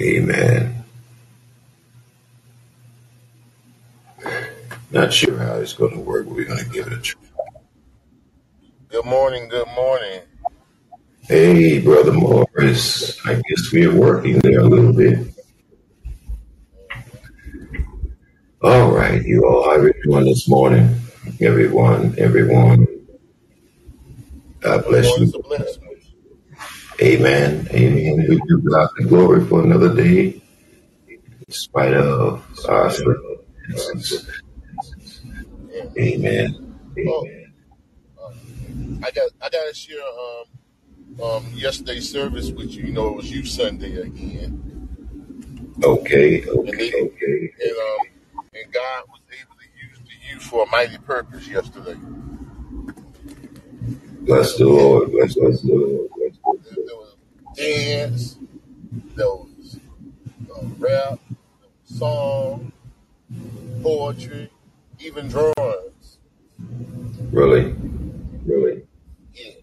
Amen. Not sure how it's going to work, but we're going to give it a try. Good morning. Good morning. Hey, Brother Morris. I guess we're working there a little bit. All right, you all. How everyone this morning? Everyone, everyone. God bless is you. a blessing. Amen. Amen. We give God the glory for another day in spite of our circumstances. Amen. Oh, Amen. uh, I got I got to share um um yesterday's service with you. You know, it was you Sunday again, Okay, and they okay, okay. and um and God was able to use the youth for a mighty purpose yesterday. Bless the Lord. Bless, bless the Lord. Bless the Lord. there, was dance, there was uh, rap, song, poetry, even drawings. Really, really. Yes,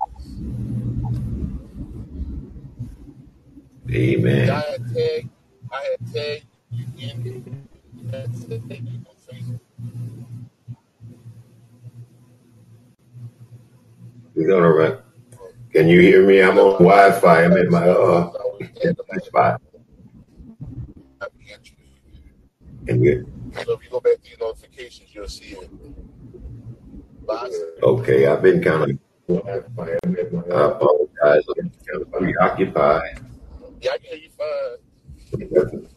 Amen. I had tagged I had tagged you in. I had tagged you on Facebook. We're gonna run. Can you hear me? I'm on Wi-Fi. I'm at my uh So I was in at my spot. you So if you go back to your notifications, you'll see it. Okay? I've been kind of. I apologize. I'm kind of preoccupied. yeah, I can hear you fine. Doesn't,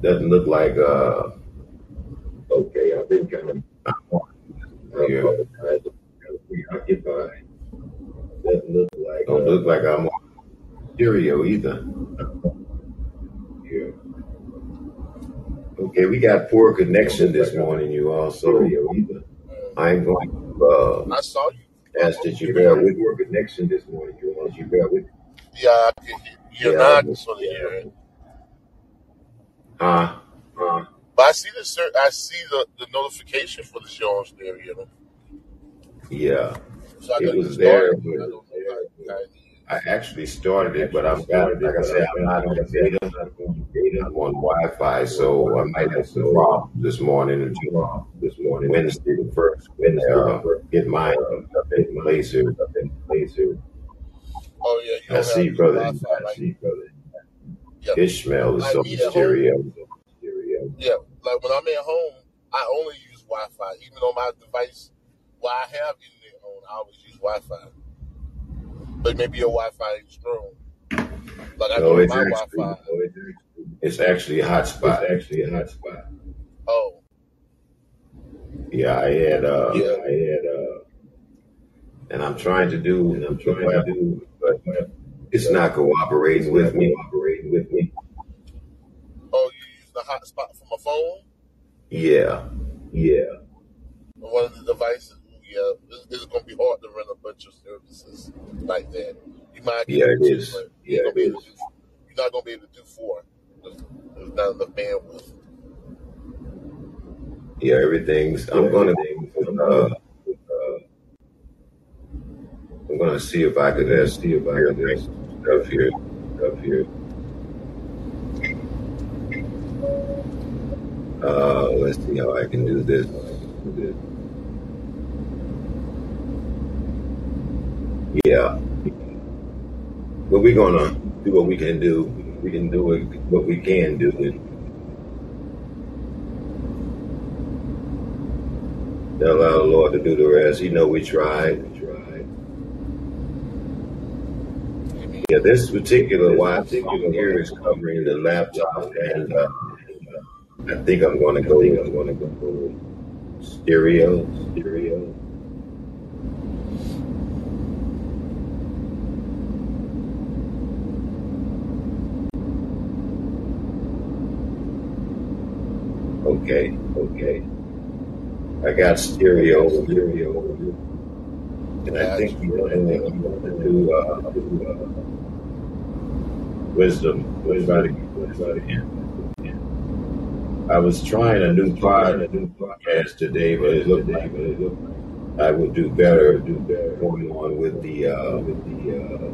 doesn't look like uh. Okay, I've been kind of. I apologize. I'm kind of preoccupied. Doesn't look like. Don't Uh, look like I'm on stereo either. yeah. Okay, we got poor connection this like morning, you all. So either. I'm going to uh, I saw you. ask that you We bear got with poor connection this morning. You want you bear with Yeah, I can hear. You're Yeah, not I'm- sort of hearing. uh, uh, But I see the cer- I see the, the notification for the show on stereo. Yeah. So I It was there, started it. I but don't know how, how it is. I actually started it, but actually I've got, started like it, I but said, I've I'm got, not like on I said, data. I'm not on data. I'm on Wi-Fi, so I might have some so problems this morning until this morning, Wednesday the first uh, the first, get mine up in my place here. up in place here. Oh yeah, you I don't see, have good brother Wi-Fi I see, brother. yeah. Ishmael is Like on me at home, stereo. Stereo. yeah. Like when I'm at home, I only use Wi-Fi. Even on my device, where I have internet on, I always use Wi-Fi. But maybe your Wi-Fi ain't strong. Like I No, know it's my Wi-Fi. Oh, it's actually, it's a it's hotspot. actually a hotspot. Oh Yeah, I had uh, yeah. I had, uh, and I'm trying to do and I'm trying to do, but it's not cooperating with me. cooperating with me. Oh, you use the hotspot from a phone Yeah, Yeah. one of the devices. Yeah, it's, it's gonna be hard to run a bunch of services like that. You might yeah, get it two, is. but you Yeah, gonna it be able is. to do. You're not gonna be able to do four. There's, there's not enough bandwidth. Yeah, everything's. Yeah, I'm gonna. everything. I'm Uh, gonna, uh, I'm gonna see if I could uh, see if I can things just stuff here. up here. Uh, let's see how I can do this. with it. Yeah, but we're gonna do what we can do. We can do it, what we can do. And allow the Lord to do the rest. He know we tried. We tried. Yeah, this particular particular here is covering the laptop, and uh, I think I'm gonna go I'm gonna go with stereo. stereo. Okay, Okay. I got stereo, got stereo. and I think you. I'm to do uh, do uh, wisdom. I was trying a new podcast a new podcast today, but it looked like I would do better do better going on with the uh, with the uh,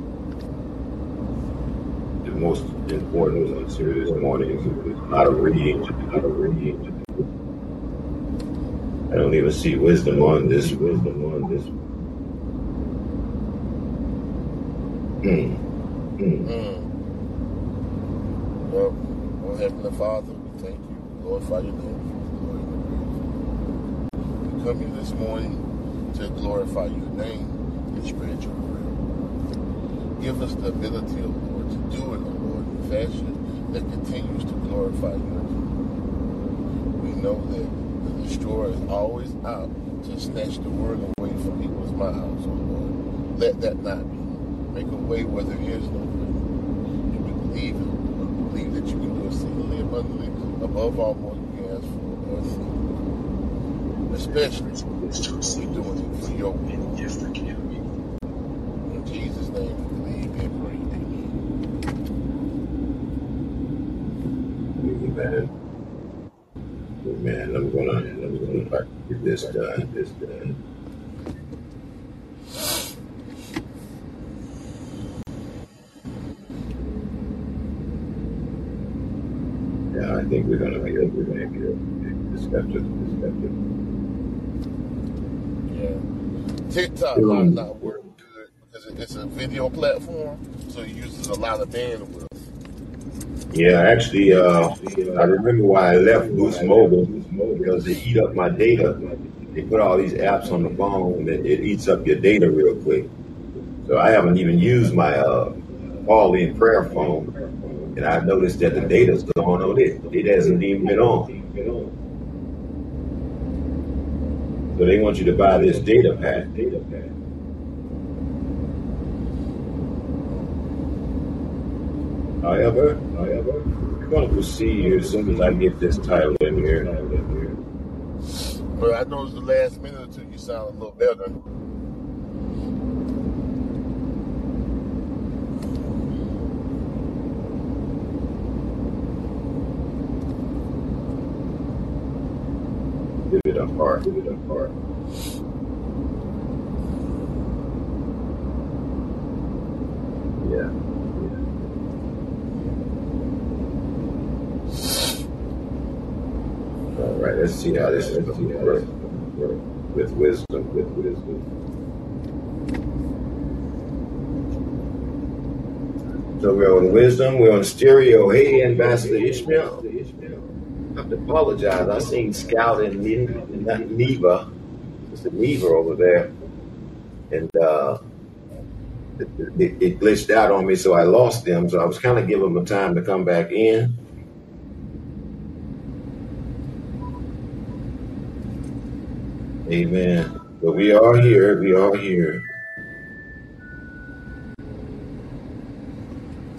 the most important ones here this morning. Not a read, not a read. I don't even see wisdom on this. Wisdom on this. Hmm. Hmm. Mm. Well, oh Heavenly Father, we thank you. Glorify your name. We come here this morning to glorify your name and spread your word. Give us the ability, O Lord, to do it, O Lord, in fashion that continues to glorify your name. We know that destroyer is always out to snatch the word away from people's mouths, O Lord. Let that not be. Make a way where there is no way. And we believe it. Believe that you can do exceedingly abundantly above all more than we ask for or think. Especially we doing it for your will. In Jesus' name we believe and pray. Amen. Amen. Amen. I'm gonna, I'm gonna try to get this done. This done. Yeah, I think we're gonna be able to make it. Discuss it. Discuss it. Yeah. TikTok might Um, not work good because it's a video platform, so it uses a lot of bandwidth. Yeah, actually, uh, I remember why I left Boost Mobile because they eat up my data. They put all these apps on the phone that it eats up your data real quick. So I haven't even used my uh, all-in prayer phone, and I've noticed that the data's gone on it. It hasn't even been on. So they want you to buy this data pack. However, however, going to see you as soon as I get this title in here. But I noticed the last minute or two you sound a little better. Give it a heart. Give it a heart. Yeah. All right. Let's see how this is going to work. With wisdom. With wisdom. So we're on wisdom. We're on stereo. Hey, Ambassador Ishmael. I have to apologize. I seen Scout and Neva, Mr. Neva over there, and uh, it, it, it glitched out on me, so I lost them. So I was kind of giving them time to come back in. Amen. But we are here. We are here.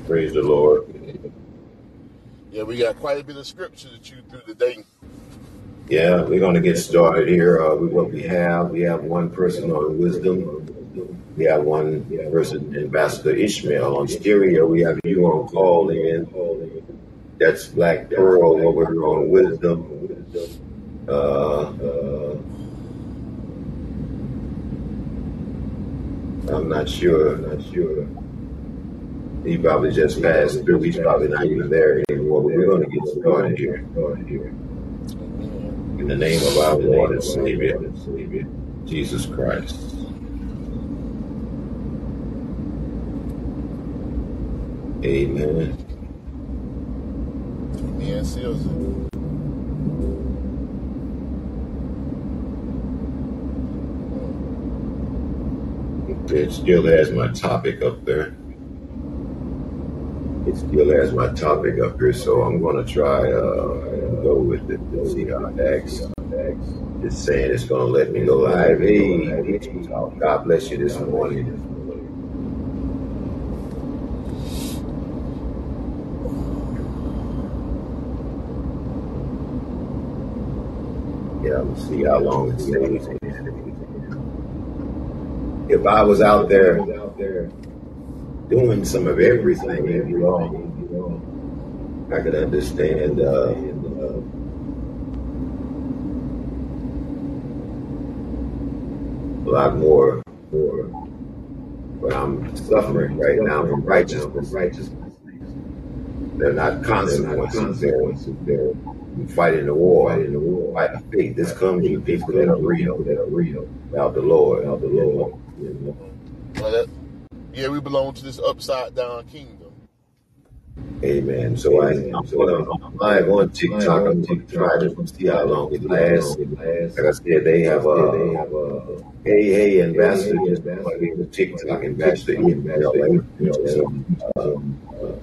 Praise the Lord. Yeah, we got quite a bit of scripture to chew through today. Yeah, we're going to get started here uh, with what we have. We have one person on wisdom. We have one person, Ambassador Ishmael, on stereo. We have you on Callin. That's Black Pearl over here on wisdom. Uh, uh, I'm not sure. I'm Not sure. He probably just passed through. He's probably not even there anymore. But we're going to get started here. In the name of our Lord and Savior, Jesus Christ. Amen. Amen. It. Still has my topic up there. It still has my topic up here, so I'm going to try uh, and go with it and see how it acts. It's saying it's going to let me go live. Hey, God bless you this morning. Yeah, let's see how long it stays. If I was out there doing some of everything, you I could understand uh, a lot more. But I'm suffering right now from righteousness. Righteousness. They're not consequences. They're. Fighting the war. fighting the war. Fight faith. This comes with people that are real that are real about the Lord. about the. Lord. You know. Well, that, yeah, we belong to this upside down kingdom. Amen. So I, I'm So gonna I, I'm live on TikTok. I'm gonna try to see how long it lasts. long it lasts. Like I said, they have Yeah, they a have a hey hey hey ambassador hey ambassador. the TikTok ambassador TikTok ambassador. You know, So uh, uh,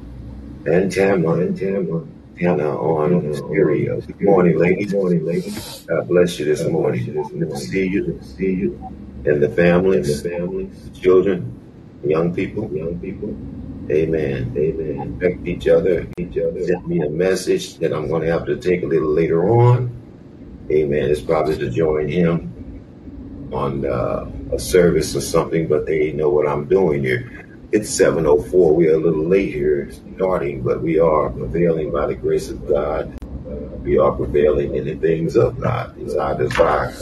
and Tamara and Tamara. Hannah on Hannah stereo. Good morning, ladies. Good morning, ladies. God bless you this God bless you morning. Good to see you Good to see you and the and the families, families, the children, young people. young people. Amen. Amen. Respect each other. Each other. Sent me a message that I'm going to have to take a little later on. Amen. It's probably to join him on uh, a service or something, but they know what I'm doing here. It's 7:04. We are a little late here starting, but we are prevailing by the grace of God. We are prevailing in the things of God. It's our desire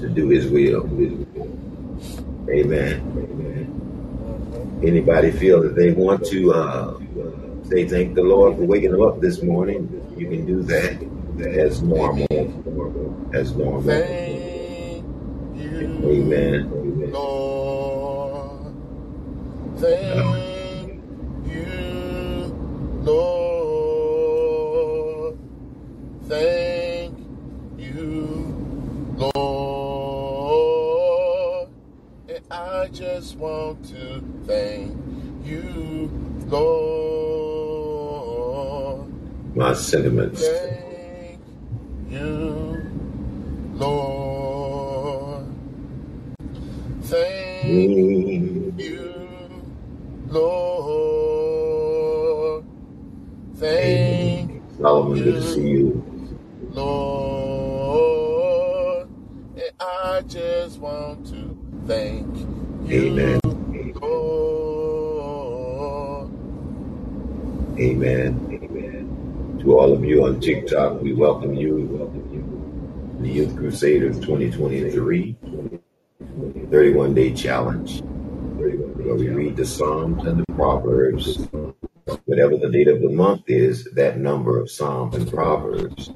to do His will. Amen. Amen. Anybody feel that they want to uh, say thank the Lord for waking them up this morning? You can do that as normal. Amen. As normal. Thank you, Amen. Amen. Lord. Thank you, Lord. Thank you, Lord. I just want to thank you, Lord. My sentiments. Thank you, Lord. Thank Mm, you, Lord. Thank. Solomon, good to see you, you. Lord. And I just want to thank Amen. Lord. Amen. Amen. To all of you on TikTok, we welcome you. We welcome you. The Youth Crusaders 2023 31 Day Challenge, where we read the Psalms and the Proverbs. Whatever the date of the month is, that number of Psalms and Proverbs.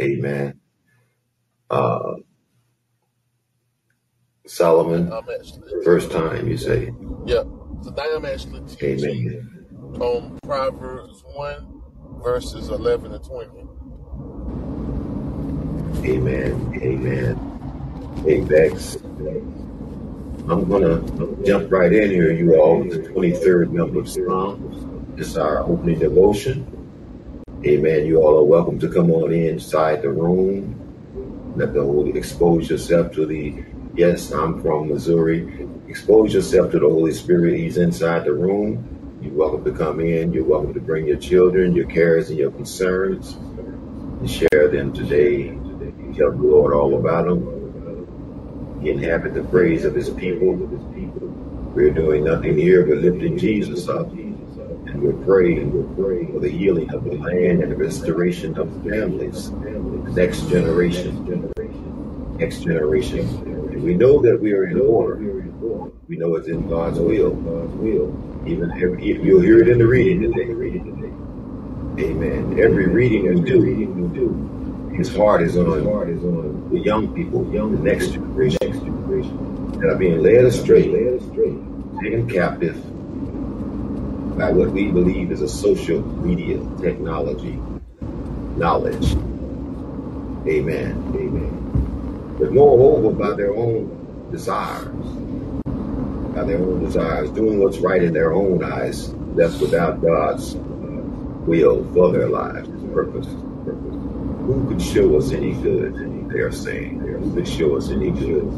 Amen. Uh, Solomon, first time you say. yeah. Today I'm actually teaching Amen. on Proverbs 1, verses 11 and 20. Amen. Amen. Hey, Bex. I'm gonna jump right in here, you all. The 23rd number of Psalms. It's our opening devotion. Amen. You all are welcome to come on inside the room. Let the Holy expose yourself to the. Yes, I'm from Missouri. Expose yourself to the Holy Spirit. He's inside the room. You're welcome to come in. You're welcome to bring your children, your cares, and your concerns, and share them today. Tell the Lord all about them. He inhabit the praise of His people. We're doing nothing here but lifting Jesus up, and we're praying for the healing of the land and the restoration of families, the next generation, next generation. We know that we are in order. We know it's in God's will. Even every, you'll hear it in the reading today. Amen. Every reading we do, His heart is on the young people, the next generation that are being led astray, taken captive by what we believe is a social media technology knowledge. Amen. Amen. But moreover, by their own desires, by their own desires, doing what's right in their own eyes, that's without God's uh, will for their lives, purpose. Who could show us any good? They are saying. Who could show us any good?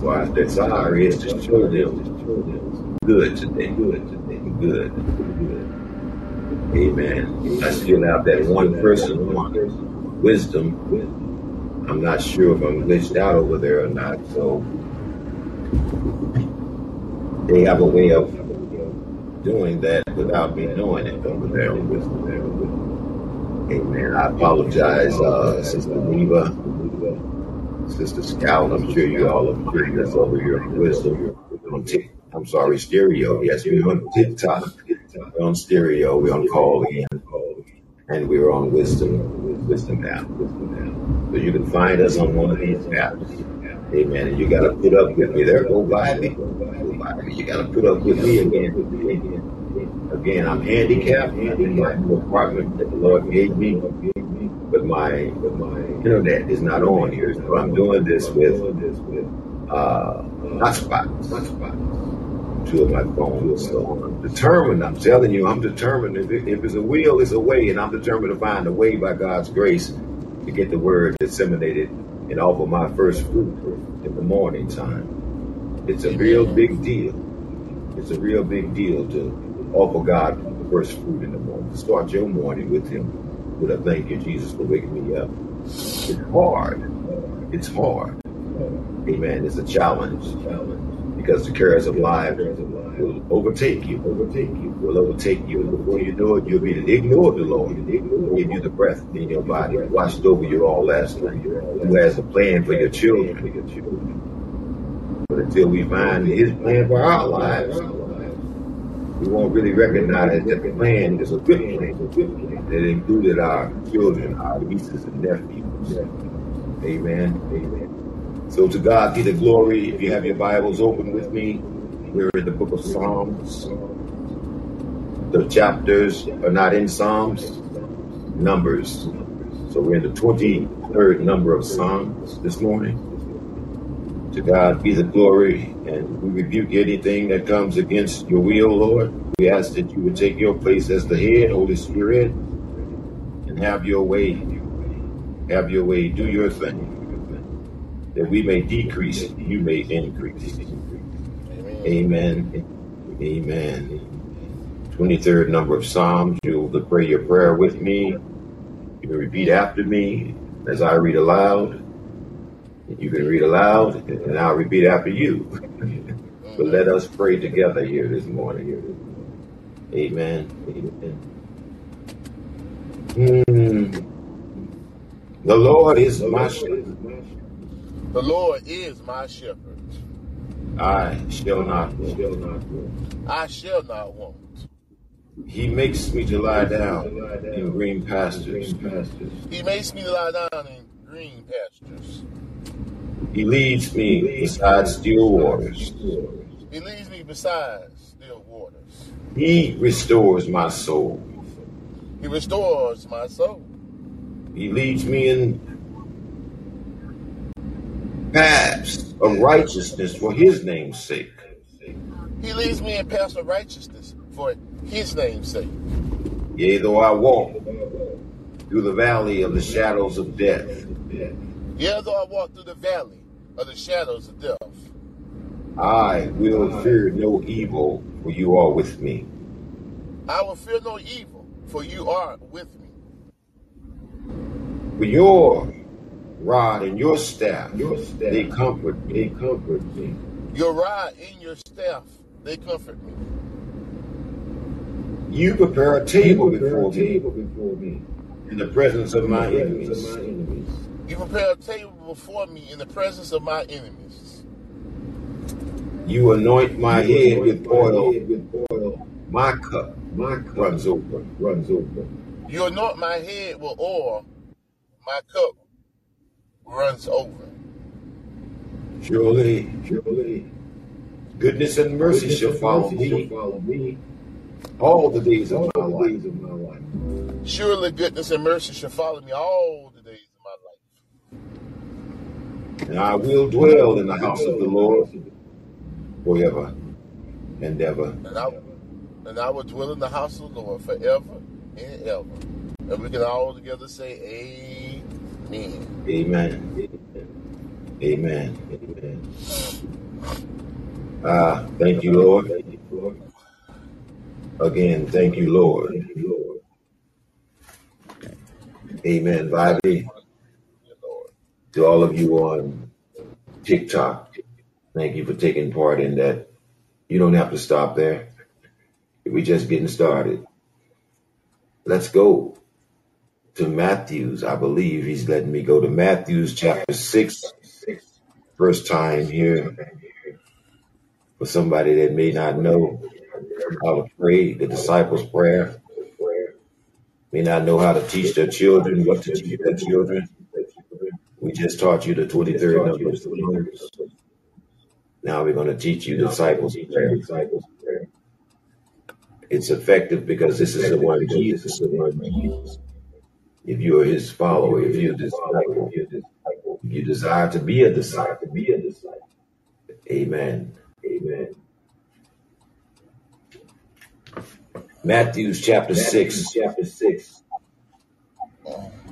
So our desire is to show them good today. Good today. Good. good. Amen. I still have that one person on wisdom. I'm not sure if I'm glitched out over there or not. So they have a way of doing that without me knowing it over there. Amen. I apologize, uh, Sister Neva, Sister Scout. I'm sure you all are hearing us over on wisdom. On Tik- I'm sorry, stereo. Yes, we're on TikTok. We're on stereo. We're on call and we're on Wisdom Wisdom app. So you can find us on one of these apps. Amen. And you got to put up with me. There, go by me. You got to put up with me again. Again, I'm handicapped in my apartment that the Lord gave me, but my but my internet is not on here. So I'm doing this with uh, hotspots. Hotspots. Two of my phones. So I'm determined. I'm telling you, I'm determined. If, it, if it's a will, it's a way, and I'm determined to find a way by God's grace to get the word disseminated and offer my first fruit in the morning time. It's a real big deal. It's a real big deal to offer God the first fruit in the morning. To start your morning with Him with a thank you, Jesus, for waking me up. It's hard. It's hard. Amen. It's a challenge because the cares of life will overtake you. Overtake you. Will overtake you. And before you know it, you'll be ignored the Lord. He'll give you the breath in your body. Watched over you all last night. Who has a plan for your children. But until we find his plan for our lives, we won't really recognize that the plan is a good plan that included our children, our nieces and nephews. Amen. Amen. So to God be the glory. If you have your Bibles open with me, we're in the book of Psalms. The chapters are not in Psalms, numbers. So we're in the 23rd number of Psalms this morning. To God be the glory, and we rebuke anything that comes against your will, Lord. We ask that you would take your place as the head, Holy Spirit, and have your way. Have your way. Do your thing. That we may decrease, you may increase. Amen. Amen. 23rd number of Psalms. You'll pray your prayer with me. You can repeat after me as I read aloud. You can read aloud, and I'll repeat after you. but let us pray together here this morning. Amen. Amen. Hmm. The Lord is my shepherd. The Lord is my shepherd. I shall not want. I shall not want. He makes me to lie down in green pastures. He makes me to lie down in green pastures. He leads me beside still waters. He leads me beside still waters. He restores my soul. He restores my soul. He leads me in paths of righteousness for his name's sake. He leads me in paths of righteousness for his name's sake. Yea, though I walk through the valley of the shadows of death, Yea, though I walk through the valley of the shadows of death, I will fear no evil, for you are with me. I will fear no evil, for you are with me. For your rod and your staff, Your staff. they comfort me. They comfort me. Your rod and your staff, they comfort me. You prepare a table before me in the presence of my enemies. You prepare a table before me in the presence of my enemies. You anoint my head with oil. My cup runs over. Runs over. You anoint my head with oil, my cup runs over. Surely, surely, goodness and mercy shall follow me all the days of my life. Surely goodness and mercy shall follow me all the days of my life. And I will dwell in the house of the Lord forever and ever. And I, and I will dwell in the house of the Lord forever and ever. And we can all together say, Amen. Amen. Amen. Amen. Amen. Ah, thank you, Lord. Again, thank you, Lord. Amen. Bobby, to all of you on TikTok, thank you for taking part in that. You don't have to stop there. We're just getting started. Let's go to Matthew's. I believe he's letting me go to Matthew's chapter 6. First time here for somebody that may not know. I would pray the disciples' prayer. May not know how to teach their children, what to teach their children. We just taught you the 23rd numbers. Now we're going to teach you the disciples' prayer. It's effective because this is the one Jesus. If you are his follower, if you're a disciple, if you desire to be a disciple, Amen. Amen. Matthew chapter six. Chapter six.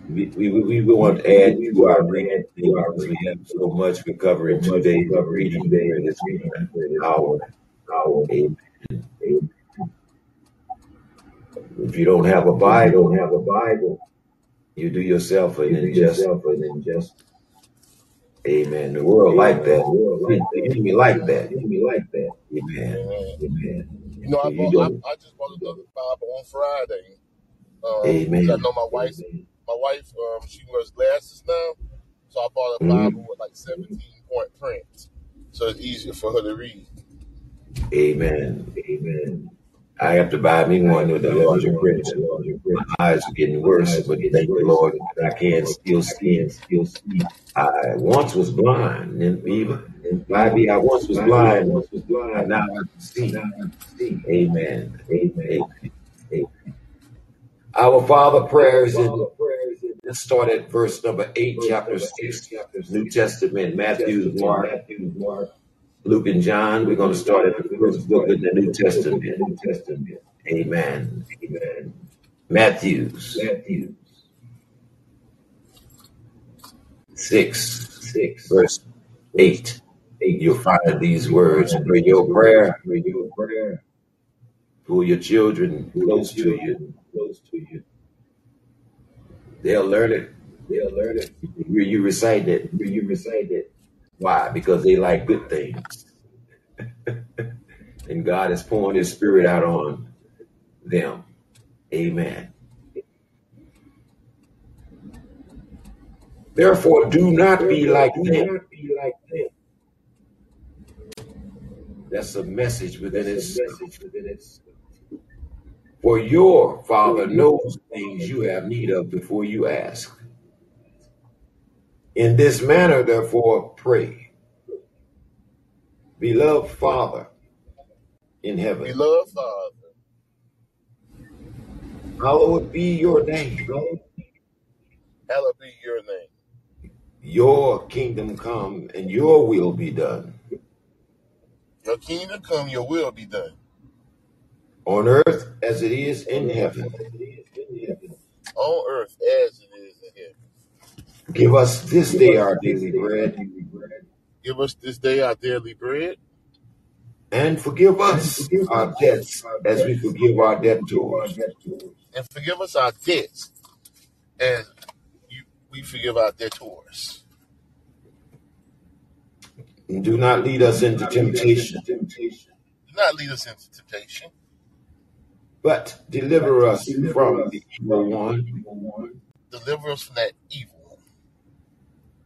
We, we, we, want to add to our reading because we have so much we cover in two days of reading there in this hour. hour. Amen. Amen. If you don't have a Bible, don't have a Bible, you do yourself an injustice. Amen. The world like that. The world like the enemy like that. The enemy like that. Amen. Amen. You know, I, You bought, I, don't. I just bought another Bible on Friday. Um, 'cause I Amen. know my wife, my wife, um, she wears glasses now, so I bought a Mhm. Bible with like 17 point print, so it's easier for her to read. Amen. Amen. I have to buy me one with the larger print. My eyes are getting worse, but thank the Lord I can still see. Still see. I once was blind, and even maybe I once was blind, once was blind. Now I can see. Amen. Amen. Amen. Our Father prayers in let's start at verse number eight, chapter six, New Testament, Matthew, Mark, Luke, and John. We're going to start at the first book of the New Testament. New Testament. Amen. Amen. Matthew's Matthews. six, six, verse eight. Eight. You'll find these words. Pray your prayer. Pray your prayer. Pull your children close to you. Close to you. They'll learn it. They'll learn it. Hear you recite it. You recite it. Why? Because they like good things. and God is pouring his spirit out on them. Amen. Therefore, do not be like them. That's a message within itself. For your Father knows things you have need of before you ask. In this manner, therefore, pray. Beloved Father in heaven, Beloved Father, hallowed be your name. hallowed be your name. Your kingdom come and your will be done Your kingdom come, your will be done on earth as it is in heaven. on earth as it is in heaven. Give us this day our daily bread. Give us this day our daily bread, and forgive us our debts as we forgive our debtors. and forgive us our debts, and you, we forgive our debtors. And do not lead us into temptation, Do not lead us into temptation, but deliver us from the evil one. deliver us from that evil.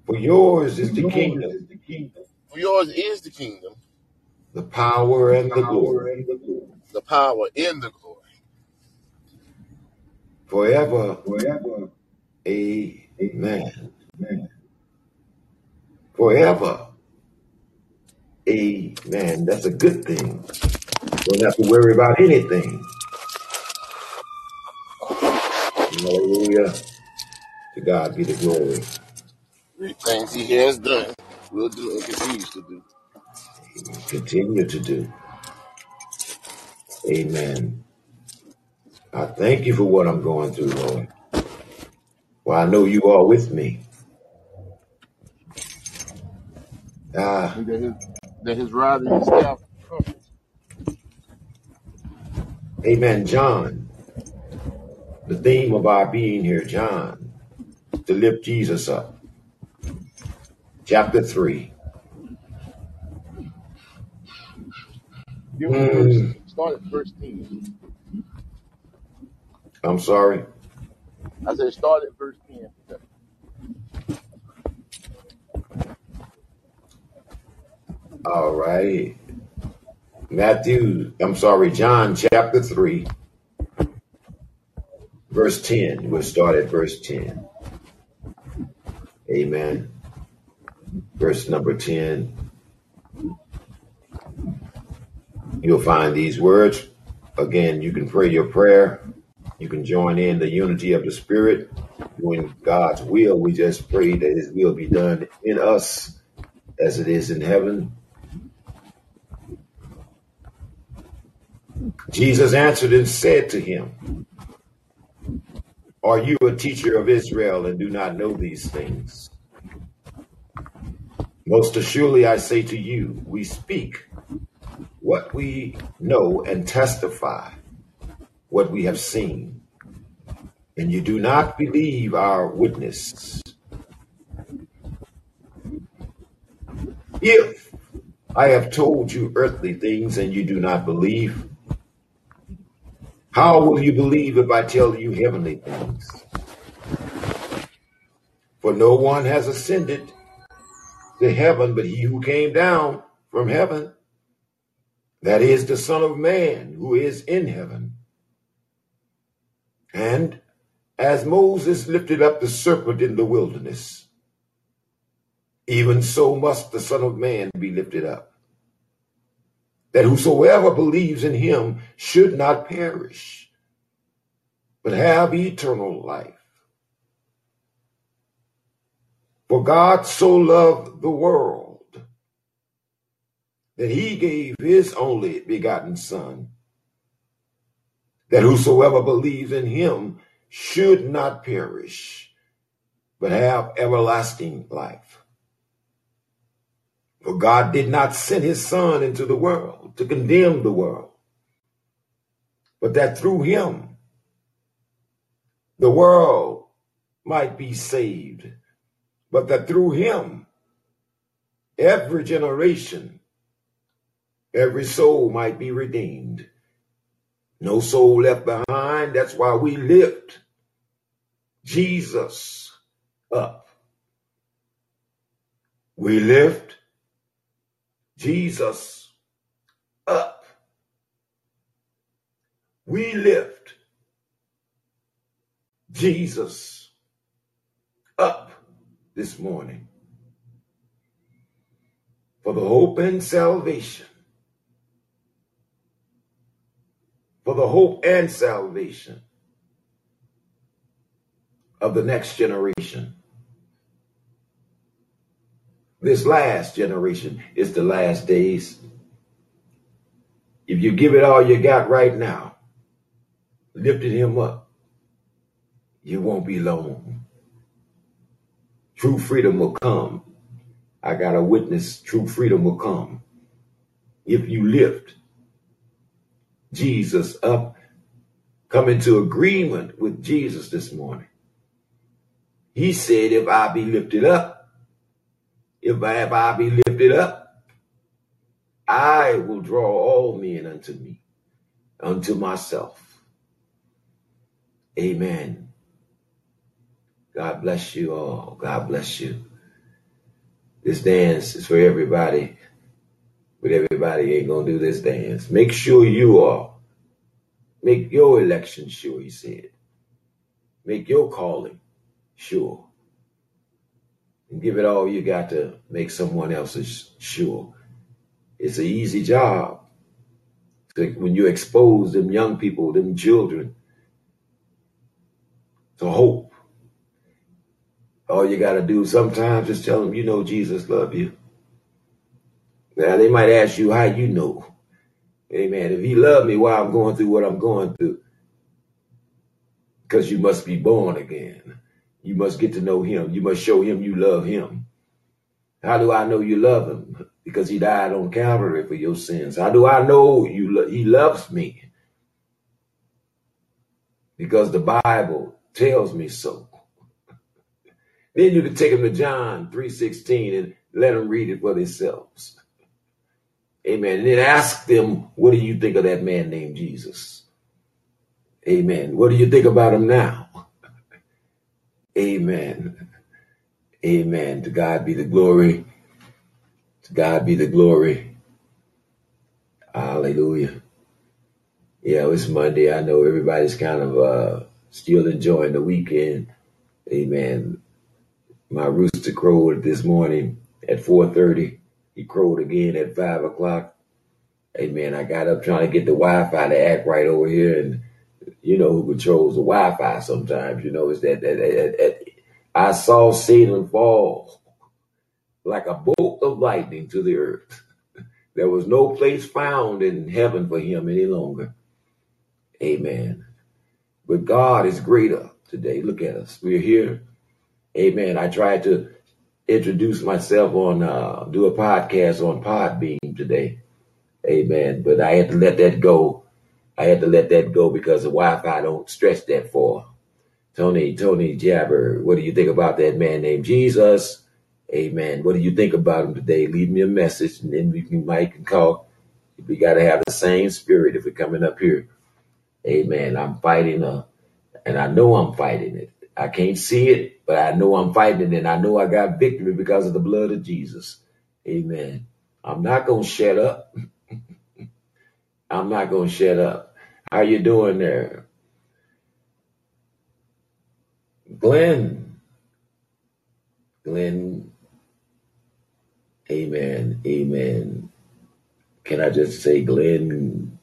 For yours is the kingdom, For yours is the kingdom, the power, and the glory the power, and the glory. forever. Forever. Amen. Forever. Amen. That's a good thing. Don't have to worry about anything. Hallelujah. To God be the glory. Things he has done, will do, and continues to do. Continue to do. Amen. I thank you for what I'm going through, Lord. Well, I know you are with me. Ah, And that his, that his rod and his staff comfort. amen. John, the theme of our being here, John, to lift Jesus up. Chapter 3. Give us verse, Mm, start at verse 10. I'm sorry. I said start at verse 10. All right. Matthew, I'm sorry, John chapter 3, verse 10. We'll start at verse 10. Amen. Verse number 10. You'll find these words. Again, you can pray your prayer. You can join in the unity of the Spirit, doing God's will. We just pray that His will be done in us as it is in heaven. Jesus answered and said to him, Are you a teacher of Israel and do not know these things? Most assuredly, I say to you, we speak what we know and testify what we have seen, and you do not believe our witness. If I have told you earthly things and you do not believe, how will you believe if I tell you heavenly things? For no one has ascended to heaven but he who came down from heaven, that is the Son of Man who is in heaven. And as Moses lifted up the serpent in the wilderness, even so must the Son of Man be lifted up, that whosoever believes in him should not perish, but have eternal life. For God so loved the world that he gave his only begotten Son, that whosoever believes in him should not perish, but have everlasting life. For God did not send his Son into the world to condemn the world, but that through him the world might be saved, but that through him every generation every soul might be redeemed. No soul left behind. That's why we lift Jesus up. We lift Jesus up. We lift Jesus up this morning for the hope and salvation for the hope and salvation of the next generation. This last generation is the last days. If you give it all you got right now, lifted him up, you won't be long. True freedom will come. I got a witness, true freedom will come. If you lift Jesus up, come into agreement with Jesus this morning. He said, if I be lifted up, if I, if I be lifted up, I will draw all men unto me, unto myself. Amen. God bless you all. God bless you. This dance is for everybody but everybody ain't gonna do this dance. Make sure you are. Make your election sure, he said. Make your calling sure. And give it all you got to make someone else's sure. It's an easy job. When you expose them young people, them children, to hope. All you got to do sometimes is tell them, you know, Jesus love you. Now they might ask you how you know. Amen. If he loved me while I'm going through what I'm going through, because you must be born again. You must get to know him. You must show him you love him. How do I know you love him? Because he died on Calvary for your sins. How do I know you lo- he loves me? Because the Bible tells me so. Then you can take them to John 3.16 and let them read it for themselves. Amen. And then ask them, what do you think of that man named Jesus? Amen. What do you think about him now? Amen. Amen. To God be the glory. To God be the glory. Hallelujah. Yeah, it's Monday. I know everybody's kind of uh, still enjoying the weekend. Amen. My rooster crowed this morning at 4.30. He crowed again at 5 o'clock. Amen. I got up trying to get the Wi-Fi to act right over here. And you know who controls the Wi-Fi sometimes. You know, it's that, that, that, that I saw Satan fall like a bolt of lightning to the earth. There was no place found in heaven for him any longer. Amen. But God is greater today. Look at us. We're here. Amen. I tried to introduce myself on, uh, do a podcast on Podbean today. Amen. But I had to let that go. I had to let that go because the Wi-Fi don't stretch that far. Tony, Tony Jabber, what do you think about that man named Jesus? Amen. What do you think about him today? Leave me a message and then we can mic and call. We got to have the same spirit if we're coming up here. Amen. I'm fighting a, and I know I'm fighting it. I can't see it, but I know I'm fighting and I know I got victory because of the blood of Jesus. Amen. I'm not going to shut up. I'm not going to shut up. How you doing there? Glenn. Glenn. Amen. Amen. Can I just say Glenn?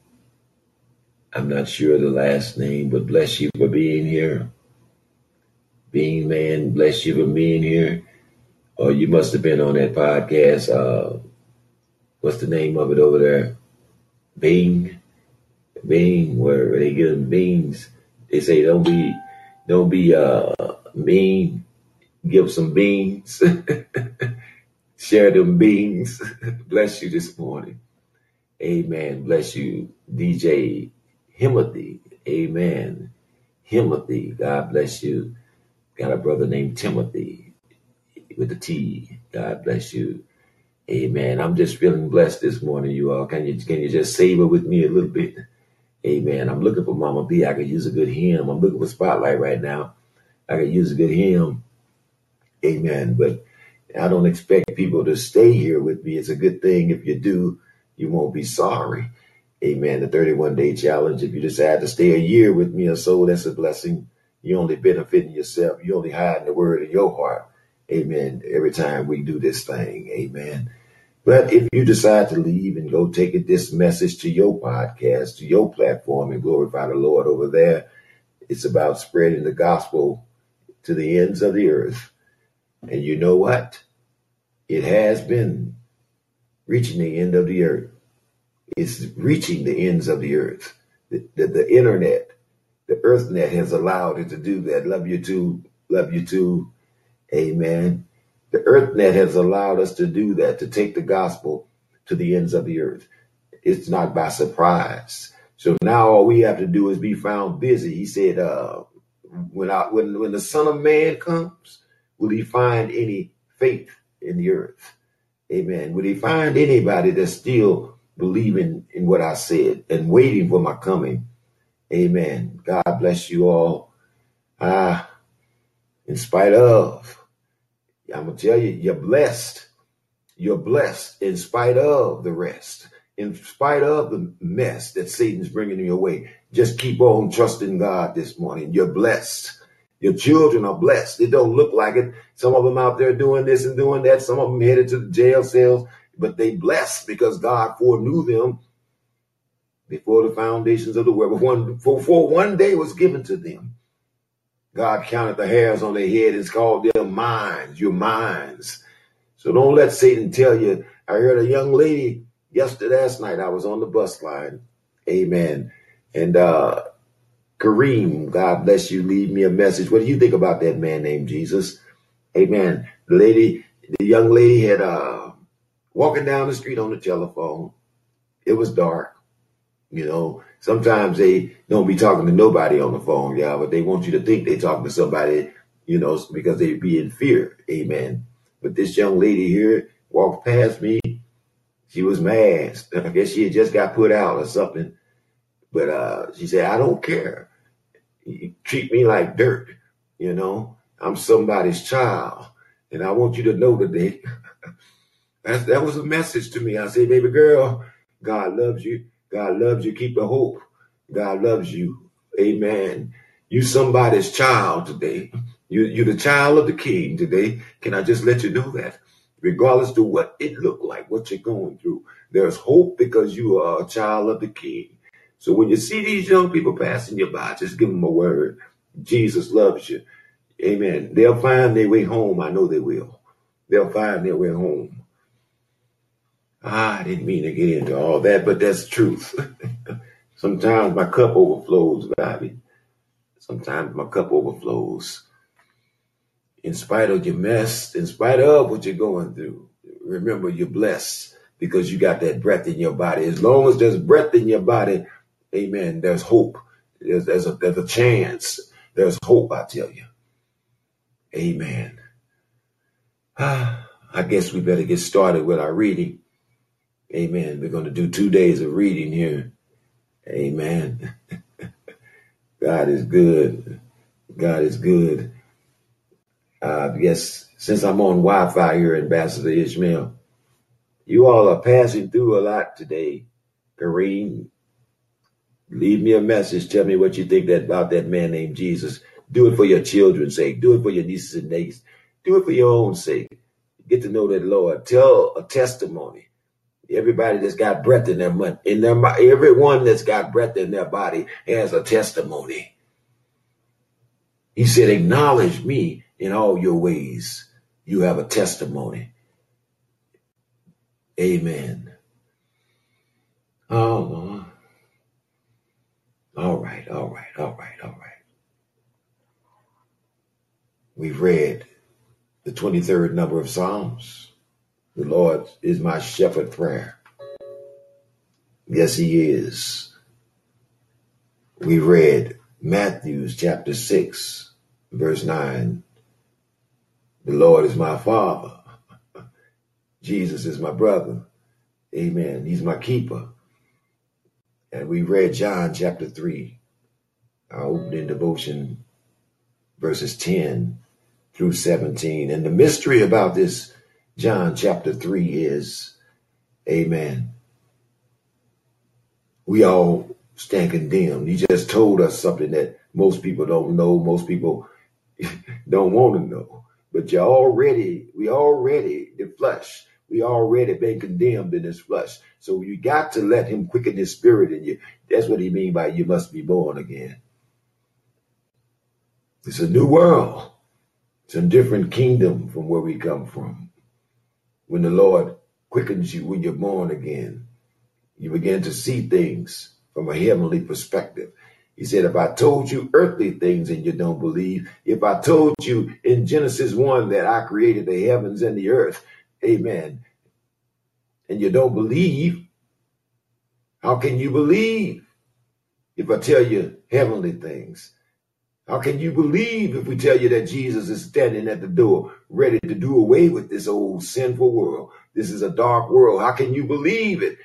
I'm not sure the last name, but bless you for being here. Being man, bless you for being here. Or you must have been on that podcast. Uh, what's the name of it over there? Bing. Bing, where they get them beans. They say don't be don't be uh mean. Give some beans. Share them beans. Bless you this morning. Amen. Bless you, DJ Himothy. Amen. Himothy. God bless you. Got a brother named Timothy with the T. God bless you. Amen. I'm just feeling blessed this morning, you all. Can you can you just savor with me a little bit? Amen. I'm looking for Mama B. I could use a good hymn. I'm looking for Spotlight right now. I could use a good hymn. Amen. But I don't expect people to stay here with me. It's a good thing. If you do, you won't be sorry. Amen. The 31 day challenge. If you decide to stay a year with me or so, that's a blessing. You only benefiting yourself. You only hiding the word in your heart. Amen. Every time we do this thing. Amen. But if you decide to leave and go take it, this message to your podcast, to your platform and glorify the Lord over there, it's about spreading the gospel to the ends of the earth. And you know what? It has been reaching the end of the earth. It's reaching the ends of the earth. The, the, the internet, the earthnet has allowed it to do that. Love you too. Love you too. Amen. The earthnet has allowed us to do that, to take the gospel to the ends of the earth. It's not by surprise. So now all we have to do is be found busy. He said, uh, when I, when when the Son of Man comes, will he find any faith in the earth? Amen. Will he find anybody that's still believing in what I said and waiting for my coming? Amen. God bless you all. Ah, in spite of, I'm gonna tell you, you're blessed. You're blessed in spite of the rest, in spite of the mess that Satan's bringing your way. Just keep on trusting God this morning. You're blessed. Your children are blessed. It don't look like it. Some of them out there doing this and doing that. Some of them headed to the jail cells, but they blessed because God foreknew them before the foundations of the world. One, before one day was given to them. God counted the hairs on their head and called them minds, your minds. So don't let Satan tell you. I heard a young lady yesterday, last night, I was on the bus line. Amen. And uh Kareem, God bless you, leave me a message. What do you think about that man named Jesus? Amen. The lady, the young lady had uh walking down the street on the telephone. It was dark. You know, sometimes they don't be talking to nobody on the phone, yeah, but they want you to think they talking to somebody, you know, because they be in fear. Amen. But this young lady here walked past me. She was mad. I guess she had just got put out or something. But uh, she said, I don't care. You treat me like dirt. You know, I'm somebody's child. And I want you to know today. That was a message to me. I said, baby girl, God loves you. God loves you. Keep the hope. God loves you. Amen. You somebody's child today. You, you're the child of the king today. Can I just let you know that? Regardless to what it looked like, what you're going through, there's hope because you are a child of the king. So when you see these young people passing you by, just give them a word. Jesus loves you. Amen. They'll find their way home. I know they will. They'll find their way home. Ah, I didn't mean to get into all that, but that's truth. Sometimes my cup overflows, Bobby. Sometimes my cup overflows. In spite of your mess, in spite of what you're going through, remember you're blessed because you got that breath in your body. As long as there's breath in your body, amen, there's hope. There's, there's, a, there's a chance. There's hope, I tell you. Amen. I guess we better get started with our reading. Amen. We're going to do two days of reading here. Amen. God is good. God is good. Uh, yes, since I'm on Wi-Fi here, Ambassador Ishmael, you all are passing through a lot today. Kareem, leave me a message. Tell me what you think that about that man named Jesus. Do it for your children's sake. Do it for your nieces and nephews. Do it for your own sake. Get to know that Lord. Tell a testimony. Everybody that's got breath in their in their everyone that's got breath in their body has a testimony. He said, "Acknowledge me in all your ways. You have a testimony." Amen. Oh, all right, all right, all right, all right. We've read the 23rd number of Psalms. The Lord is my shepherd prayer. Yes, he is. We read Matthew's chapter 6, verse 9. The Lord is my father. Jesus is my brother. Amen. He's my keeper. And we read John chapter 3, our opening devotion, verses 10 through 17. And the mystery about this John chapter 3 is, amen, we all stand condemned. He just told us something that most people don't know, most people don't want to know. But you already, we already, the flesh, we already been condemned in this flesh. So you got to let him quicken his spirit in you. That's what he mean by you must be born again. It's a new world. It's a different kingdom from where we come from. When the Lord quickens you when you're born again, you begin to see things from a heavenly perspective. He said, if I told you earthly things and you don't believe, if I told you in Genesis 1 that I created the heavens and the earth, amen, and you don't believe, how can you believe if I tell you heavenly things? How can you believe if we tell you that Jesus is standing at the door, ready to do away with this old sinful world? This is a dark world. How can you believe it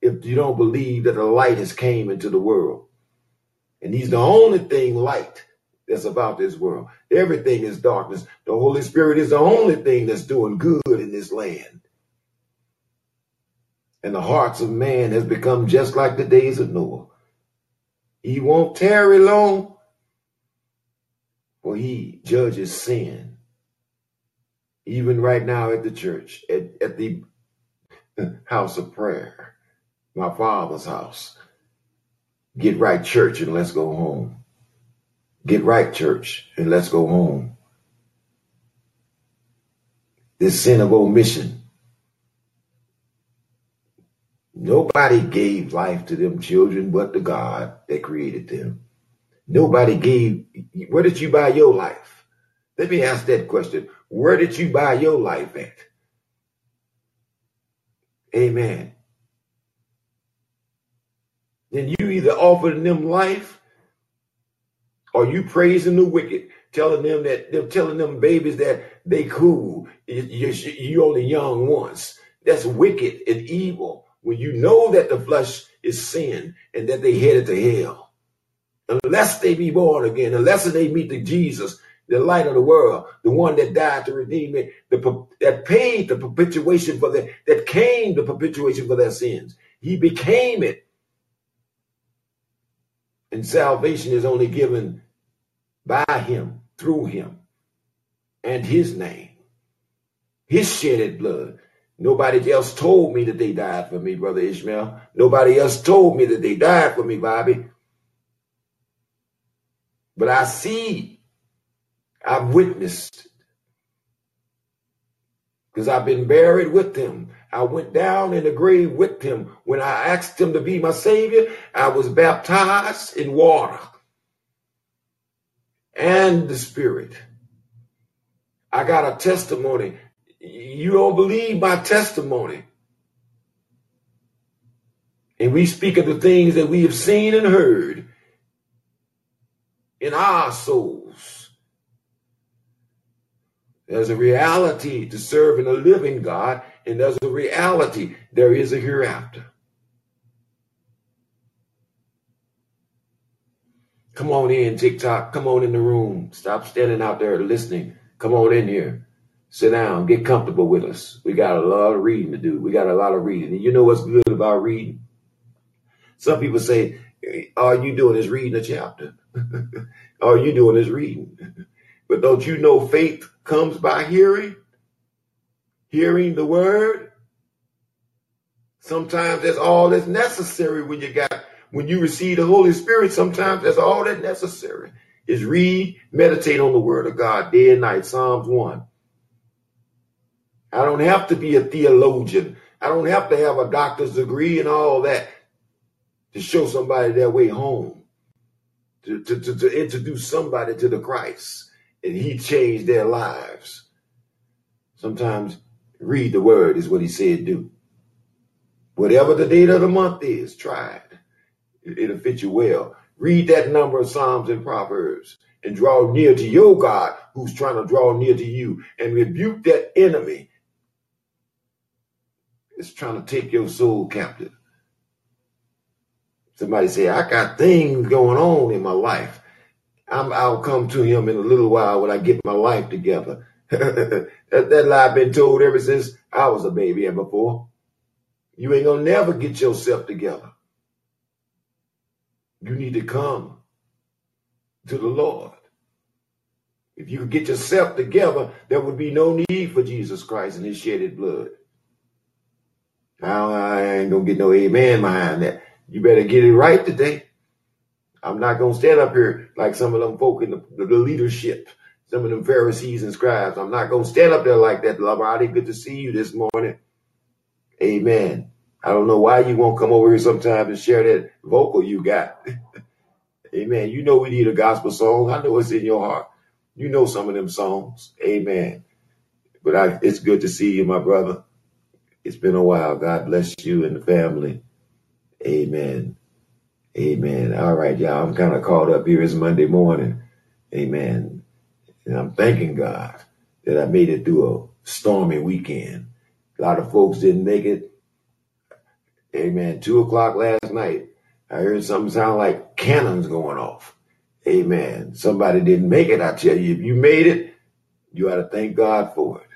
if you don't believe that the light has came into the world? And he's the only thing light that's about this world. Everything is darkness. The Holy Spirit is the only thing that's doing good in this land. And the hearts of man has become just like the days of Noah. He won't tarry long, for he judges sin. Even right now at the church, at, at the house of prayer, my father's house. Get right, church, and let's go home. Get right, church, and let's go home. This sin of omission Nobody gave life to them children but the God that created them. Nobody gave, where did you buy your life? Let me ask that question. Where did you buy your life at? Amen. Then you either offering them life or you praising the wicked, telling them that they're telling them babies that they cool. You, you only young once. That's wicked and evil when you know that the flesh is sin and that they headed to hell, unless they be born again, unless they meet the Jesus, the light of the world, the one that died to redeem it, the, that paid the propitiation for the, that came the propitiation for their sins. He became it. And salvation is only given by him, through him, and his name, his shedded blood. Nobody else told me that they died for me, Brother Ishmael. Nobody else told me that they died for me, Bobby. But I see I've witnessed because I've been buried with him. I went down in the grave with him. When I asked him to be my savior, I was baptized in water and the spirit. I got a testimony. You don't believe my testimony. And we speak of the things that we have seen and heard in our souls. There's a reality to serving a living God, and there's a reality there is a hereafter. Come on in, TikTok. Come on in the room. Stop standing out there listening. Come on in here. Sit down. Get comfortable with us. We got a lot of reading to do. We got a lot of reading. And you know what's good about reading? Some people say, all you doing is reading a chapter. all you doing is reading. But don't you know faith comes by hearing, hearing the word. Sometimes that's all that's necessary when you got when you receive the Holy Spirit. Sometimes that's all that's necessary is read, meditate on the word of God day and night. Psalms one. I don't have to be a theologian. I don't have to have a doctor's degree and all that to show somebody their way home, to, to, to, to introduce somebody to the Christ and he changed their lives. Sometimes read the word is what he said do. Whatever the date of the month is, try it. It'll fit you well. Read that number of Psalms and Proverbs and draw near to your God who's trying to draw near to you and rebuke that enemy that's trying to take your soul captive. Somebody say, I got things going on in my life. I'm, I'll come to him in a little while when I get my life together. that, that lie I've been told ever since I was a baby and before. You ain't gonna never get yourself together. You need to come to the Lord. If you could get yourself together, there would be no need for Jesus Christ and his shedded blood. Now I ain't gonna get no amen behind that. You better get it right today. I'm not going to stand up here like some of them folk in the, the, leadership, some of them Pharisees and scribes. I'm not going to stand up there like that, Lamarty. Good to see you this morning. Amen. I don't know why you won't come over here sometime and share that vocal you got. Amen. You know we need a gospel song. I know it's in your heart. You know some of them songs. Amen. But I, it's good to see you, my brother. It's been a while. God bless you and the family. Amen. Amen. All right, y'all. I'm kind of caught up here. It's Monday morning. Amen. And I'm thanking God that I made it through a stormy weekend. A lot of folks didn't make it. Amen. Two o'clock last night, I heard something sound like cannons going off. Amen. Somebody didn't make it. I tell you, if you made it, you ought to thank God for it.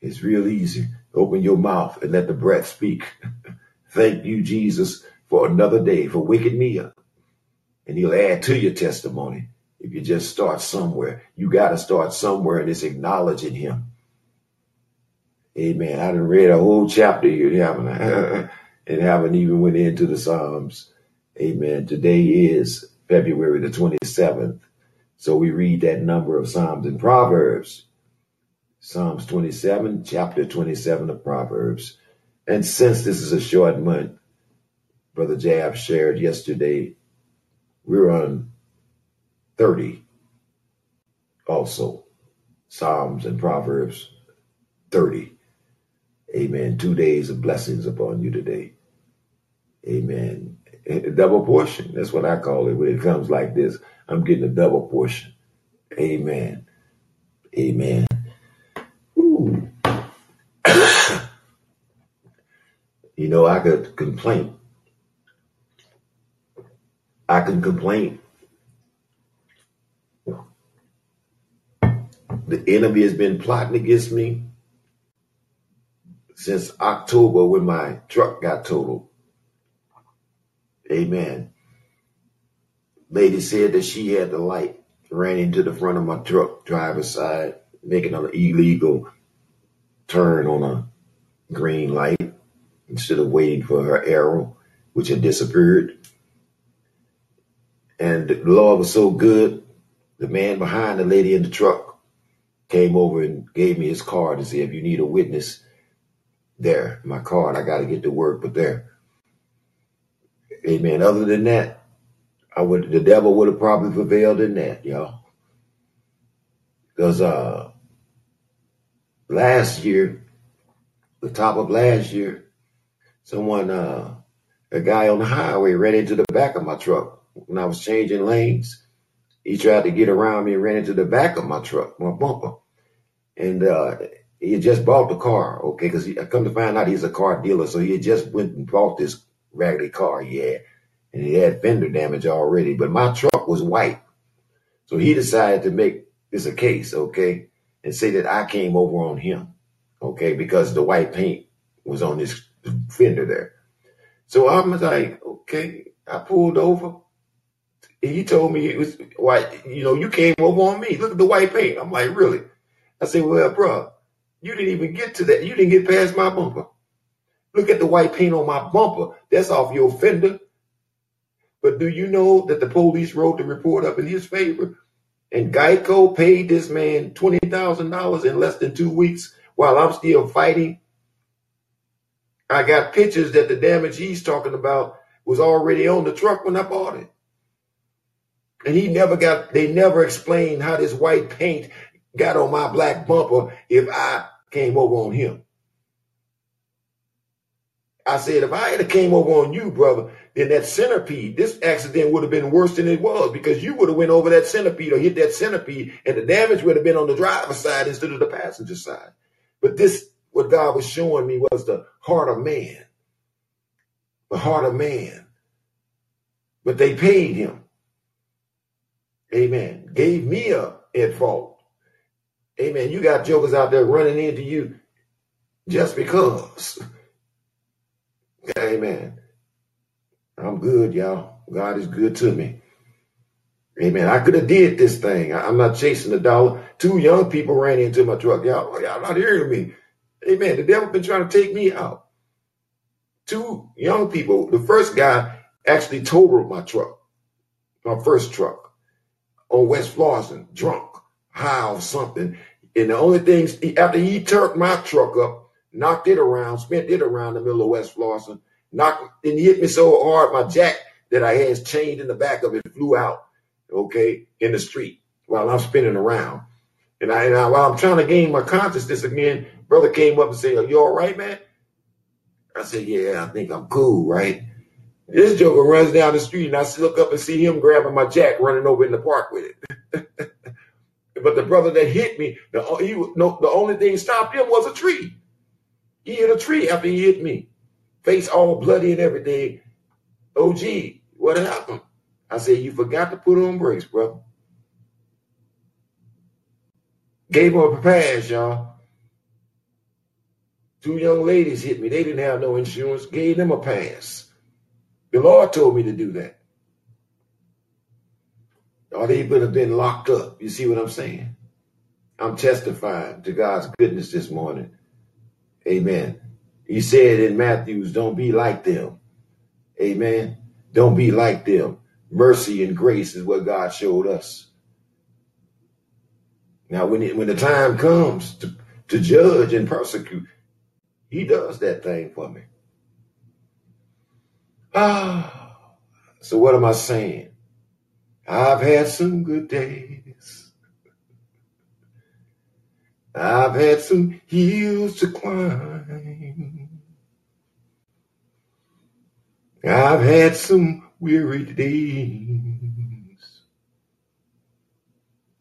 It's real easy. Open your mouth and let the breath speak. thank you, Jesus, for another day, for waking me up. And he'll add to your testimony if you just start somewhere. You got to start somewhere and it's acknowledging him. Amen. I done read a whole chapter here, haven't I? and haven't even went into the Psalms. Amen. Today is February the 27th. So we read that number of Psalms and Proverbs. Psalms 27, chapter 27 of Proverbs. And since this is a short month, Brother Jab shared yesterday. We're on 30 also. Psalms and Proverbs 30. Amen. Two days of blessings upon you today. Amen. A double portion. That's what I call it when it comes like this. I'm getting a double portion. Amen. Amen. you know, I could complain I can complain. The enemy has been plotting against me since October when my truck got totaled. Amen. Lady said that she had the light, ran into the front of my truck, driver's side, making an illegal turn on a green light instead of waiting for her arrow, which had disappeared. And the Lord was so good. The man behind the lady in the truck came over and gave me his card and said, if you need a witness, there, my card, I got to get to work, but there. Amen. Other than that, I would, the devil would have probably prevailed in that, y'all. Because, uh, last year, the top of last year, someone, uh, a guy on the highway ran into the back of my truck when I was changing lanes. He tried to get around me and ran into the back of my truck, my bumper. And, uh, he had just bought the car, okay, because I come to find out he's a car dealer. So he had just went and bought this raggedy car had. And he had fender damage already, but my truck was white. So he decided to make this a case, okay, and say that I came over on him, okay, because the white paint was on this fender there. So I'm like, okay, I pulled over. He told me it was white, you know, you came over on me. Look at the white paint. I'm like, really? I said, well, bro, you didn't even get to that. You didn't get past my bumper. Look at the white paint on my bumper. That's off your fender. But do you know that the police wrote the report up in his favor? And Geico paid this man $20,000 in less than two weeks while I'm still fighting. I got pictures that the damage he's talking about was already on the truck when I bought it. And he never got, they never explained how this white paint got on my black bumper if I came over on him. I said, if I had came over on you, brother, then that centipede, this accident would have been worse than it was because you would have went over that centipede or hit that centipede and the damage would have been on the driver's side instead of the passenger side. But this, what God was showing me was the heart of man, the heart of man. But they paid him. Amen. Gave me a at fault. Amen. You got jokers out there running into you just because. Amen. I'm good, y'all. God is good to me. Amen. I could have did this thing. I'm not chasing the dollar. Two young people ran into my truck. Y'all, y'all not hearing me. Amen. The devil been trying to take me out. Two young people. The first guy actually totaled my truck, my first truck on West Florissant, drunk, high or something. And the only things after he turned my truck up, knocked it around, spent it around the middle of West Florissant, knocked and he hit me so hard, my jack that I had chained in the back of it flew out, okay, in the street while I'm spinning around. And I, and I while I'm trying to gain my consciousness again, brother came up and said, Are you all right, man? I said, Yeah, I think I'm cool, right? This joker runs down the street and I look up and see him grabbing my jack running over in the park with it. But the brother that hit me, the, he, no, the only thing stopped him was a tree. He hit a tree after he hit me. Face all bloody and everything. Oh, gee, what happened? I said, you forgot to put on brakes, brother. Gave him a pass, y'all. Two young ladies hit me. They didn't have no insurance. Gave them a pass. The Lord told me to do that or they would have been locked up. You see what I'm saying? I'm testifying to God's goodness this morning. Amen. He said in Matthews, don't be like them. Amen. Don't be like them. Mercy and grace is what God showed us. Now, when, it, when the time comes to, to judge and persecute, he does that thing for me. Ah, so what am I saying? I've had some good days. I've had some hills to climb. I've had some weary days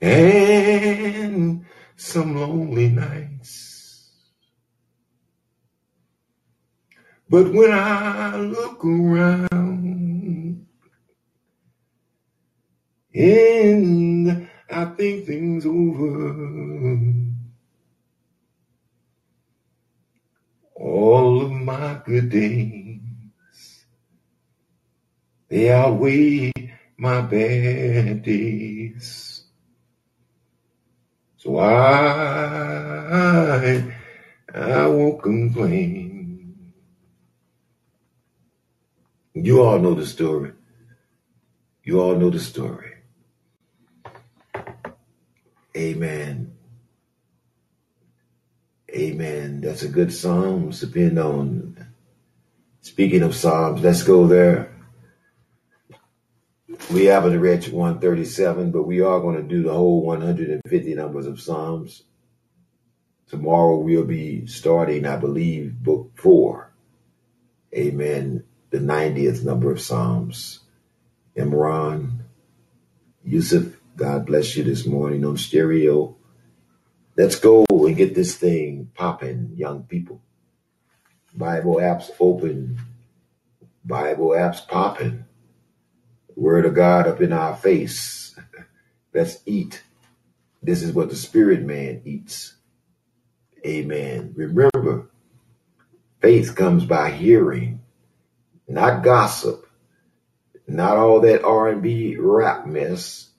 and some lonely nights. But when I look around, and I think things over. All of my good days, they outweigh my bad days. So I, I won't complain. You all know the story. You all know the story. Amen. Amen. That's a good Psalms. Depend on. Speaking of Psalms, let's go there. We haven't read 137, but we are going to do the whole 150 numbers of Psalms. Tomorrow we'll be starting, I believe, book four. Amen. The 90th number of Psalms. Imran, Yusuf, God bless you this morning on stereo. Let's go and get this thing popping, young people. Bible apps open. Bible apps popping. Word of God up in our face. Let's eat. This is what the spirit man eats. Amen. Remember, faith comes by hearing, not gossip, not all that R&B rap mess,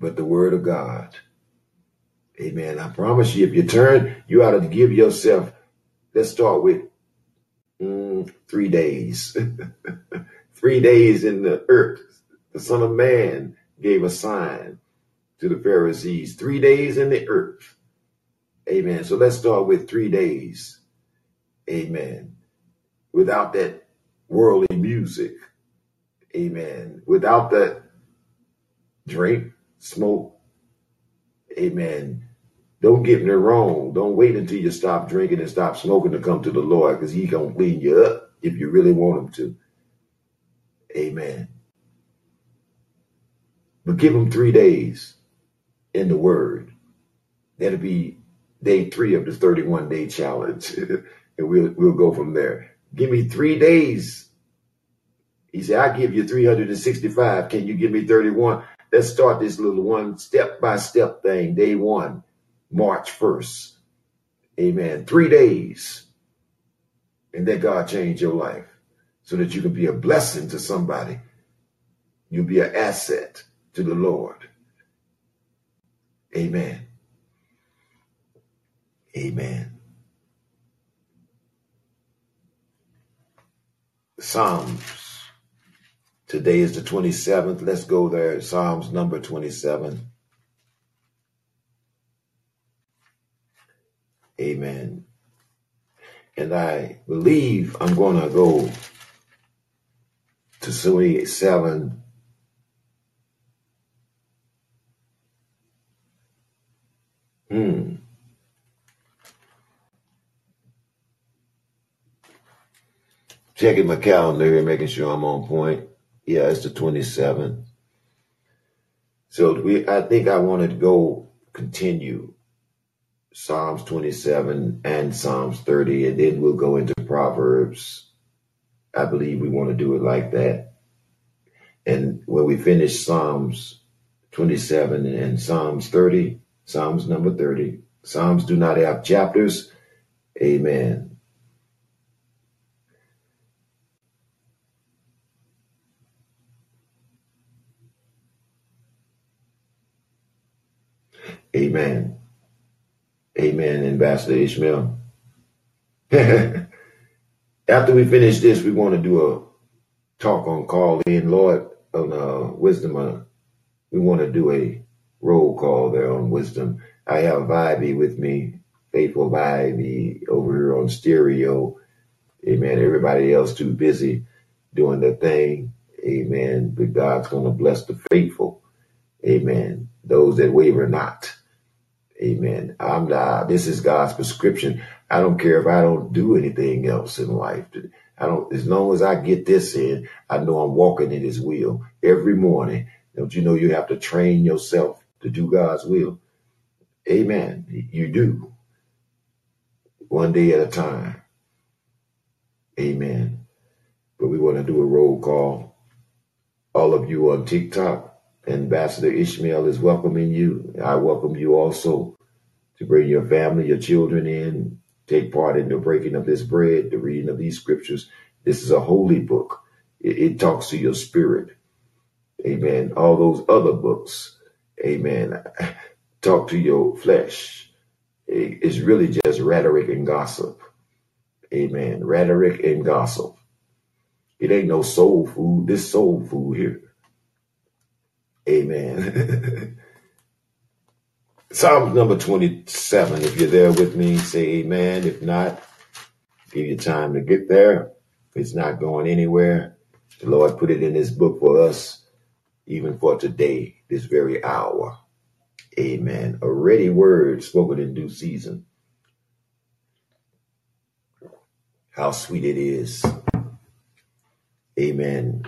but the word of God. Amen. I promise you, if you turn, you ought to give yourself, let's start with mm, three days. three days in the earth. The Son of Man gave a sign to the Pharisees. Three days in the earth. Amen. So let's start with three days. Amen. Without that worldly music. Amen. Without that drink, smoke. Amen. Don't get me wrong. Don't wait until you stop drinking and stop smoking to come to the Lord because He gonna clean you up if you really want Him to. Amen. But give Him three days in the Word. That'll be day three of the 31 day challenge, and we'll we'll go from there. Give me three days. He said, "I give you 365. Can you give me 31?" Let's start this little one step by step thing. Day one, March 1st. Amen. Three days. And let God change your life so that you can be a blessing to somebody. You'll be an asset to the Lord. Amen. Amen. Psalms. Today is the 27th. Let's go there. Psalms number 27. Amen. And I believe I'm going to go to 27. Checking my calendar here, making sure I'm on point. Yeah, it's the 27th. So we, I think I wanted to go continue Psalms 27 and Psalms 30, and then we'll go into Proverbs. I believe we want to do it like that. And when we finish Psalms 27 and Psalms 30, Psalms number 30, Psalms do not have chapters. Amen. Amen. Amen, Ambassador Ishmael. After we finish this, we want to do a talk on Callin, Lord, on uh, wisdom. Uh, we want to do a roll call there on wisdom. I have Vibey with me, faithful Vibey over here on stereo. Amen. Everybody else too busy doing their thing. Amen. But God's going to bless the faithful. Amen. Those that waver not. Amen. I'm not, this is God's prescription. I don't care if I don't do anything else in life. I don't, as long as I get this in, I know I'm walking in his will every morning. Don't you know you have to train yourself to do God's will? Amen. You do. One day at a time. Amen. But we want to do a roll call. All of you on TikTok, Ambassador Ishmael is welcoming you. I welcome you also to bring your family, your children in, take part in the breaking of this bread, the reading of these scriptures. This is a holy book. It, it talks to your spirit. Amen. All those other books, amen, talk to your flesh. It- it's really just rhetoric and gossip. Amen. Rhetoric and gossip. It ain't no soul food. This soul food here. Amen. Psalms number 27. If you're there with me, say amen. If not, give you time to get there. It's not going anywhere. The Lord put it in His book for us, even for today, this very hour. Amen. A ready word spoken in due season. How sweet it is. Amen.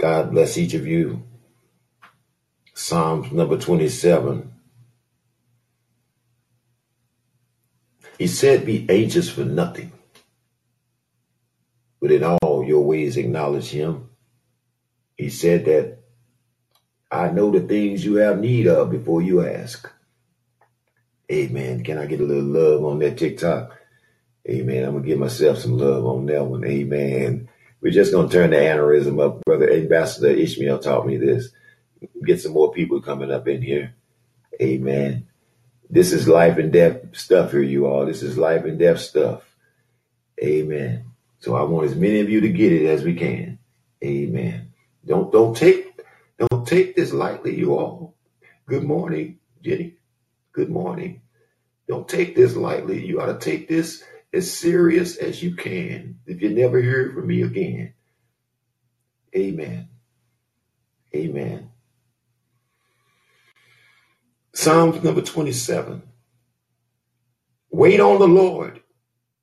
God bless each of you. Psalms number 27. He said, Be anxious for nothing, but in all your ways acknowledge Him. He said that I know the things you have need of before you ask. Amen. Can I get a little love on that TikTok? Amen. I'm going to give myself some love on that one. Amen. We're just going to turn the aneurysm up. Brother Ambassador Ishmael taught me this. Get some more people coming up in here. Amen. This is life and death stuff here, you all. This is life and death stuff. Amen. So I want as many of you to get it as we can. Amen. Don't don't take don't take this lightly, you all. Good morning, Jenny. Good morning. Don't take this lightly. You ought to take this as serious as you can. If you never hear from me again. Amen. Amen. Psalms number 27. Wait on the Lord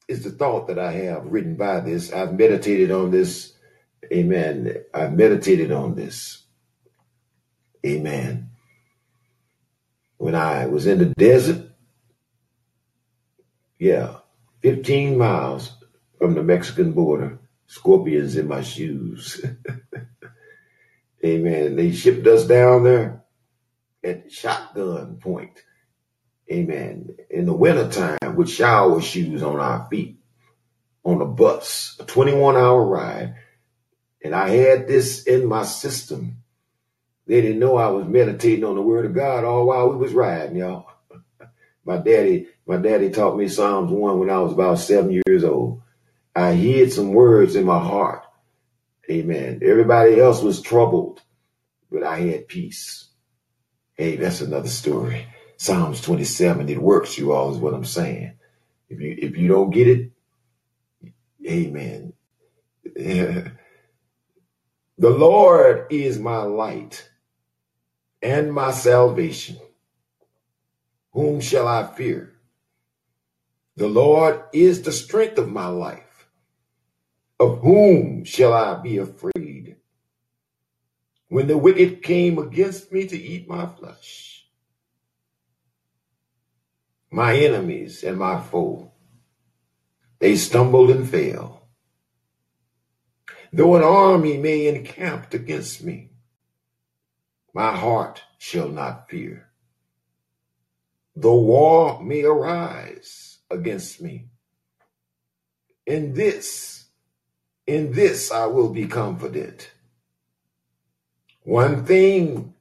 is the thought that I have written by this. I've meditated on this. Amen. I've meditated on this. Amen. When I was in the desert, yeah, 15 miles from the Mexican border, scorpions in my shoes. Amen. They shipped us down there at shotgun point. Amen. In the wintertime with shower shoes on our feet on a bus, a 21 hour ride. And I had this in my system. They didn't know I was meditating on the word of God all while we was riding, y'all. My daddy, my daddy taught me Psalms 1 when I was about seven years old. I hid some words in my heart. Amen. Everybody else was troubled, but I had peace. Hey, that's another story. Psalms 27, it works, you all, is what I'm saying. If you if you don't get it, amen. the Lord is my light and my salvation. Whom shall I fear? The Lord is the strength of my life. Of whom shall I be afraid? When the wicked came against me to eat my flesh, my enemies and my foe, they stumbled and fell. Though an army may encamp against me, my heart shall not fear. Though war may arise against me, in this, in this I will be confident. One thing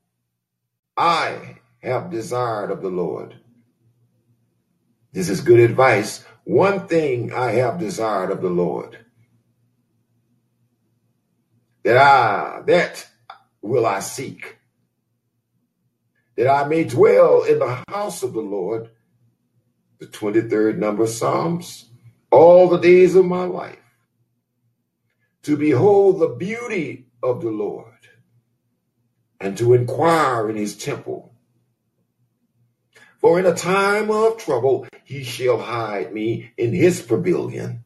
I have desired of the Lord. This is good advice. One thing I have desired of the Lord. That I, that will I seek. That I may dwell in the house of the Lord. The 23rd number of Psalms. All the days of my life. To behold the beauty of the Lord and to inquire in his temple. For in a time of trouble he shall hide me in his pavilion,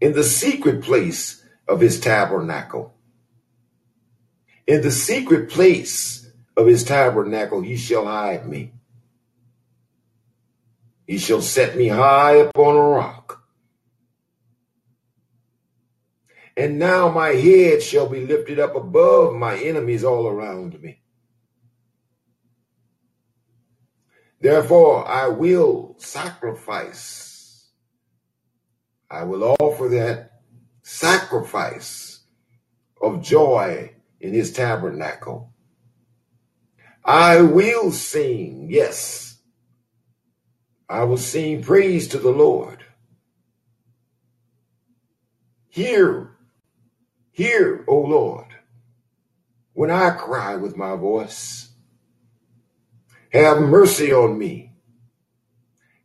in the secret place of his tabernacle. In the secret place of his tabernacle he shall hide me. He shall set me high upon a rock. And now my head shall be lifted up above my enemies all around me. Therefore, I will sacrifice. I will offer that sacrifice of joy in his tabernacle. I will sing, yes. I will sing praise to the Lord. Hear, hear, O Lord, when I cry with my voice. Have mercy on me.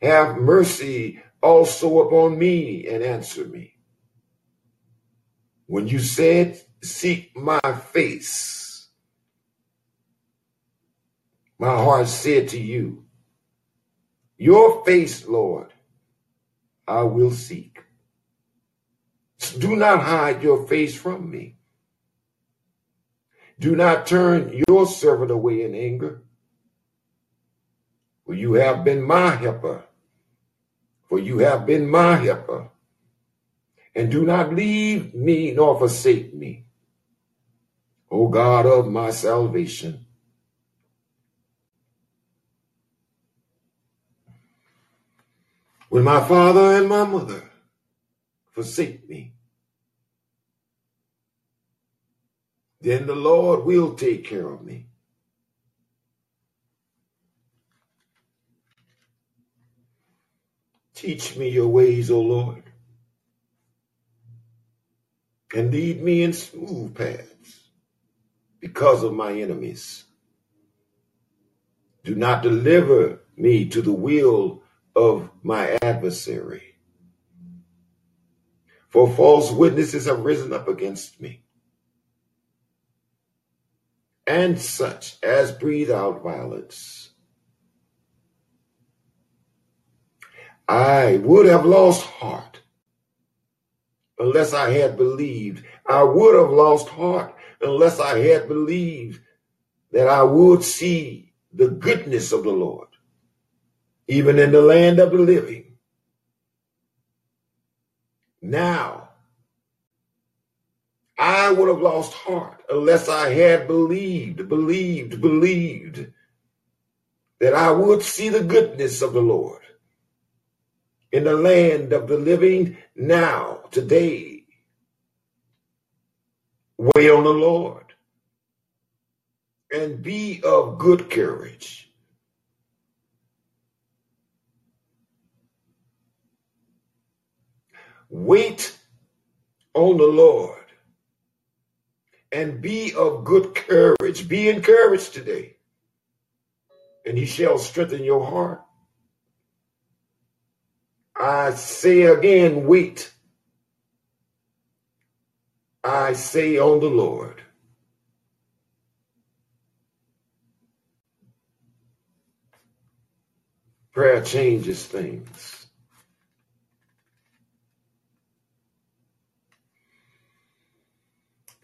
Have mercy also upon me and answer me. When you said, Seek my face, my heart said to you, Your face, Lord, I will seek. Do not hide your face from me. Do not turn your servant away in anger. For you have been my helper. For you have been my helper. And do not leave me nor forsake me. O God of my salvation. When my father and my mother forsake me, then the Lord will take care of me. Teach me your ways, O Lord, and lead me in smooth paths because of my enemies. Do not deliver me to the will of my adversary. For false witnesses have risen up against me, and such as breathe out violence. I would have lost heart unless I had believed. I would have lost heart unless I had believed that I would see the goodness of the Lord, even in the land of the living. Now, I would have lost heart unless I had believed, believed, believed that I would see the goodness of the Lord in the land of the living now, today. Wait on the Lord and be of good courage. Wait on the Lord and be of good courage. Be encouraged today, and he shall strengthen your heart. I say again, wait. I say on the Lord. Prayer changes things.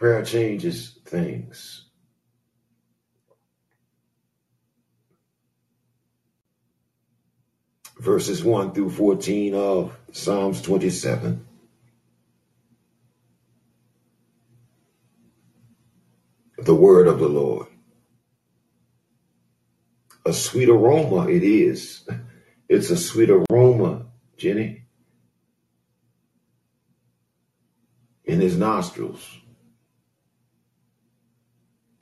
Prayer changes things. verses 1 through 14 of Psalms 27. The word of the Lord. A sweet aroma it is. It's a sweet aroma, Jenny, in his nostrils.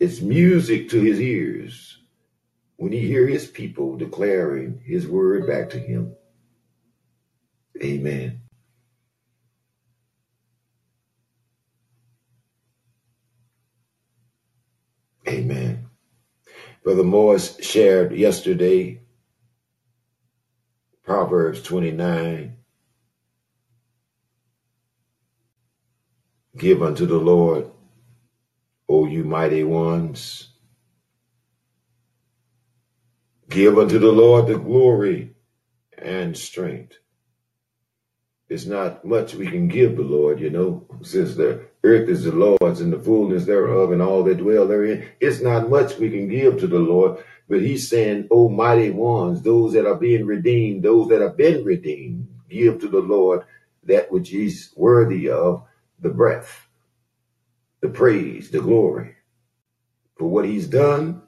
It's music to his ears when he hear his people declaring his word back to him. Amen. Amen. Brother Morris shared yesterday Proverbs 29. Give unto the Lord, O you mighty ones Give unto the Lord the glory and strength. It's not much we can give the Lord, you know, since the earth is the Lord's and the fullness thereof and all that dwell therein. It's not much we can give to the Lord, but he's saying, O mighty ones, those that are being redeemed, those that have been redeemed, give to the Lord that which he's worthy of, the breath the praise, the glory for what he's done,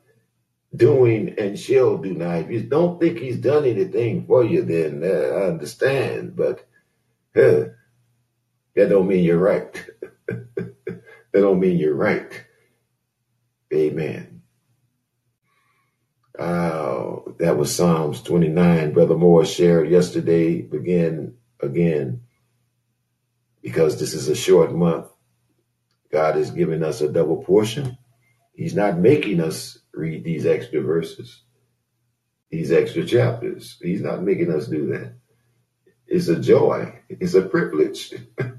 doing, and shall do. Now, if you don't think he's done anything for you, then uh, I understand, but that don't mean you're right. that don't mean you're right. Amen. Uh, that was Psalms 29. Brother Moore shared yesterday, begin again, because this is a short month. God is giving us a double portion. He's not making us read these extra verses, these extra chapters. He's not making us do that. It's a joy, it's a privilege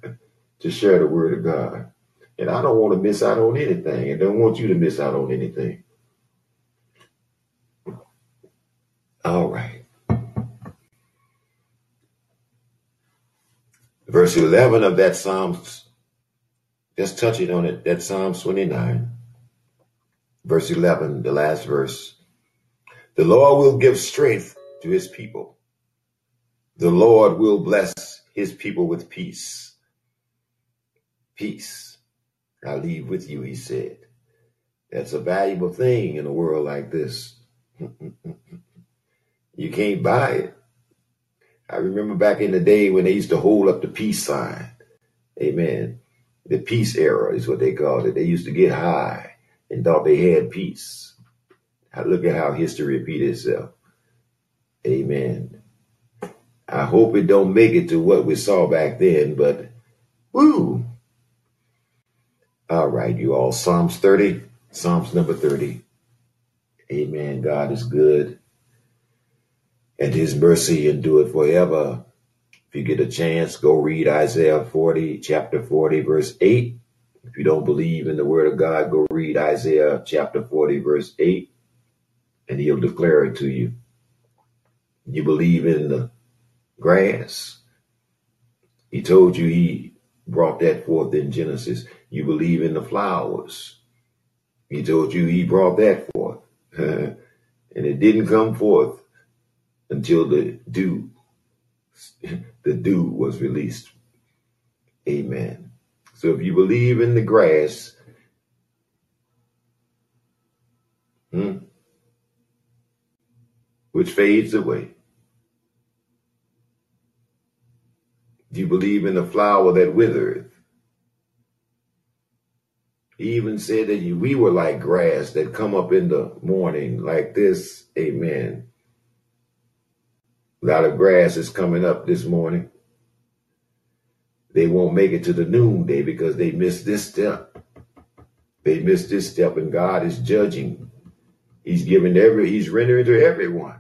to share the word of God. And I don't want to miss out on anything. I don't want you to miss out on anything. All right. Verse 11 of that Psalms, just touching on it, that Psalm 29, verse 11, the last verse. The Lord will give strength to his people. The Lord will bless his people with peace. Peace I leave with you, he said. That's a valuable thing in a world like this. you can't buy it. I remember back in the day when they used to hold up the peace sign. Amen. The peace era is what they called it. They used to get high and thought they had peace. Look at how history repeated itself. Amen. I hope it don't make it to what we saw back then, but woo, all right, you all. Psalms 30, Psalms number 30. Amen. God is good and his mercy endureth forever. You get a chance, go read Isaiah 40, chapter 40, verse 8. If you don't believe in the word of God, go read Isaiah chapter 40, verse 8, and he'll declare it to you. You believe in the grass. He told you he brought that forth in Genesis. You believe in the flowers. He told you he brought that forth. and it didn't come forth until the dew, the dew was released. Amen. So if you believe in the grass, hmm, which fades away, do you believe in the flower that withereth, he even said that we were like grass that come up in the morning like this. Amen. Lot of grass is coming up this morning. They won't make it to the noonday because they missed this step. They missed this step, and God is judging. He's giving every, He's rendering to everyone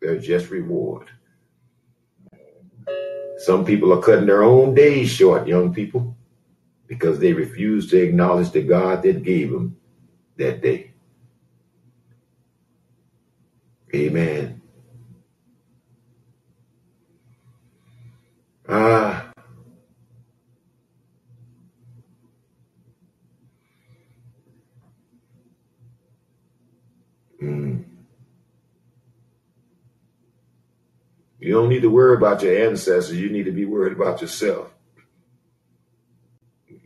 their just reward. Some people are cutting their own days short, young people because they refuse to acknowledge the God that gave them that day. Amen. Ah. Mm. You don't need to worry about your ancestors. You need to be worried about yourself.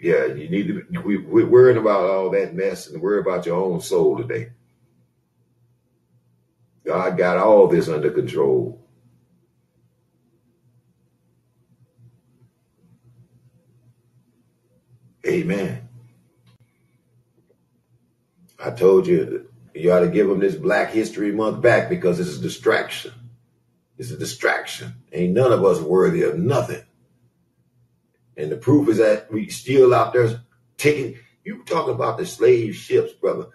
Yeah, you need to. We, we're worrying about all that mess and worry about your own soul today. God got all this under control. Amen. I told you you ought to give them this Black History Month back because it's a distraction. It's a distraction. Ain't none of us worthy of nothing. And the proof is that we still out there taking, you talking about the slave ships, brother.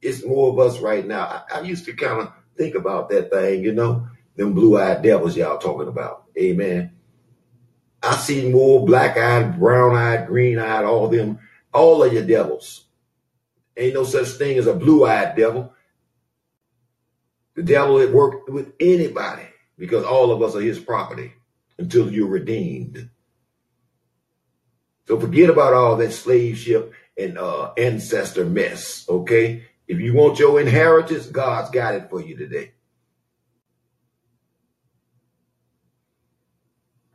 It's more of us right now. I, I used to kind of think about that thing, you know, them blue eyed devils y'all talking about. Amen. I see more black eyed, brown eyed, green eyed, all of them, all of your devils. Ain't no such thing as a blue eyed devil. The devil will work with anybody because all of us are his property until you're redeemed. So forget about all that slave ship and uh, ancestor mess, okay? If you want your inheritance, God's got it for you today.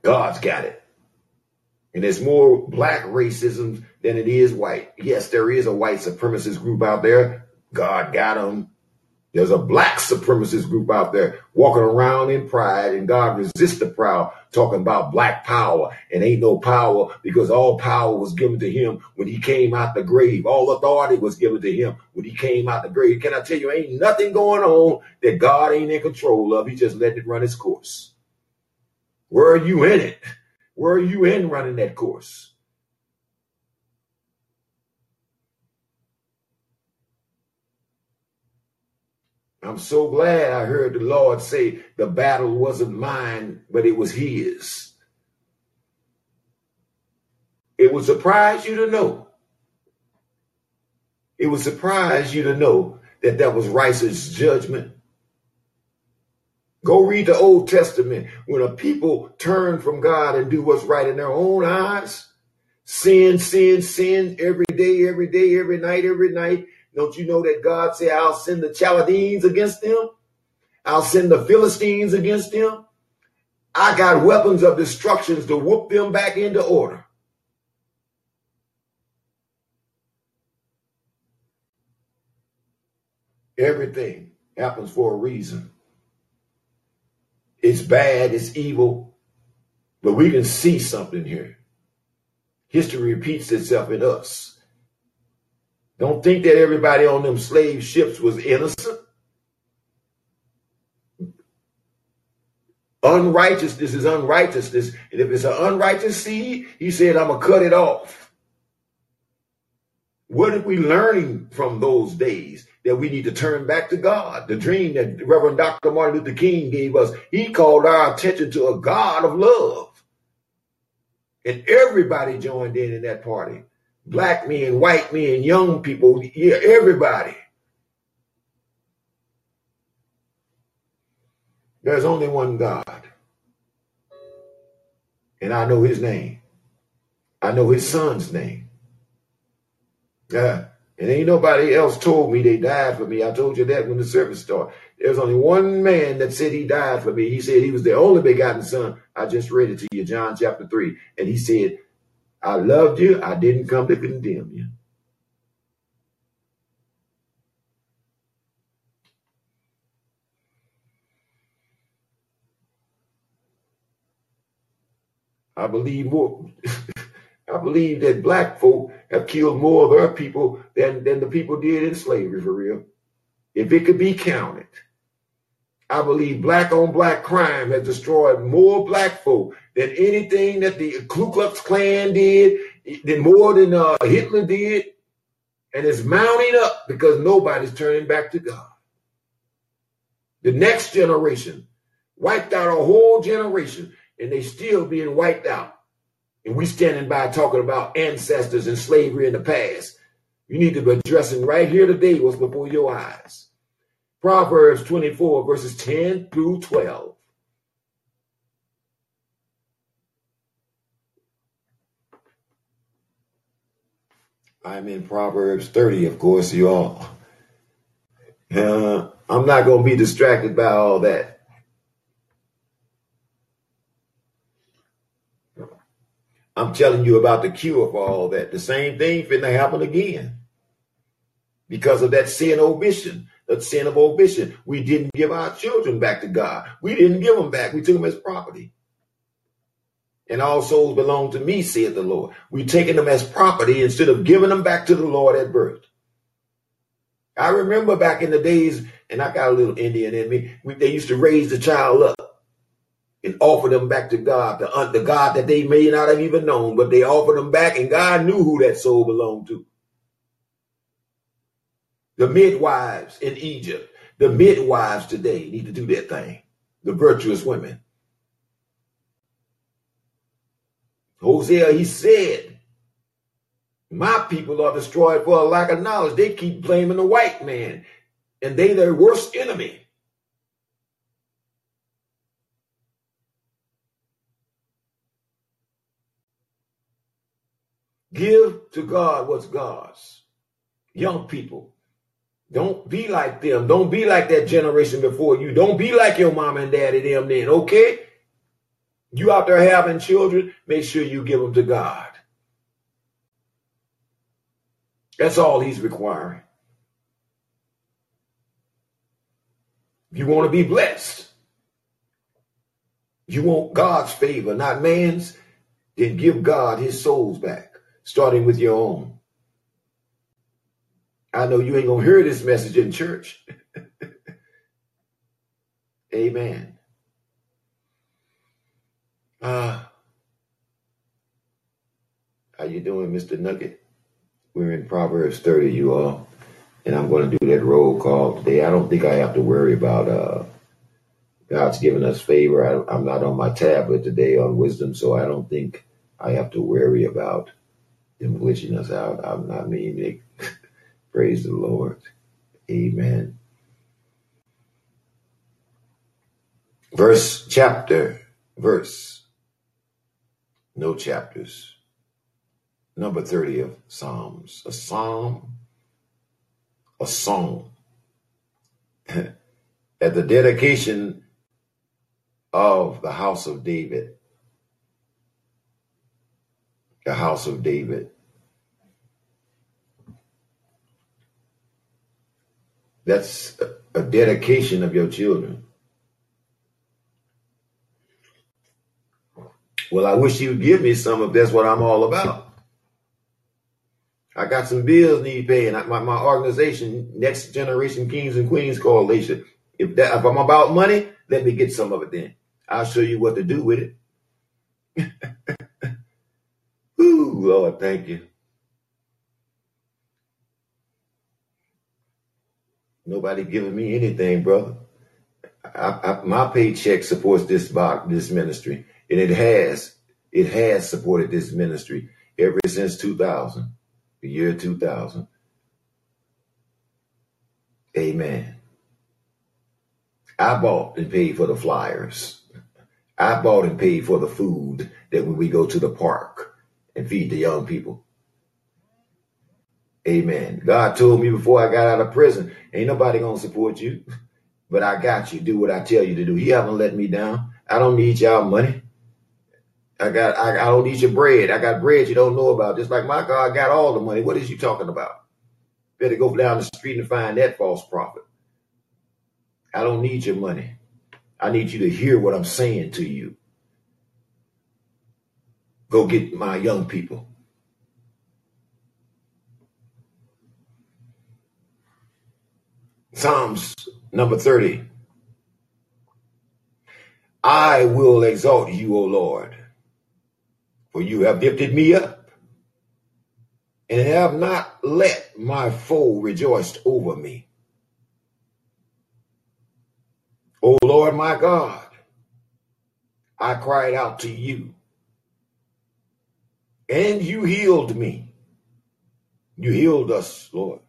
God's got it. And there's more black racism than it is white. Yes, there is a white supremacist group out there. God got them. There's a black supremacist group out there walking around in pride, and God resists the proud, talking about black power. And ain't no power because all power was given to him when he came out the grave. All authority was given to him when he came out the grave. Can I tell you, ain't nothing going on that God ain't in control of. He just let it run its course. Where are you in it? Where are you in running that course? I'm so glad I heard the Lord say the battle wasn't mine, but it was his. It would surprise you to know. It would surprise you to know that that was righteous judgment. Go read the Old Testament. When a people turn from God and do what's right in their own eyes, sin, sin, sin every day, every day, every night, every night, don't you know that God said, I'll send the Chaldeans against them? I'll send the Philistines against them. I got weapons of destructions to whoop them back into order. Everything happens for a reason. It's bad, it's evil, but we can see something here. History repeats itself in us. Don't think that everybody on them slave ships was innocent. Unrighteousness is unrighteousness. And if it's an unrighteous seed, he said, I'm going to cut it off. What are we learning from those days that we need to turn back to God? The dream that Reverend Dr. Martin Luther King gave us, he called our attention to a God of love. And everybody joined in in that party black men, white men, young people, yeah, everybody. There's only one God. And I know his name. I know his son's name. Yeah. And ain't nobody else told me they died for me. I told you that when the service started. There's only one man that said he died for me. He said he was the only begotten son. I just read it to you, John chapter 3. And he said, I loved you. I didn't come to condemn you. I believe more. I believe that black folk have killed more of their people than, than the people did in slavery for real. If it could be counted. I believe black on black crime has destroyed more black folk than anything that the Ku Klux Klan did, than more than uh, Hitler did. And it's mounting up because nobody's turning back to God. The next generation wiped out a whole generation and they still being wiped out. And we standing by talking about ancestors and slavery in the past. You need to be addressing right here today what's before your eyes. Proverbs 24, verses 10 through 12. I'm in Proverbs 30, of course, you all. Uh, I'm not going to be distracted by all that. I'm telling you about the cure for all that. The same thing finna happen again because of that sin omission that sin of omission. We didn't give our children back to God. We didn't give them back. We took them as property. And all souls belong to me, saith the Lord. we taking them as property instead of giving them back to the Lord at birth. I remember back in the days, and I got a little Indian in me, we, they used to raise the child up and offer them back to God, the, uh, the God that they may not have even known, but they offered them back, and God knew who that soul belonged to the midwives in Egypt, the midwives today need to do their thing. The virtuous women. Hosea, he said, My people are destroyed for a lack of knowledge. They keep blaming the white man, and they their worst enemy. Give to God what's God's. Young people, don't be like them. Don't be like that generation before you. Don't be like your mom and daddy them then, okay? You out there having children, make sure you give them to God. That's all he's requiring. If you want to be blessed, you want God's favor, not man's, then give God his souls back, starting with your own. I know you ain't going to hear this message in church. Amen. Ah. How you doing, Mr. Nugget? We're in Proverbs 30, you all. And I'm going to do that roll call today. I don't think I have to worry about uh, God's giving us favor. I, I'm not on my tablet today on wisdom, so I don't think I have to worry about them glitching us out. I'm not mean. Praise the Lord. Amen. Verse, chapter, verse, no chapters. Number 30 of Psalms. A psalm, a song. At the dedication of the house of David. The house of David. That's a dedication of your children. Well, I wish you'd give me some if that's what I'm all about. I got some bills need paying. My, my organization, Next Generation Kings and Queens Coalition. If that if I'm about money, let me get some of it then. I'll show you what to do with it. Lord, thank you. Nobody giving me anything, brother. I, I, my paycheck supports this box, this ministry, and it has it has supported this ministry ever since 2000, the year 2000. Amen. I bought and paid for the flyers. I bought and paid for the food that when we go to the park and feed the young people. Amen. God told me before I got out of prison, ain't nobody gonna support you, but I got you. Do what I tell you to do. He haven't let me down. I don't need y'all money. I got I, I don't need your bread. I got bread you don't know about. Just like my God got all the money. What is you talking about? Better go down the street and find that false prophet. I don't need your money. I need you to hear what I'm saying to you. Go get my young people. Psalms number 30. I will exalt you, O Lord, for you have lifted me up and have not let my foe rejoice over me. O Lord my God, I cried out to you and you healed me. You healed us, Lord.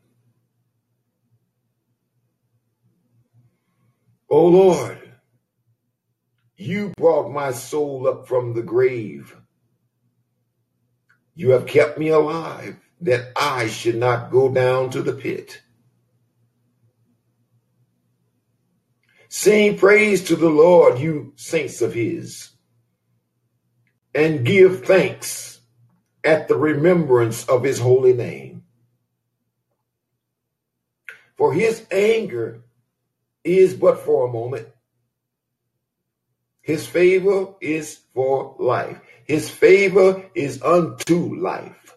O Lord, you brought my soul up from the grave. You have kept me alive that I should not go down to the pit. Sing praise to the Lord, you saints of his, and give thanks at the remembrance of his holy name. For his anger is but for a moment. His favor is for life. His favor is unto life.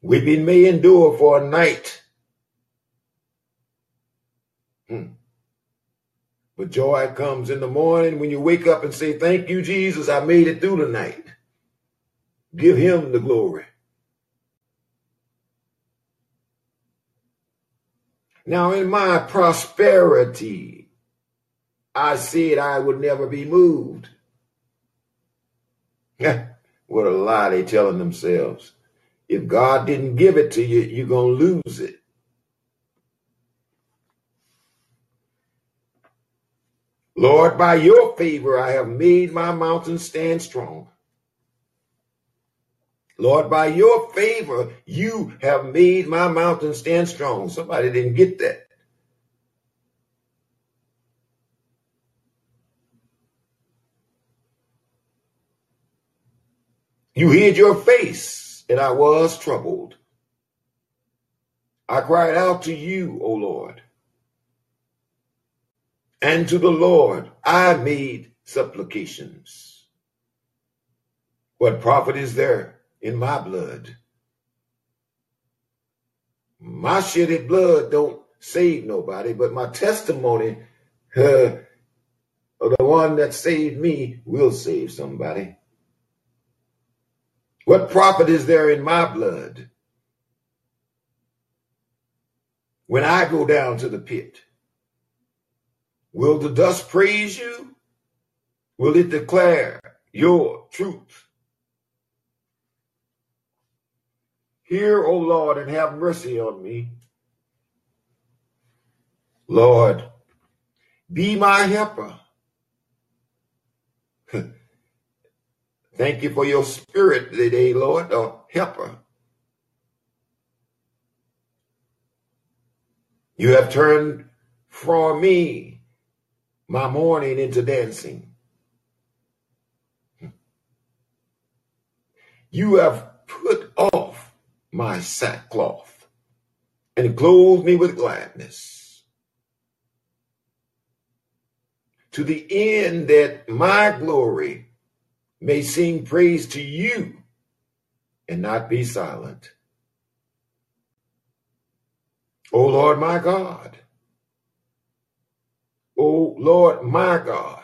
Weeping may endure for a night. Hmm. But joy comes in the morning when you wake up and say, Thank you, Jesus, I made it through the night. Give him the glory. Now, in my prosperity, I said I would never be moved. what a lie they telling themselves. If God didn't give it to you, you're going to lose it. Lord, by your favor, I have made my mountain stand strong. Lord, by your favor, you have made my mountain stand strong. Somebody didn't get that. You hid your face, and I was troubled. I cried out to you, O Lord. And to the Lord I made supplications. What profit is there in my blood? My shedded blood don't save nobody, but my testimony of the one that saved me will save somebody. What profit is there in my blood when I go down to the pit? Will the dust praise you? Will it declare your truth? Hear, O Lord, and have mercy on me. Lord, be my helper. Thank you for your spirit today, Lord, the helper. You have turned from me my mourning into dancing. You have put off my sackcloth and clothed me with gladness to the end that my glory may sing praise to you and not be silent. O Lord my God, O Lord my God,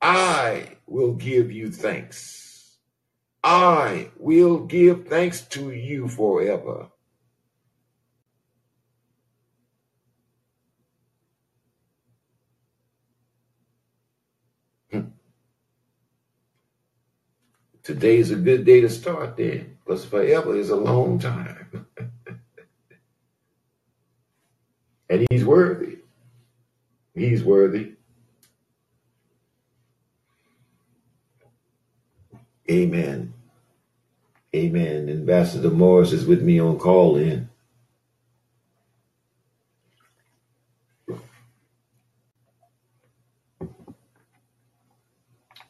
I will give you thanks. I will give thanks to you forever. Hmm. Today's a good day to start then, because forever is a long time. and he's worthy. He's worthy. Amen. Amen. Ambassador Morris is with me on Callin.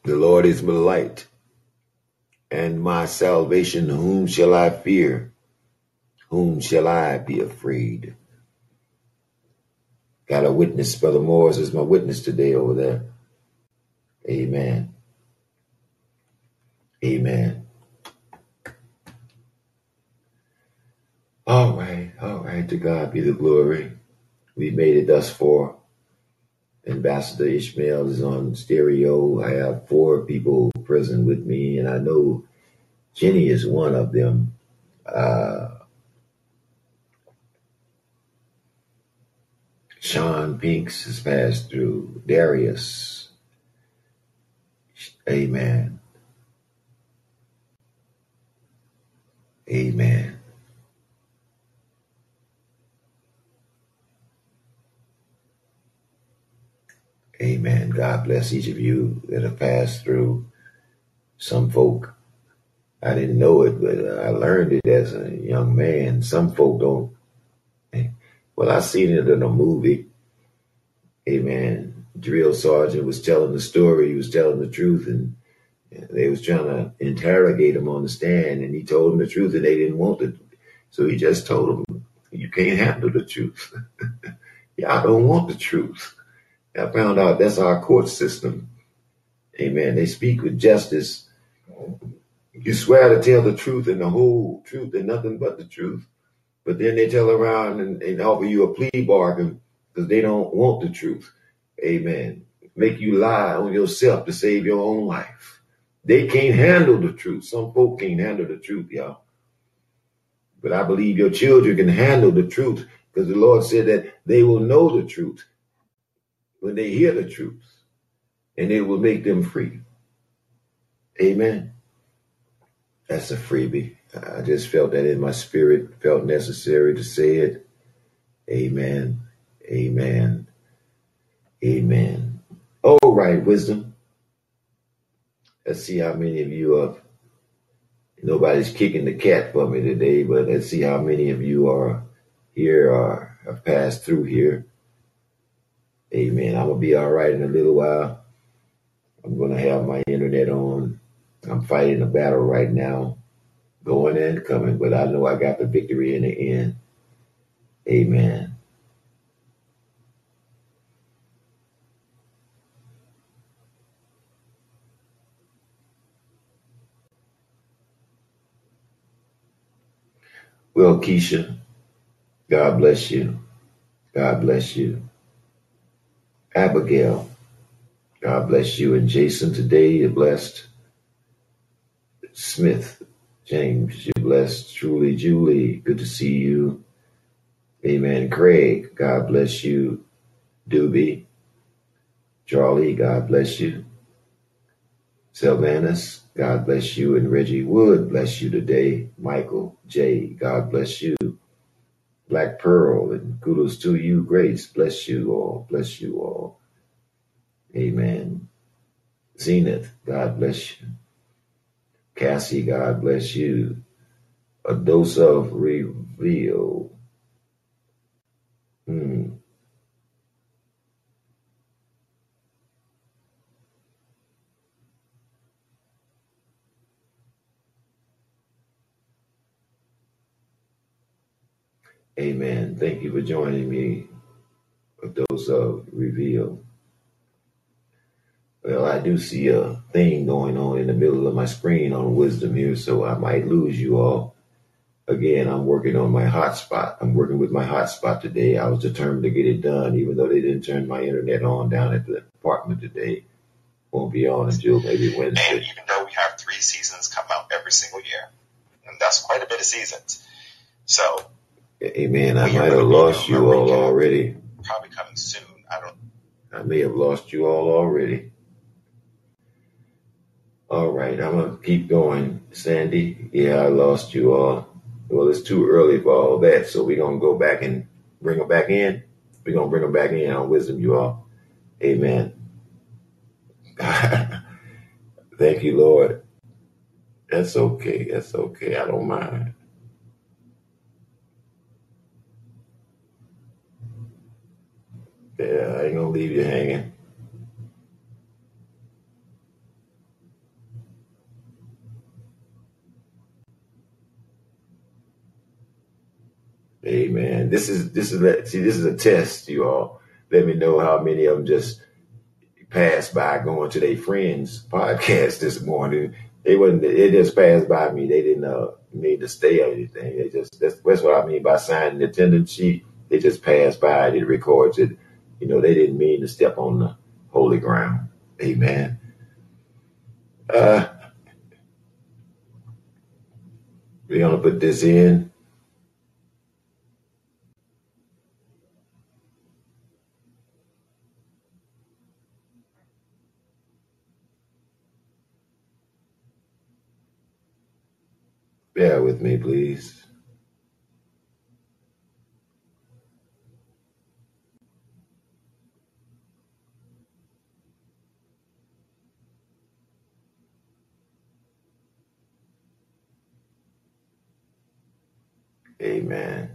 The Lord is my light and my salvation. Whom shall I fear? Whom shall I be afraid? Got a witness. Brother Morris is my witness today over there. Amen. Amen. All right. All right. To God be the glory. We made it thus far. Ambassador Ishmael is on stereo. I have four people present with me, and I know Jenny is one of them. Uh, Sean Pinks has passed through. Darius. Amen. Amen. Amen. God bless each of you that have passed through. Some folk, I didn't know it, but I learned it as a young man. Some folk don't. Well, I seen it in a movie. Amen. Drill sergeant was telling the story. He was telling the truth, and they was trying to interrogate him on the stand, and he told them the truth, and they didn't want it. So he just told them, "You can't handle the truth. Y'all don't want the truth." I found out that's our court system. Amen. They speak with justice. You swear to tell the truth and the whole truth and nothing but the truth. But then they tell around and, and offer you a plea bargain because they don't want the truth. Amen. Make you lie on yourself to save your own life. They can't handle the truth. Some folk can't handle the truth, y'all. But I believe your children can handle the truth because the Lord said that they will know the truth when they hear the truth and it will make them free. Amen. That's a freebie. I just felt that in my spirit, felt necessary to say it. Amen. Amen. Amen. All right, wisdom. Let's see how many of you are. Nobody's kicking the cat for me today, but let's see how many of you are here or have passed through here. Amen. I'm gonna be all right in a little while. I'm gonna have my internet on. I'm fighting a battle right now, going and coming, but I know I got the victory in the end. Amen. Well, Keisha, God bless you. God bless you. Abigail, God bless you. And Jason, today you're blessed. Smith, James, you're blessed. Truly, Julie, good to see you. Amen. Craig, God bless you. Doobie, Charlie, God bless you. Sylvanus, God bless you. And Reggie Wood, bless you today. Michael J, God bless you. Black Pearl, and kudos to you. Grace, bless you all. Bless you all. Amen. Zenith, God bless you. Cassie, God bless you. A dose of reveal. Hmm. Amen. Thank you for joining me. A dose of reveal. Well, I do see a thing going on in the middle of my screen on wisdom here, so I might lose you all. Again, I'm working on my hotspot. I'm working with my hotspot today. I was determined to get it done, even though they didn't turn my internet on down at the apartment today. Won't be on until maybe And Wednesday. even though we have three seasons come out every single year, and that's quite a bit of seasons. So Amen. I we might have lost you all already. probably coming soon. I don't I may have lost you all already. All right, I'm gonna keep going. Sandy, yeah, I lost you all. Well, it's too early for all that, so we're gonna go back and bring them back in. We're gonna bring them back in on wisdom, you all. Amen. Thank you, Lord. That's okay. That's okay. I don't mind. Yeah, I ain't gonna leave you hanging. Amen. This is this is see this is a test, you all. Let me know how many of them just passed by going to their friends' podcast this morning. They wasn't. It just passed by me. They didn't uh, mean to stay or anything. They just that's, that's what I mean by signing the attendance sheet. They just passed by. It records it. You know, they didn't mean to step on the holy ground. Amen. Uh, we're gonna put this in. Bear with me, please. Amen.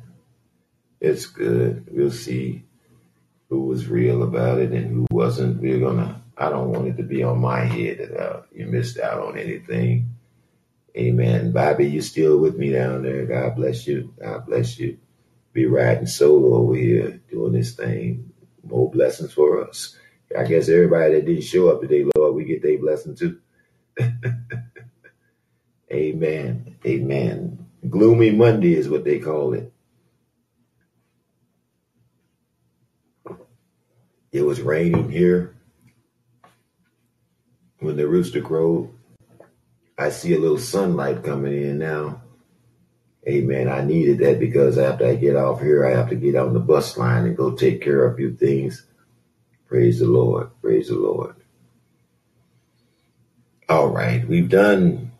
It's good. We'll see who was real about it and who wasn't. We're gonna. I don't want it to be on my head that uh, you missed out on anything. Amen. Bobby, you still with me down there? God bless you. God bless you. Be riding solo over here doing this thing. More blessings for us. I guess everybody that didn't show up today, Lord, we get their blessing too. Amen. Amen. Gloomy Monday is what they call it. It was raining here when the rooster crowed. I see a little sunlight coming in now. Amen. I needed that because after I get off here, I have to get on the bus line and go take care of a few things. Praise the Lord. Praise the Lord. All right. We've done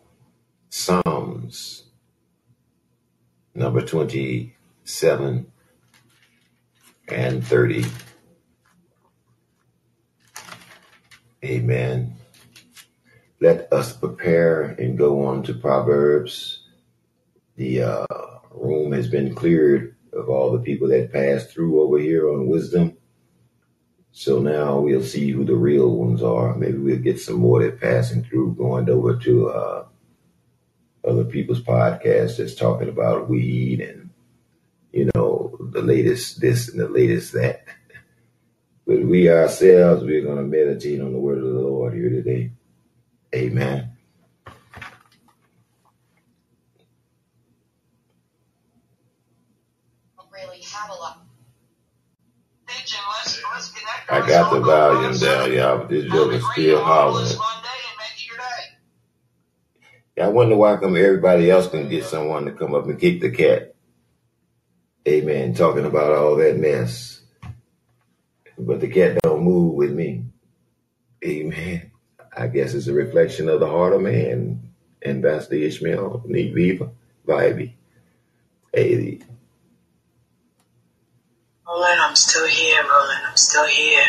Psalms number 27 and 30. Amen. Let us prepare and go on to Proverbs. The uh, room has been cleared of all the people that passed through over here on wisdom. So now we'll see who the real ones are. Maybe we'll get some more that passing through, going over to uh, other people's podcasts that's talking about weed and you know the latest this and the latest that. But we ourselves, we're going to meditate on the word of the Lord here today. Amen. really have a lot. Hey, Jim, let's, let's connect. I got the volume down, y'all, but this joker's still hollering. I wonder why come everybody else can get someone to come up and kick the cat. Amen. Talking about all that mess. But the cat don't move with me. Amen. I guess it's a reflection of the heart of man. Ambassador Ishmael, Neat Viva, Vibey. Hey, Roland, I'm still here, Roland. I'm still here.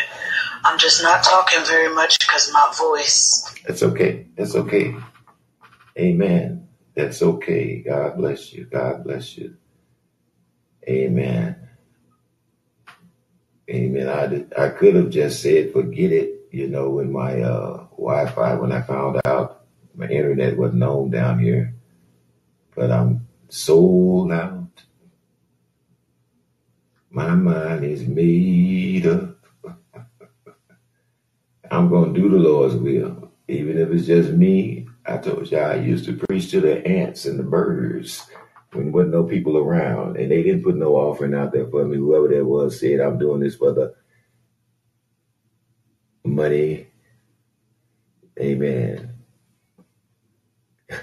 I'm just not talking very much because my voice. it's okay. It's okay. Amen. That's okay. God bless you. God bless you. Amen. Amen. I did, I could have just said forget it, you know, when my uh, Wi-Fi when I found out my internet wasn't on down here, but I'm sold out. My mind is made up. I'm gonna do the Lord's will, even if it's just me. I told you I used to preach to the ants and the birds when there wasn't no people around, and they didn't put no offering out there for me. Whoever that was said, "I'm doing this for the money." Amen.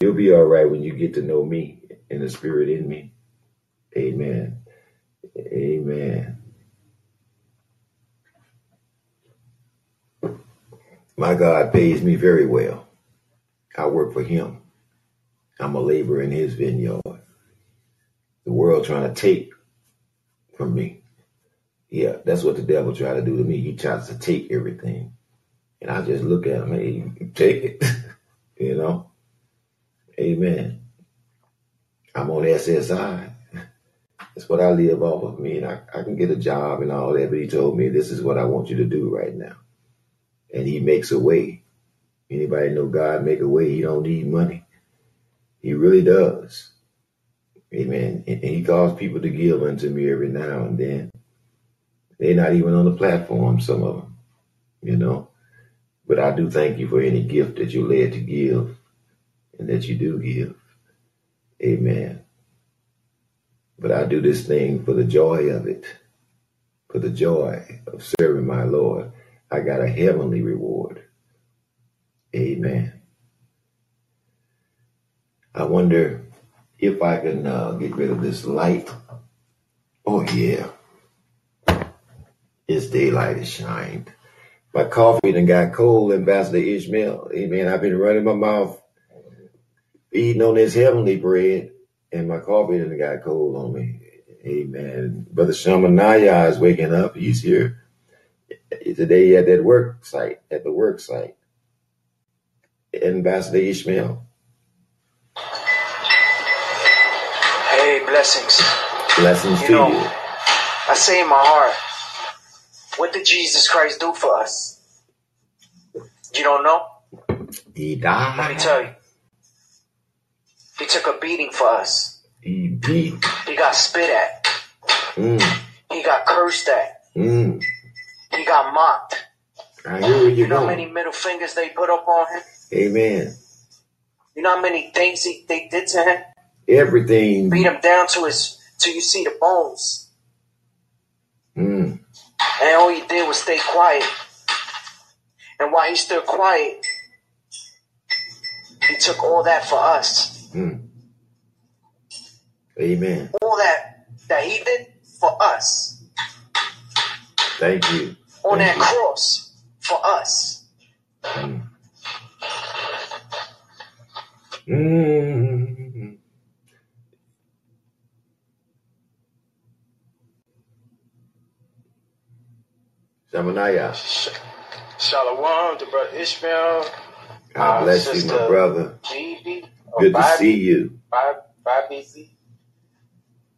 You'll be all right when you get to know me and the Spirit in me. Amen. Amen. My God pays me very well. I work for Him. I'm a laborer in His vineyard. The world trying to take from me. Yeah, that's what the devil tried to do to me. He tries to take everything. And I just look at him, hey, take it. you know? Amen. I'm on SSI. That's what I live off of. Me and I, I can get a job and all that, but he told me this is what I want you to do right now. And he makes a way. Anybody know God make a way? He don't need money. He really does. Amen. And, he calls people to give unto me every now and then. They're not even on the platform, some of them, you know. But I do thank you for any gift that you're led to give and that you do give. Amen. But I do this thing for the joy of it, for the joy of serving my Lord. I got a heavenly reward. Amen. I wonder if I can uh, get rid of this light. Oh, yeah. It's daylight is shined. My coffee done got cold, Ambassador Ishmael. Amen. I've been running my mouth, eating on this heavenly bread, and my coffee done got cold on me. Amen. Brother Shamanaya is waking up. He's here today at that work site, at the work site. Ambassador Ishmael. Hey, blessings. Blessings You to know, you. I say in my heart, what did Jesus Christ do for us? You don't know? He died. Let me tell you. He took a beating for us. He beat. He got spit at. Mm, He got cursed at. mm. He got mocked. I hear where You you're know how many middle fingers they put up on him? Amen. You know how many things he, they did to him? Everything. Beat him down to his till you see the bones. Mm, And all he did was stay quiet. And while he stood quiet, he took all that for us. mm. Amen. All that that he did for us Thank you. on Thank that you. cross for us. Mm. Mm. Sh- Shalom to brother Ishmael, God uh, bless you, my brother. Bibi, Good to see you. Bi- Bibi.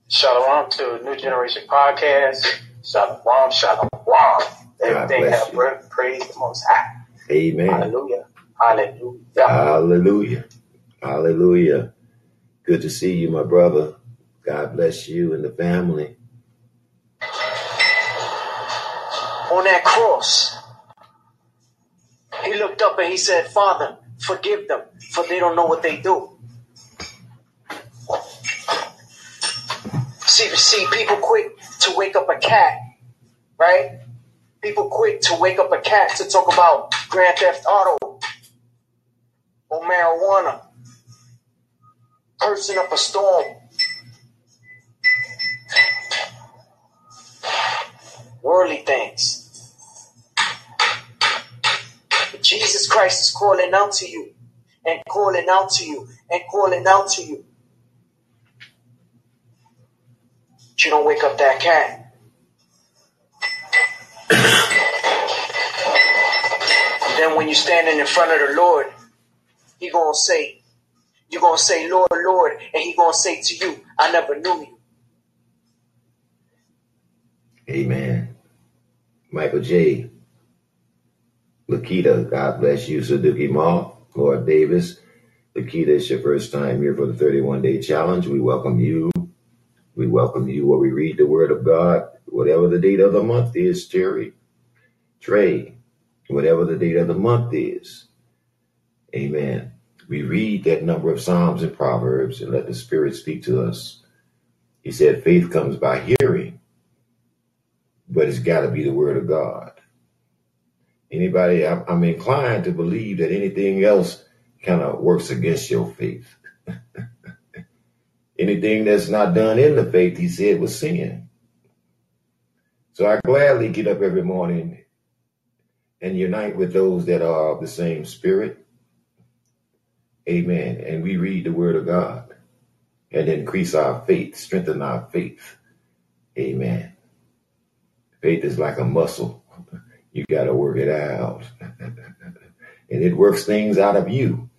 Shalom to New Generation Podcast. Shalom, shalom. Everything bless have you. breath. Praise the Most High. Amen. Hallelujah. Hallelujah. Hallelujah. Hallelujah. Good to see you, my brother. God bless you and the family. On that cross, he looked up and he said, Father, forgive them, for they don't know what they do. See, see, people quick to wake up a cat, right? People quick to wake up a cat to talk about Grand Theft Auto or marijuana, cursing up a storm. Worldly things. But Jesus Christ is calling out to you and calling out to you and calling out to you. But you don't wake up that cat. then when you're standing in front of the Lord, He gonna say, you're gonna say, Lord, Lord, and He gonna say to you, I never knew you. Amen. Michael J. Lakita, God bless you. Suzuki Mall, Lord Davis. Lakita, it's your first time here for the 31 day challenge. We welcome you. We welcome you where we read the word of God, whatever the date of the month is, Terry. Trey, whatever the date of the month is. Amen. We read that number of Psalms and Proverbs and let the Spirit speak to us. He said, faith comes by hearing, but it's got to be the word of God. Anybody, I'm, I'm inclined to believe that anything else kind of works against your faith. Anything that's not done in the faith, he said, was sin. So I gladly get up every morning and unite with those that are of the same spirit. Amen. And we read the word of God and increase our faith, strengthen our faith. Amen. Faith is like a muscle. You got to work it out. and it works things out of you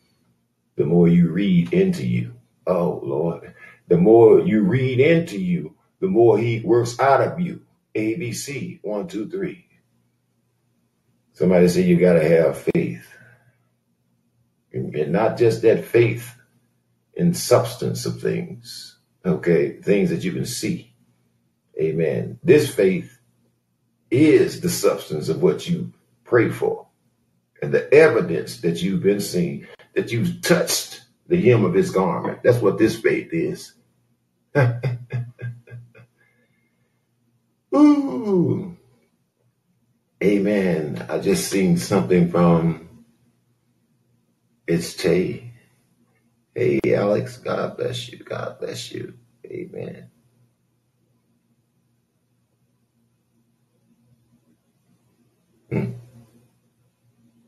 the more you read into you. Oh, Lord. The more you read into you, the more He works out of you. ABC, one, two, three. Somebody say you got to have faith. And not just that faith in substance of things, okay? Things that you can see. Amen. This faith is the substance of what you pray for and the evidence that you've been seeing, that you've touched the hem of his garment. That's what this faith is. Ooh. Amen. I just seen something from it's Tay. Hey Alex, God bless you. God bless you. Amen. Hmm.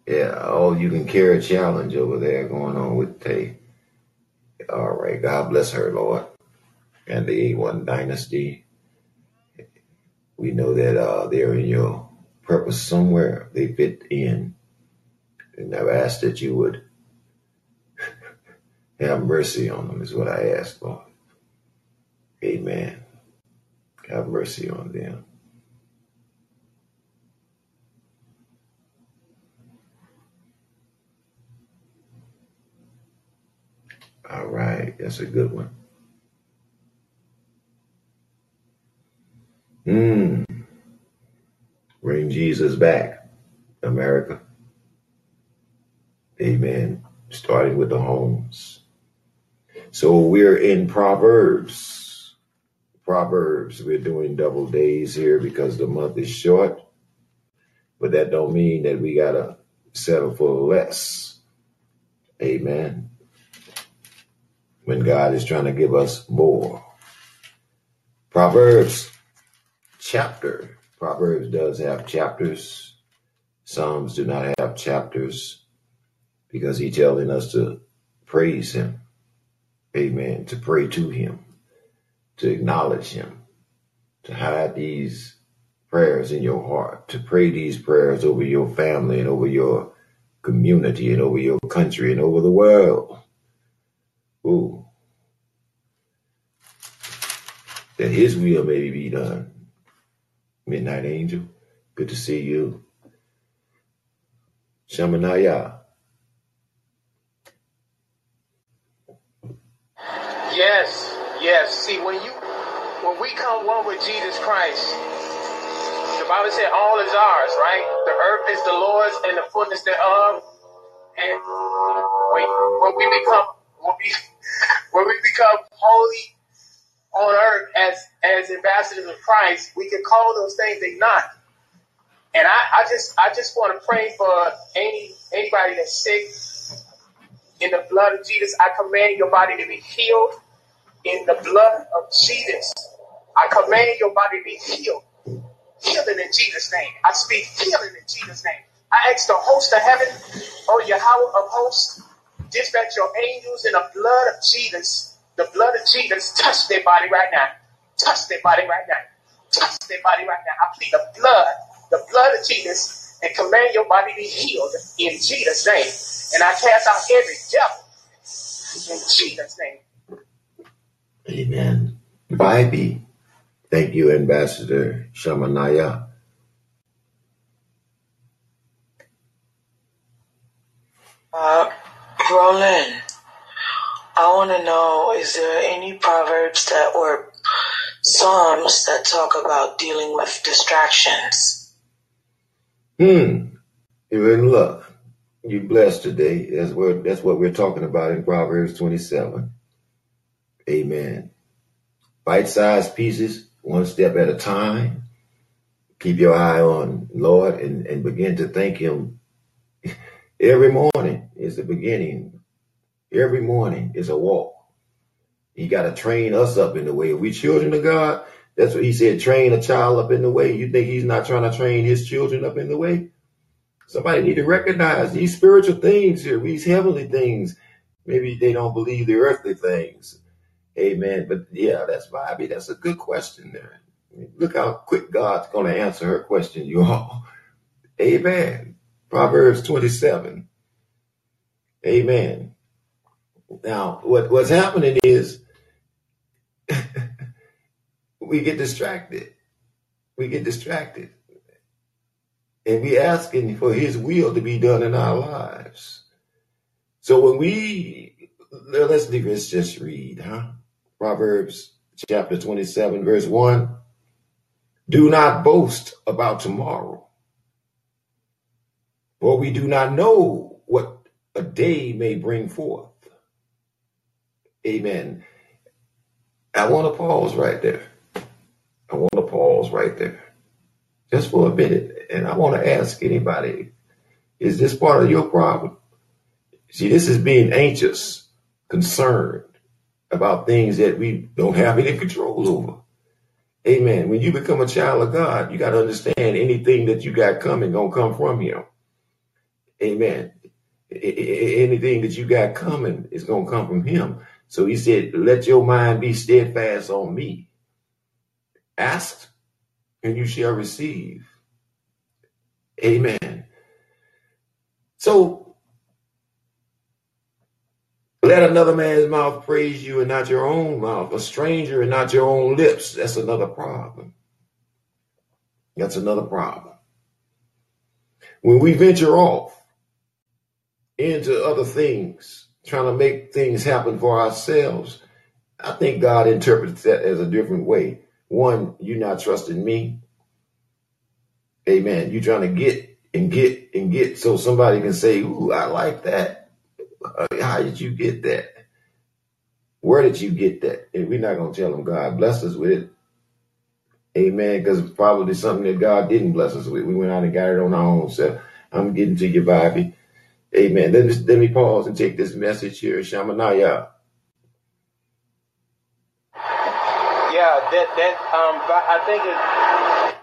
Yeah, oh, you can carry a challenge over there going on with Tay. All right, God bless her, Lord. And the A1 dynasty. We know that uh, they're in your purpose somewhere. They fit in. And I've asked that you would have mercy on them, is what I ask, Lord. Amen. Have mercy on them. All right, that's a good one. Mm. Bring Jesus back, America. Amen. Starting with the homes. So we're in Proverbs. Proverbs. We're doing double days here because the month is short, but that don't mean that we gotta settle for less. Amen. When God is trying to give us more. Proverbs chapter. Proverbs does have chapters. Psalms do not have chapters because he's telling us to praise him. Amen. To pray to him, to acknowledge him, to hide these prayers in your heart, to pray these prayers over your family and over your community and over your country and over the world. Ooh. That his will may be done Midnight Angel. Good to see you. Shamanaya. Yes, yes. See, when you when we come one with Jesus Christ, the Bible said all is ours, right? The earth is the Lord's and the fullness thereof. And when, when we become when we when we become holy on earth as as ambassadors of Christ, we can call those things they not. And I, I just I just want to pray for any anybody that's sick in the blood of Jesus. I command your body to be healed in the blood of Jesus. I command your body to be healed. Healing in Jesus' name. I speak healing in Jesus' name. I ask the host of heaven, oh Yahweh of hosts, dispatch your angels in the blood of Jesus. The blood of Jesus touch their body right now. Touch their body right now. Touch their body right now. I plead the blood, the blood of Jesus, and command your body to be healed in Jesus' name. And I cast out every devil in Jesus' name. Amen. Vibe. Thank you, Ambassador Shamanaya. Uh, Roland, I want to know is there any proverbs that or psalms that talk about dealing with distractions? Hmm. You're in luck. You blessed today. That's what that's what we're talking about in Proverbs 27. Amen. Bite-sized pieces, one step at a time. Keep your eye on Lord and, and begin to thank Him every morning is the beginning. Every morning is a walk. He got to train us up in the way. If we children of God, that's what he said, train a child up in the way. You think he's not trying to train his children up in the way? Somebody need to recognize these spiritual things here, these heavenly things. Maybe they don't believe the earthly things. Amen. But yeah, that's Bobby. That's a good question there. Look how quick God's going to answer her question, you all. Amen. Proverbs 27. Amen. Now, what, what's happening is we get distracted. We get distracted. And we asking for his will to be done in our lives. So when we let's let's just read, huh? Proverbs chapter 27, verse 1. Do not boast about tomorrow, for we do not know what a day may bring forth. Amen. I want to pause right there. I want to pause right there just for a minute. And I want to ask anybody is this part of your problem? See, this is being anxious, concerned about things that we don't have any control over. Amen. When you become a child of God, you got to understand anything that you got coming gonna come from Him. Amen. Anything that you got coming is gonna come from Him. So He said, "Let your mind be steadfast on Me. Ask, and you shall receive." Amen. So let another man's mouth praise you and not your own mouth, a stranger and not your own lips. That's another problem. That's another problem. When we venture off into other things, trying to make things happen for ourselves, I think God interprets that as a different way. One, you're not trusting me. Amen. You're trying to get and get and get so somebody can say, Ooh, I like that. How did you get that? Where did you get that? And we're not going to tell them God blessed us with it. Amen. Because probably something that God didn't bless us with. We went out and got it on our own self. I'm getting to you, Bobby. Amen. Let me, let me pause and take this message here. Shamanaya. Yeah, that that um, I think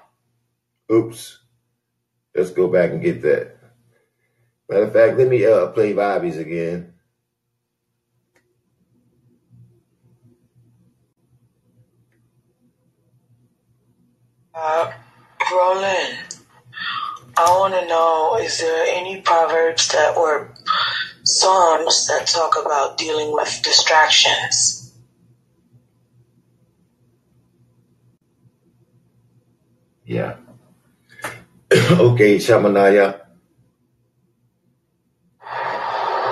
it. Oops. Let's go back and get that. Matter of fact, let me uh, play Bobby's again. Uh, Roland, I want to know is there any proverbs that or psalms that talk about dealing with distractions? Yeah. okay, Shamanaya.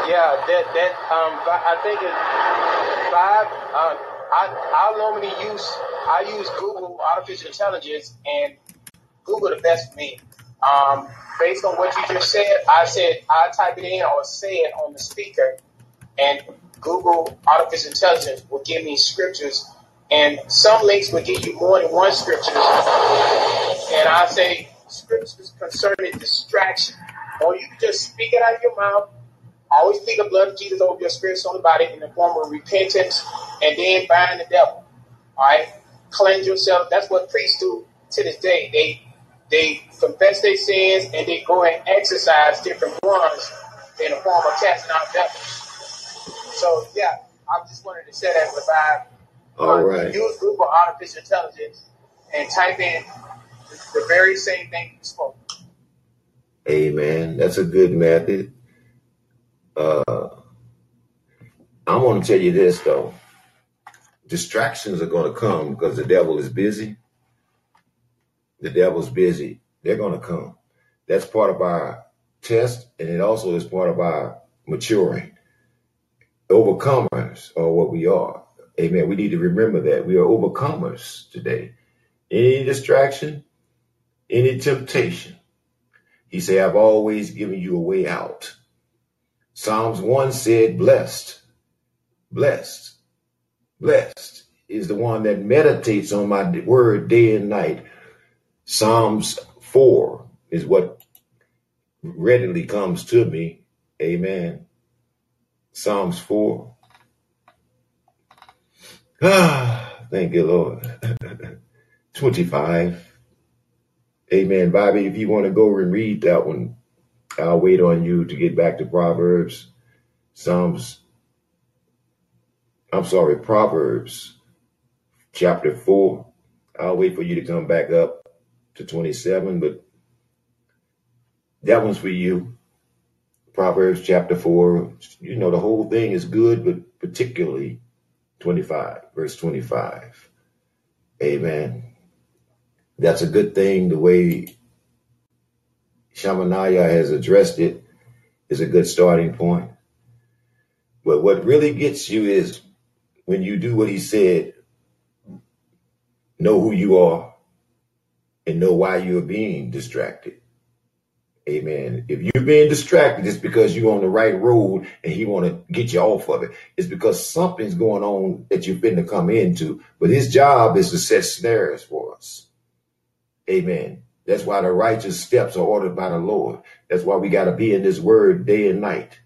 Yeah, that that um, I think it's five. Uh, I I normally use I use Google artificial intelligence and Google the best for me. Um, based on what you just said, I said I type it in or say it on the speaker, and Google artificial intelligence will give me scriptures, and some links will give you more than one scripture. And I say scriptures concerning distraction, or you can just speak it out of your mouth Always plead the blood of Jesus over your spirit, soul, and body in the form of repentance, and then bind the devil. All right, cleanse yourself. That's what priests do to this day. They they confess their sins and they go and exercise different ones in the form of casting out devils. So yeah, I just wanted to say that revive. All uh, right. Use Google artificial intelligence and type in the, very same thing you spoke. Amen. That's a good method. Uh, I'm going to tell you this though. Distractions are going to come because the devil is busy. The devil's busy. They're going to come. That's part of our test, and it also is part of our maturing. Overcomers are what we are. Amen. We need to remember that we are overcomers today. Any distraction, any temptation, he said, I've always given you a way out. Psalms 1 said, Blessed, blessed, blessed is the one that meditates on my word day and night. Psalms 4 is what readily comes to me. Amen. Psalms 4. Ah, thank you, Lord. 25. Amen. Bobby, if you want to go and read that one, I'll wait on you to get back to Proverbs, Psalms. I'm sorry, Proverbs chapter 4. I'll wait for you to come back up to 27, but that one's for you. Proverbs chapter 4. You know, the whole thing is good, but particularly 25, verse 25. Amen. That's a good thing, the way Shamanaya has addressed it is a good starting point. But what really gets you is when you do what he said, know who you are and know why you're being distracted. Amen. If you're being distracted, it's because you're on the right road and he want to get you off of it. It's because something's going on that you've been to come into. But his job is to set snares for us. Amen. That's why the righteous steps are ordered by the Lord. That's why we got to be in this word day and night.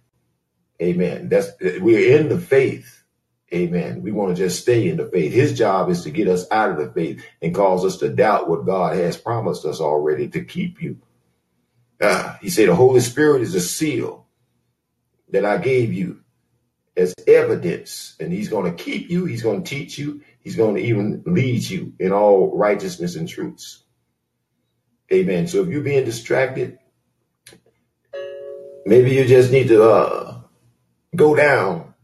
Amen. That's we're in the faith. Amen. We want to just stay in the faith. His job is to get us out of the faith and cause us to doubt what God has promised us already to keep you. Uh, he said the Holy Spirit is a seal that I gave you as evidence, and He's going to keep you. He's going to teach you. He's going to even lead you in all righteousness and truths. Amen. So if you're being distracted, maybe you just need to uh, go down,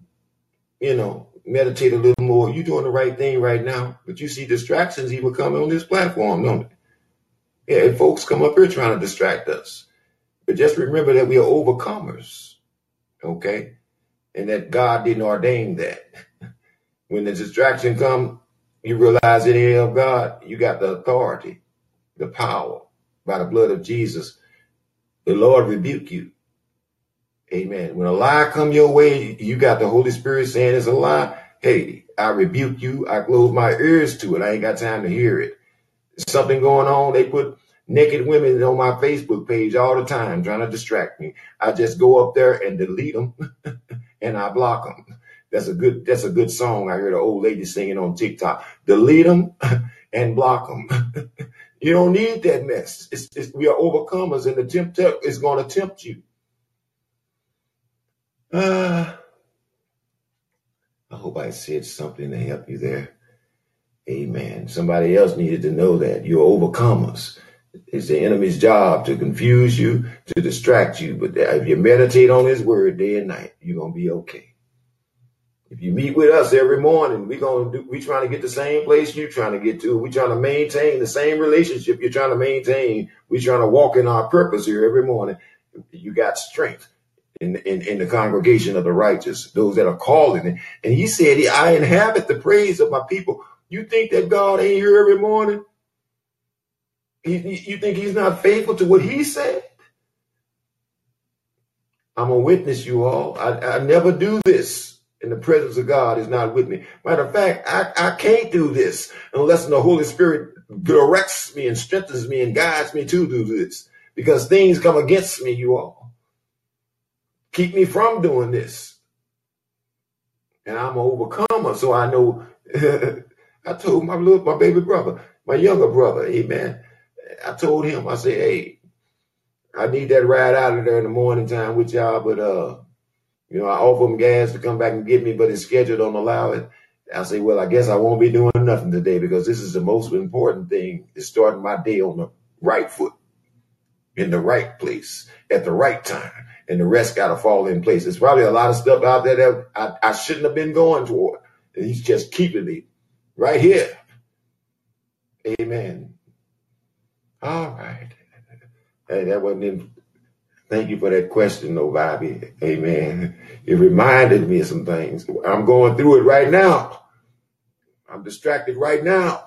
you know, meditate a little more. You're doing the right thing right now, but you see distractions even coming on this platform, don't they? Yeah, folks come up here trying to distract us. But just remember that we are overcomers, okay? And that God didn't ordain that. when the distraction come, you realize it ain't of God. You got the authority, the power, by the blood of Jesus, the Lord rebuke you. Amen. When a lie come your way, you got the Holy Spirit saying it's a lie. Hey, I rebuke you. I close my ears to it. I ain't got time to hear it. Something going on. They put naked women on my Facebook page all the time trying to distract me. I just go up there and delete them and I block them. That's a good, that's a good song. I heard an old lady singing on TikTok. Delete them and block them. You don't need that mess. It's, it's, we are overcomers, and the tempter is going to tempt you. Uh, I hope I said something to help you there. Amen. Somebody else needed to know that you're overcomers. It's the enemy's job to confuse you, to distract you. But if you meditate on his word day and night, you're going to be okay. If you meet with us every morning, we're gonna do. We trying to get the same place you're trying to get to. We're trying to maintain the same relationship you're trying to maintain. We're trying to walk in our purpose here every morning. You got strength in, in, in the congregation of the righteous, those that are calling. And he said, I inhabit the praise of my people. You think that God ain't here every morning? He, you think he's not faithful to what he said? I'm a witness, you all. I, I never do this and the presence of God is not with me. Matter of fact, I, I can't do this unless the Holy Spirit directs me and strengthens me and guides me to do this because things come against me, you all. Keep me from doing this. And I'm an overcomer, so I know. I told my little, my baby brother, my younger brother, amen. I told him, I said, hey, I need that ride out of there in the morning time with y'all, but uh, you know, I offer him gas to come back and get me, but his schedule don't allow it. I say, well, I guess I won't be doing nothing today because this is the most important thing is starting my day on the right foot, in the right place, at the right time. And the rest got to fall in place. There's probably a lot of stuff out there that I, I shouldn't have been going toward. And he's just keeping me right here. Amen. All right. Hey, that wasn't in Thank you for that question, though, Bobby. Amen. It reminded me of some things. I'm going through it right now. I'm distracted right now.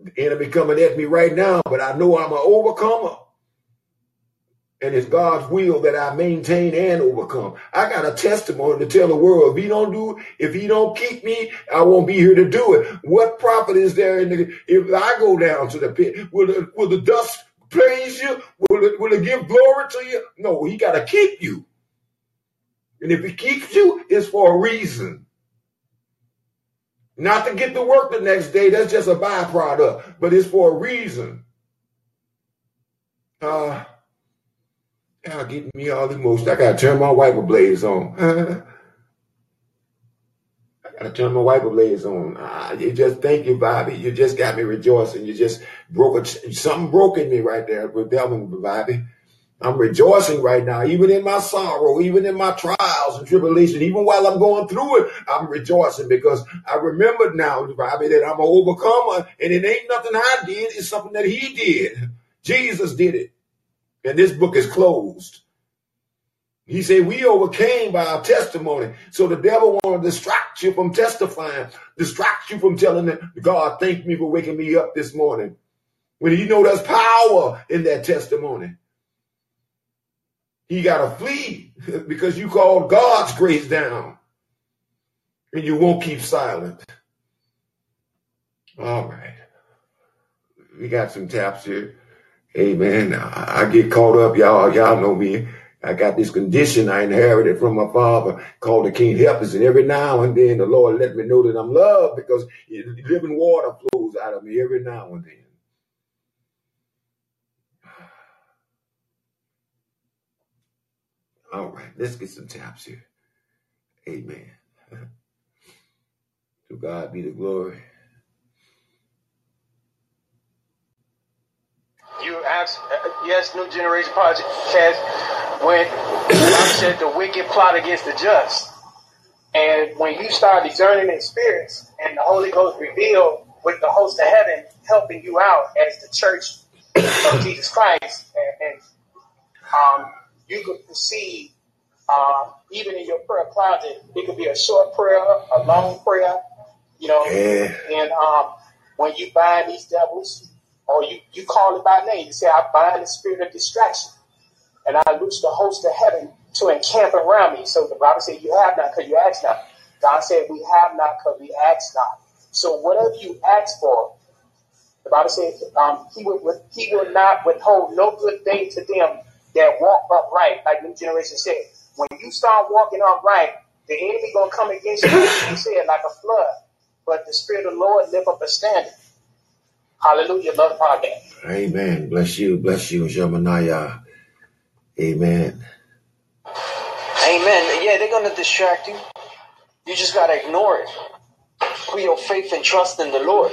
The enemy coming at me right now, but I know I'm an overcomer. And it's God's will that I maintain and overcome. I got a testimony to tell the world. If he don't do, if he don't keep me, I won't be here to do it. What profit is there in the, if I go down to the pit? Will the, will the dust praise you? Will it, will it give glory to you? No, he got to keep you. And if he keeps you, it's for a reason. Not to get to work the next day, that's just a byproduct, but it's for a reason. Uh, y'all getting me all emotional. I gotta turn my wiper blades on. I gotta turn my wiper blades on. Uh, you just thank you, Bobby. You just got me rejoicing. You just broke a, something broke in me right there with Delvin, Bobby. I'm rejoicing right now, even in my sorrow, even in my trials and tribulation, even while I'm going through it, I'm rejoicing because I remember now, Bobby, that I'm an overcomer and it ain't nothing I did, it's something that he did. Jesus did it. And this book is closed. He said, We overcame by our testimony. So the devil want to distract you from testifying, distract you from telling them, God, thank me for waking me up this morning. When you know there's power in that testimony. He got to flee because you called God's grace down and you won't keep silent. All right. We got some taps here. Amen. I, I get caught up, y'all. Y'all know me. I got this condition I inherited from my father called the King Helpers. And every now and then the Lord let me know that I'm loved because living water flows out of me every now and then. All right, let's get some taps here. Amen. to God be the glory. You ask, uh, yes, New Generation Podcast when I said the wicked plot against the just. And when you start discerning in spirits and the Holy Ghost revealed with the host of heaven helping you out as the church of Jesus Christ, and, and um, you could perceive, uh, even in your prayer closet, it could be a short prayer, a long prayer, you know, Yeah. and um, when you bind these devils, or you, you call it by name, you say, I bind the spirit of distraction and I loose the host of heaven to encamp around me. So the Bible said, You have not because you ask not. God said, We have not because we ask not. So whatever you ask for, the Bible says, um, he, will, he will not withhold no good thing to them that walk upright, like New Generation said. When you start walking upright, the enemy gonna come against you, you said, like a flood. But the Spirit of the Lord lift up a standard. Hallelujah. Love the podcast. Amen. Bless you. Bless you, Shamanaya. Amen. Amen. Yeah, they're gonna distract you. You just gotta ignore it. Put your faith and trust in the Lord.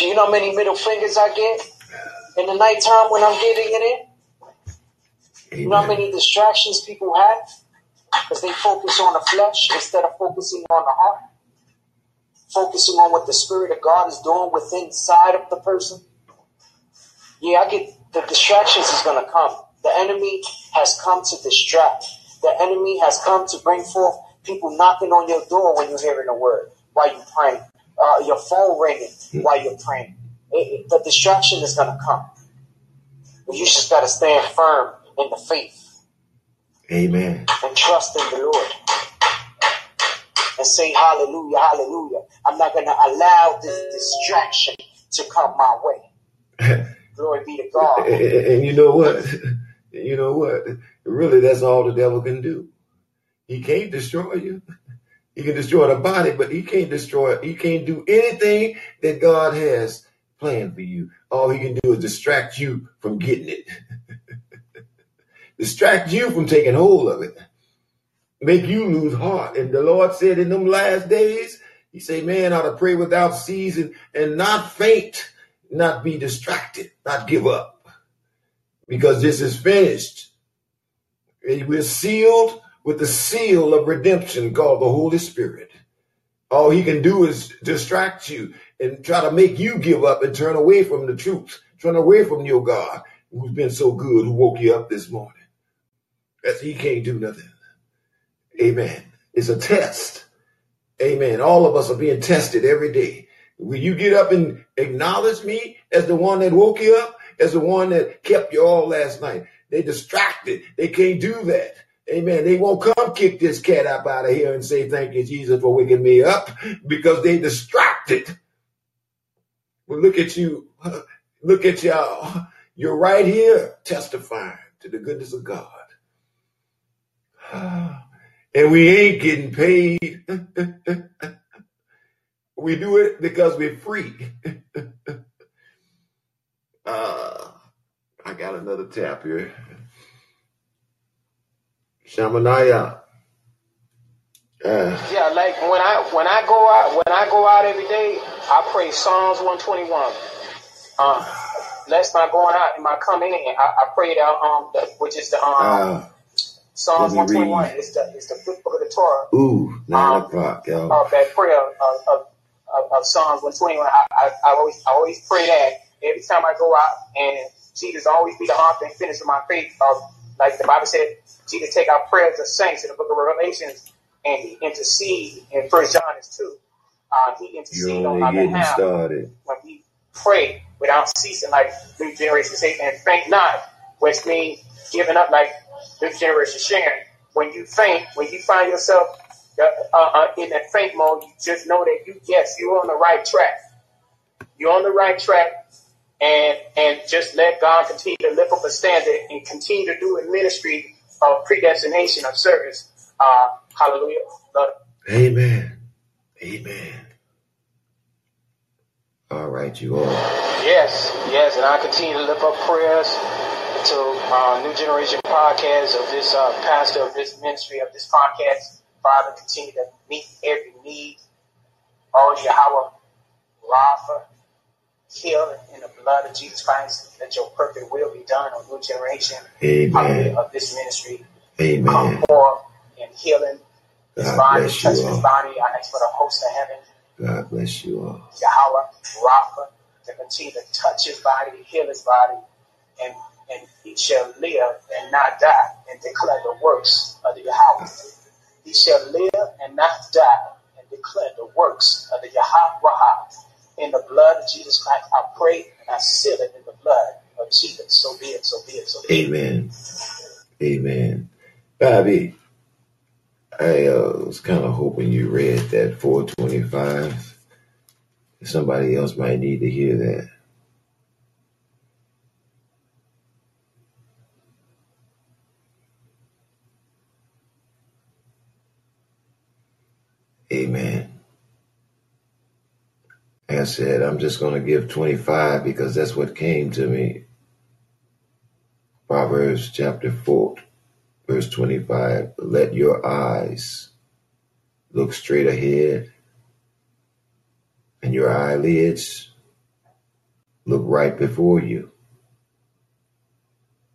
You know how many middle fingers I get in the nighttime when I'm getting it in? You know how many distractions people have? Because they focus on the flesh instead of focusing on the heart. Focusing on what the Spirit of God is doing within inside of the person. Yeah, I get the distractions is going to come. The enemy has come to distract. The enemy has come to bring forth people knocking on your door when you're hearing the word while you're praying. Uh, your phone ringing while you're praying. It, it, the distraction is going to come. But you just got to stand firm in the faith. Amen. And trust in the Lord. And say hallelujah, hallelujah. I'm not going to allow this distraction to come my way. Glory be to God. And, and you know what? You know what? Really, that's all the devil can do. He can't destroy you. He can destroy the body, but he can't destroy, he can't do anything that God has planned for you. All he can do is distract you from getting it. distract you from taking hold of it. Make you lose heart. And the Lord said in them last days, he said, man ought to pray without ceasing and not faint, not be distracted, not give up. Because this is finished. We're sealed with the seal of redemption called the Holy Spirit. All he can do is distract you and try to make you give up and turn away from the truth, turn away from your God who's been so good, who woke you up this morning. That's he can't do nothing. Amen. It's a test. Amen. All of us are being tested every day. Will you get up and acknowledge me as the one that woke you up, as the one that kept you all last night? They distracted. They can't do that. Amen. They won't come kick this cat up out of here and say, thank you, Jesus, for waking me up because they distracted. Well, look at you. Look at y'all. You're right here testifying to the goodness of God. And we ain't getting paid. we do it because we're free. uh, I got another tap here. Shamanaya. Uh, Yeah, like when I when I go out when I go out every day, I pray Psalms one twenty one. Um, lest my going out and my coming in, I, I pray that um the, which is the um uh, Psalms one twenty one one twenty one. It's the it's the fifth book of the Torah. Ooh, nine Um, o'clock, y'all. of that prayer of, of, of, of Psalms 121. I, I, I always I always pray that every time I go out, and Jesus always be the heart and finish of my faith. Of like the Bible said, Jesus take our prayers of saints in the book of Revelations, and he intercede in First John is two. Uh, he intercede on our behalf started. when we pray without ceasing, like new generation say, and faint not, which means giving up, like new generation sharing. When you faint, when you find yourself uh, uh, in that faint mode, you just know that you, yes, you're on the right track. You're on the right track, and and just let God continue to lift up a standard and continue to do a ministry of predestination of service. Uh, hallelujah. Lord. Amen. Amen. All right, you all. Yes, yes, and I continue to lift up prayers to uh, New Generation Podcast of this uh, pastor of this ministry of this podcast. Father, continue to meet every need. Oh, Yahweh, Rapha, heal in the blood of Jesus Christ. Let your perfect will be done on New Generation Amen. of this ministry. Come Amen. forth in healing his God body, bless you touch his all. body. I ask for the host of heaven God bless you all. Yahweh, Rapha, to continue to touch his body, heal his body, and, and he shall live and not die and declare the works of the Yahweh. He shall live and not die and declare the works of the Yahweh. In the blood of Jesus Christ, I pray and I seal it in the blood of Jesus. So be it, so be it, so be it. Amen. Amen. Bobby, I uh, was kind of hoping you read that 425. Somebody else might need to hear that. Amen. Like I said, I'm just going to give 25 because that's what came to me. Proverbs chapter 4, verse 25. Let your eyes look straight ahead and your eyelids look right before you.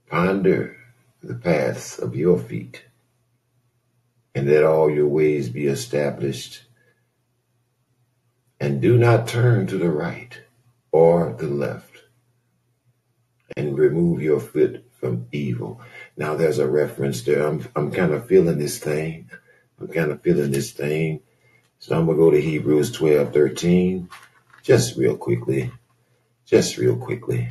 Ponder the paths of your feet and let all your ways be established. And do not turn to the right or the left, and remove your foot from evil. Now there's a reference there. I'm I'm kind of feeling this thing. I'm kind of feeling this thing. So I'm gonna go to Hebrews 12, 13, just real quickly. Just real quickly.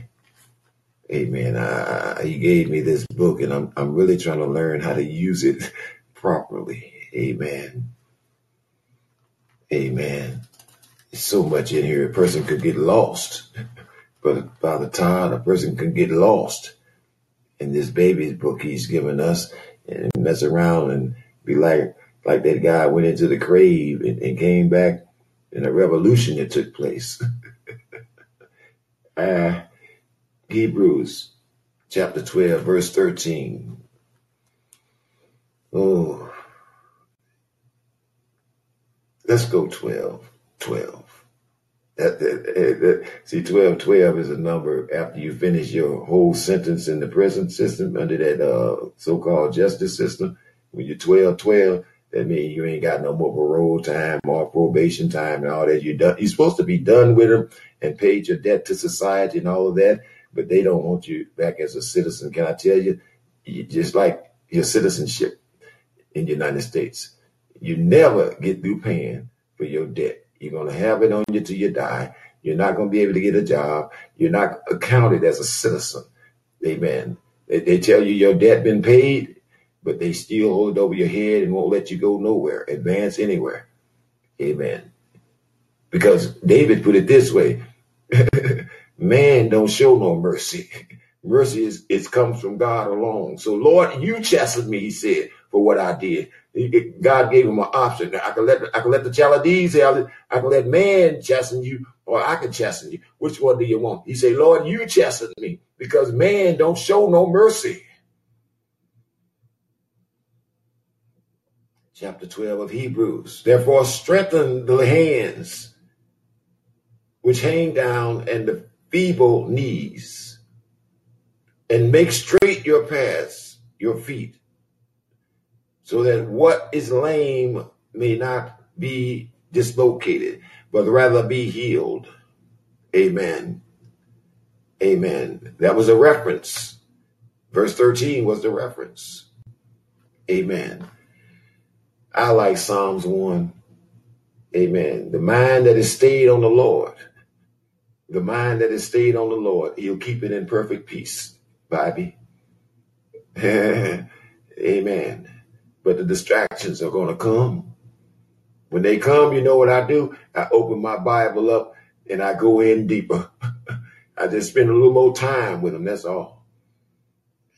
Amen. I, he gave me this book and I'm I'm really trying to learn how to use it properly. Amen. Amen. There's so much in here a person could get lost. But by the time a person can get lost in this baby's book he's given us and mess around and be like like that guy went into the grave and, and came back in a revolution that took place. uh, Hebrews chapter 12, verse 13. Oh, let's go 12. 12. That, that, that, see, 12, 12 is a number after you finish your whole sentence in the prison system under that uh, so-called justice system. When you're 12, 12, that means you ain't got no more parole time or probation time and all that. You're done. You're supposed to be done with them and paid your debt to society and all of that, but they don't want you back as a citizen. Can I tell you? You just like your citizenship in the United States, you never get through paying for your debt. You're going to have it on you till you die. You're not going to be able to get a job. You're not accounted as a citizen. Amen. They, they tell you your debt been paid, but they still hold it over your head and won't let you go nowhere, advance anywhere. Amen. Because David put it this way man don't show no mercy. Mercy is it comes from God alone. So Lord, you chastened me, he said, for what I did. God gave him an option. I can let I can let the Chaldees have it. I can let man chasten you, or I can chasten you. Which one do you want? He said, Lord, you chasten me because man don't show no mercy. Chapter 12 of Hebrews. Therefore, strengthen the hands which hang down and the feeble knees, and make straight your paths, your feet so that what is lame may not be dislocated, but rather be healed. Amen. Amen. That was a reference. Verse 13 was the reference. Amen. I like Psalms 1. Amen. The mind that is stayed on the Lord, the mind that is stayed on the Lord, he'll keep it in perfect peace. Bobby. Amen but the distractions are going to come. When they come, you know what I do? I open my Bible up and I go in deeper. I just spend a little more time with them. That's all.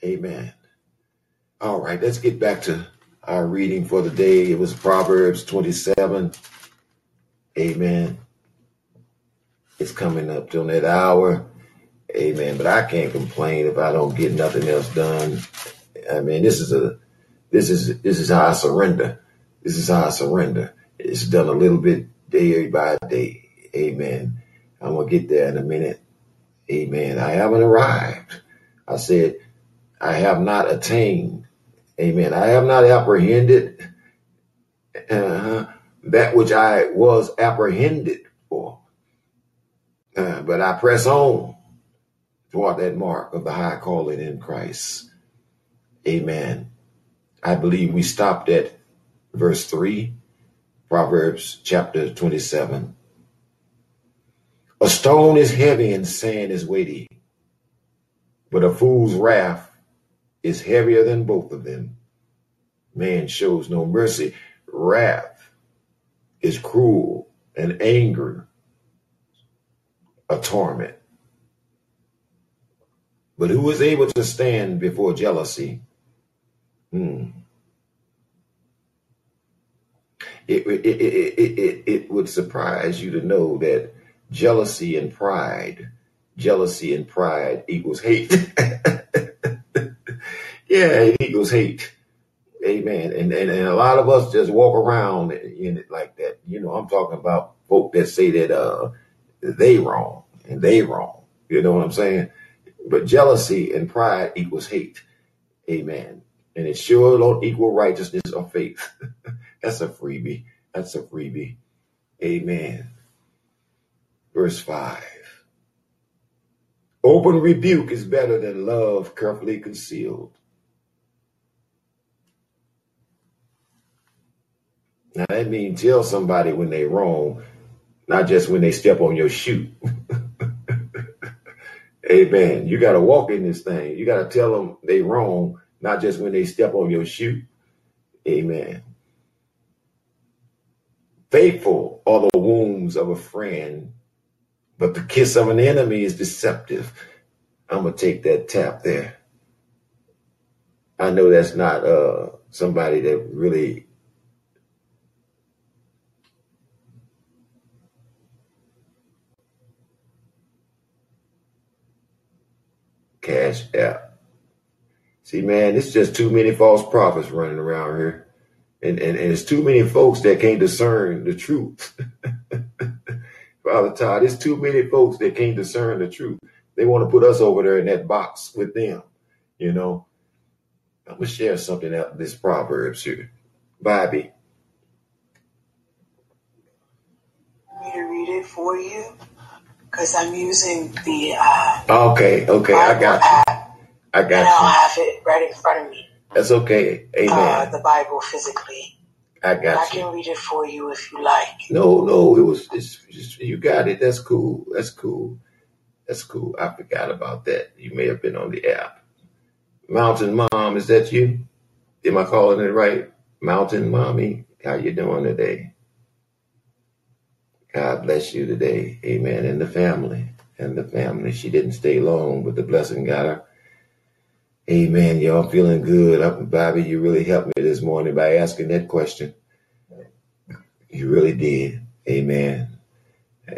Amen. All right, let's get back to our reading for the day. It was Proverbs 27. Amen. It's coming up to that hour. Amen. But I can't complain if I don't get nothing else done. I mean, this is a this is this is how I surrender. This is how I surrender. It's done a little bit day by day. Amen. I'm gonna get there in a minute. Amen. I haven't arrived. I said, I have not attained. Amen. I have not apprehended uh, that which I was apprehended for. Uh, but I press on toward that mark of the high calling in Christ. Amen. I believe we stopped at verse 3, Proverbs chapter 27. A stone is heavy and sand is weighty, but a fool's wrath is heavier than both of them. Man shows no mercy. Wrath is cruel and anger a torment. But who is able to stand before jealousy? Hmm. It, it, it, it, it would surprise you to know that jealousy and pride, jealousy and pride equals hate. yeah, it equals hate. Amen. And, and and a lot of us just walk around in it like that. You know, I'm talking about folk that say that uh they wrong and they wrong. You know what I'm saying? But jealousy and pride equals hate. Amen. And it sure don't equal righteousness or faith. That's a freebie. That's a freebie. Amen. Verse 5. Open rebuke is better than love carefully concealed. Now that means tell somebody when they wrong, not just when they step on your shoe. Amen. You got to walk in this thing. You got to tell them they wrong, not just when they step on your shoe. Amen. Faithful are the wounds of a friend, but the kiss of an enemy is deceptive. I'm gonna take that tap there. I know that's not uh somebody that really cash app. See, man, it's just too many false prophets running around here. And, and, and it's too many folks that can't discern the truth. Father Todd, it's too many folks that can't discern the truth. They want to put us over there in that box with them, you know. I'm gonna share something out this Proverbs here. Bobby. Me to read it for you because I'm using the uh, Okay, okay, I got you. I and got I'll have it right in front of me. That's okay. Amen. Uh, Amen. the Bible physically. I And I got you. I can read it for you if you like. No, no, it was it's just you got it. That's cool. That's cool. That's cool. I forgot about that. You may have been on the app. Mountain Mom, is that you? Am I calling it right? Mountain Mommy, how you doing today? God bless you today. Amen. And the family. And the family. She didn't stay long, but the blessing got her. Amen. Y'all feeling good. Uh, Bobby, you really helped me this morning by asking that question. You really did. Amen.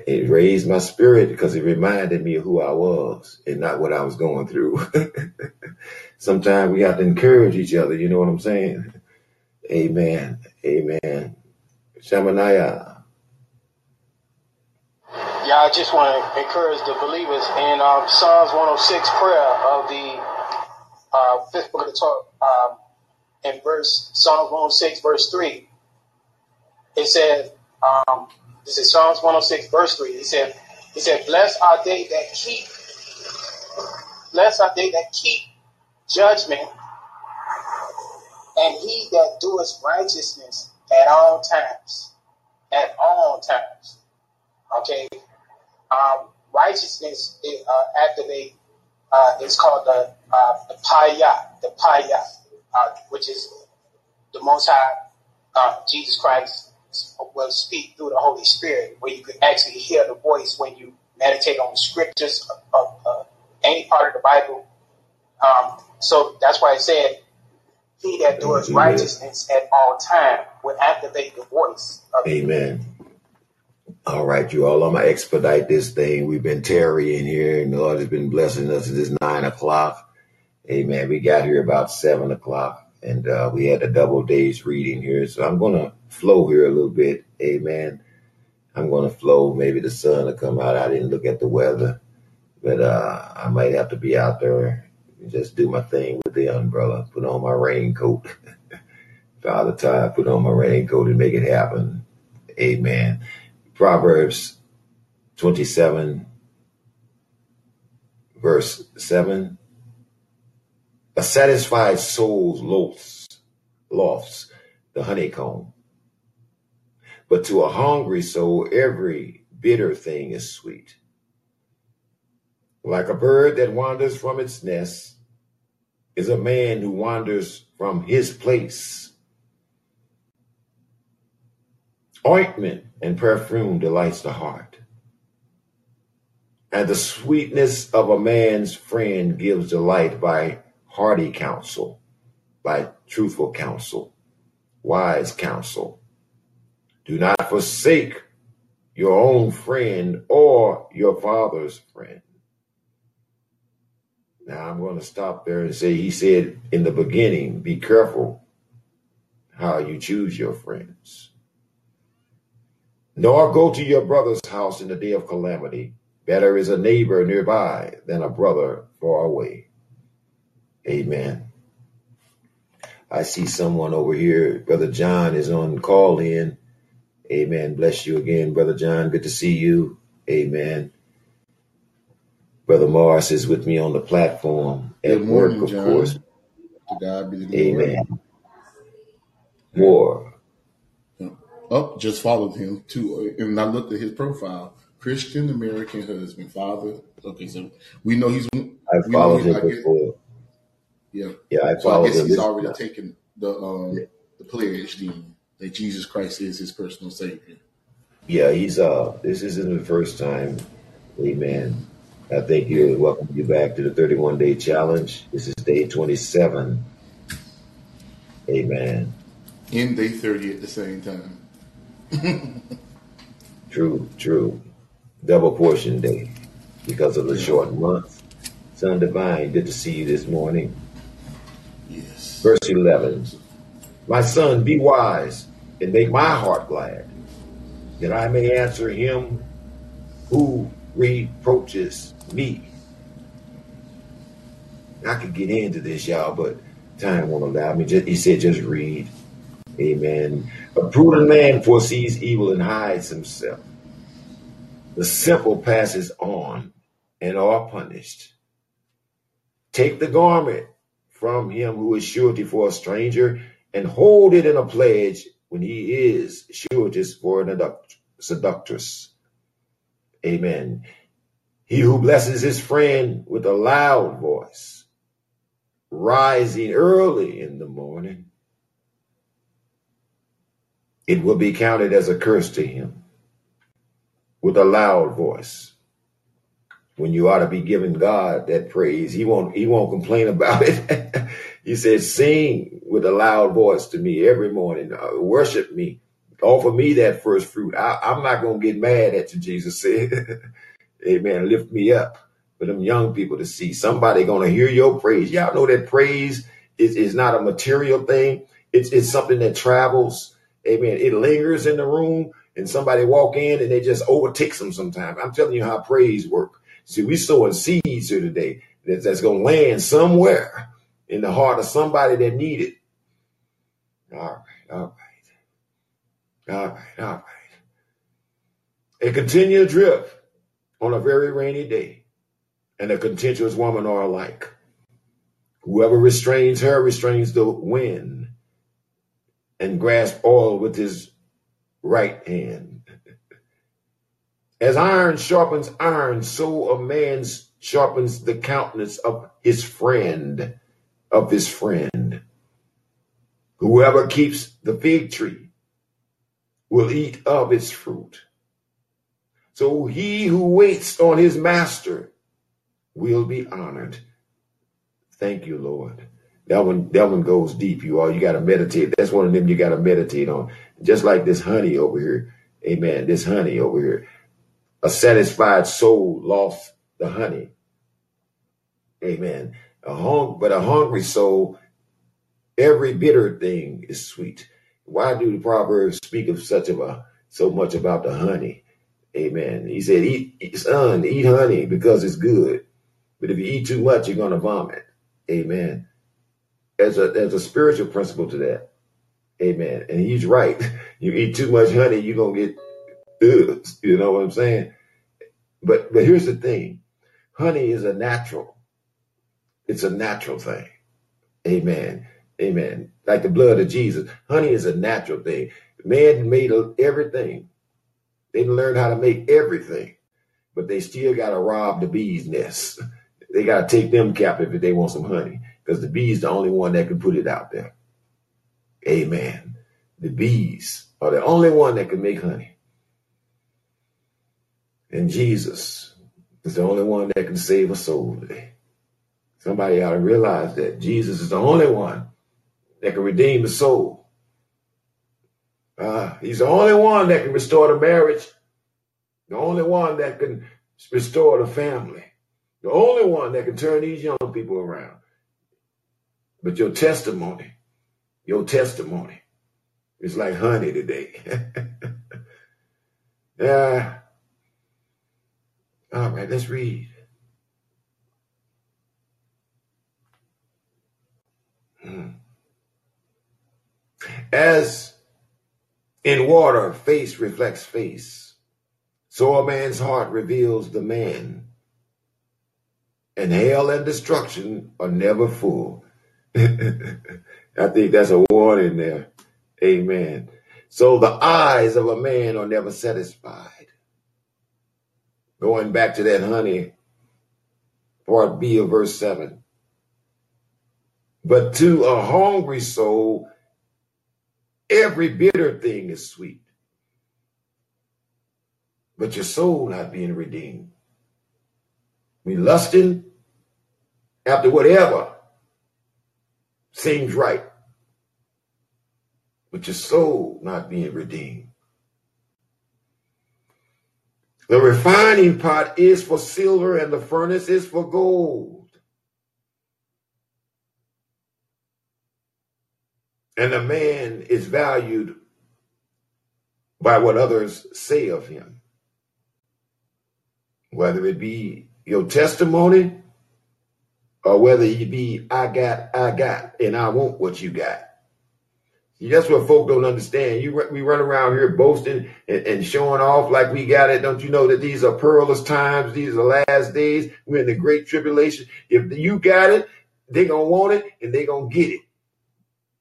It raised my spirit because it reminded me of who I was and not what I was going through. Sometimes we have to encourage each other. You know what I'm saying? Amen. Amen. Shamanaya. Yeah, I just want to encourage the believers in um, Psalms 106 prayer of the uh, fifth book of the Torah, um, in verse Psalms 106 verse three. It says, um, this is Psalms 106 verse three. It said, it said, blessed are they that keep, blessed are they that keep judgment, and he that doeth righteousness at all times, at all times. Okay, um, righteousness uh, activate. Uh, it's called the uh, the paya, the paya, uh, which is the Most High, uh, Jesus Christ will speak through the Holy Spirit, where you can actually hear the voice when you meditate on the scriptures of, of uh, any part of the Bible. Um, so that's why I said, "He that doeth Amen. righteousness at all time will activate the voice of Amen. All right, you all. I'm gonna expedite this thing. We've been tarrying here, and the Lord has been blessing us. It is nine o'clock. Amen. We got here about seven o'clock, and uh, we had a double days reading here. So I'm gonna flow here a little bit. Amen. I'm gonna flow. Maybe the sun will come out. I didn't look at the weather, but uh, I might have to be out there and just do my thing with the umbrella. Put on my raincoat. Father time, put on my raincoat and make it happen. Amen. Proverbs 27, verse 7. A satisfied soul lofts the honeycomb, but to a hungry soul, every bitter thing is sweet. Like a bird that wanders from its nest is a man who wanders from his place. Ointment and perfume delights the heart, and the sweetness of a man's friend gives delight by hearty counsel, by truthful counsel, wise counsel. Do not forsake your own friend or your father's friend. Now I'm going to stop there and say, he said in the beginning, be careful how you choose your friends. Nor go to your brother's house in the day of calamity. Better is a neighbor nearby than a brother far away. Amen. I see someone over here. Brother John is on Callin. Amen. Bless you again, Brother John. Good to see you. Amen. Brother Morris is with me on the platform at Good morning, work, of John. course. To God be the glory. Amen. More. Oh, just followed him too, and I looked at his profile. Christian American husband, father. Okay, so we know he's. I We followed him before. Yeah. Yeah, I So I guess he's already taken the um the pledge then that Jesus Christ is his personal savior. yeah, he's uh. This isn't the first time. Amen. I thank you and welcome you back to the 31 day challenge. This is day 27. Amen. In day thirty at the same time. True, true. Double portion day because of the Yeah. short month. Son Divine, good to see you this morning. Verse 11 My son, be wise and make my heart glad, that I may answer him who reproaches me. I could get into this, y'all, but time won't allow me. Just, he said, just read. Amen. A prudent man foresees evil and hides himself. The simple passes on and are punished. Take the garment from him who is surety for a stranger and hold it in a pledge when he is surety for an seductress. Amen. He who blesses his friend with a loud voice, rising early in the morning, it will be counted as a curse to him with a loud voice. When you ought to be giving God that praise, he won't he won't complain about it. he says, "Sing with a loud voice to me every morning. Uh, worship me, offer me that first fruit. I, I'm not gonna get mad at you." Jesus said, "Amen. Lift me up for them young people to see. Somebody gonna hear your praise. Y'all know that praise is, is not a material thing. It's it's something that travels. Amen. It lingers in the room, and somebody walk in and they just overtakes them. Sometimes I'm telling you how praise work. See, we sowing seeds here today that's, that's gonna land somewhere in the heart of somebody that need it. All right, all right, all right, all right. A continual drip on a very rainy day, and a contentious woman are alike. Whoever restrains her restrains the wind, and grasps oil with his right hand. As iron sharpens iron, so a man sharpens the countenance of his friend, of his friend. Whoever keeps the fig tree will eat of its fruit. So he who waits on his master will be honored. Thank you, Lord. That one, that one goes deep, you all. You got to meditate. That's one of them you got to meditate on. Just like this honey over here. Amen. This honey over here. A satisfied soul lost the honey. Amen. A hung, but a hungry soul, every bitter thing is sweet. Why do the Proverbs speak of such of a so much about the honey? Amen. He said, eat, son, eat honey because it's good. But if you eat too much, you're going to vomit. Amen. There's a, there's a spiritual principle to that. Amen. And he's right. You eat too much honey, you're going to get, ugh, you know what I'm saying? But, but here's the thing. Honey is a natural. It's a natural thing. Amen. Amen. Like the blood of Jesus. Honey is a natural thing. Man made everything. They learned how to make everything, but they still got to rob the bee's nest. They got to take them captive if they want some honey, because the bee's the only one that can put it out there. Amen. The bees are the only one that can make honey. And Jesus is the only one that can save a soul today. Somebody ought to realize that Jesus is the only one that can redeem the soul. Uh, he's the only one that can restore the marriage, the only one that can restore the family, the only one that can turn these young people around. But your testimony, your testimony is like honey today. yeah. All right, let's read. Hmm. As in water, face reflects face, so a man's heart reveals the man. And hell and destruction are never full. I think that's a warning there. Amen. So the eyes of a man are never satisfied. Going back to that honey, part B of verse 7. But to a hungry soul, every bitter thing is sweet. But your soul not being redeemed. We lusting after whatever seems right but your soul not being redeemed. The refining pot is for silver and the furnace is for gold. And a man is valued by what others say of him. Whether it be your testimony or whether it be I got, I got, and I want what you got. That's what folk don't understand. You we run around here boasting and, and, showing off like we got it. Don't you know that these are perilous times? These are the last days. We're in the great tribulation. If you got it, they're gonna want it and they're gonna get it.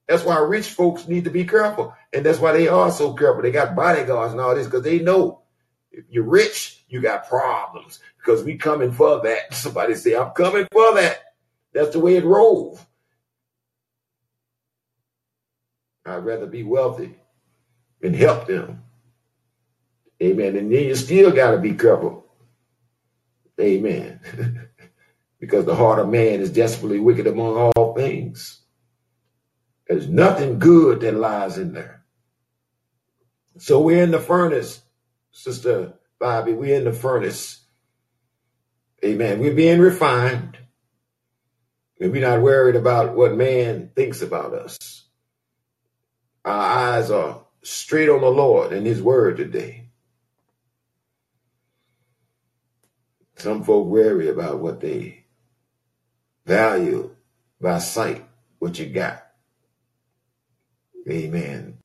That's why rich folks need to be careful, and that's why they are so careful. They got bodyguards and all this because they know if you're rich, you got problems because we coming for that. Somebody say, "I'm coming for that." That's the way it rolls. I'd rather be wealthy and help them. Amen. And then you still got to be careful. Amen. because the heart of man is desperately wicked among all things. There's nothing good that lies in there. So we're in the furnace, Sister Bobby. We're in the furnace. Amen. We're being refined. And we're not worried about what man thinks about us. Our eyes are straight on the Lord and His Word today. Some folk worry about what they value by sight, what you got. Amen.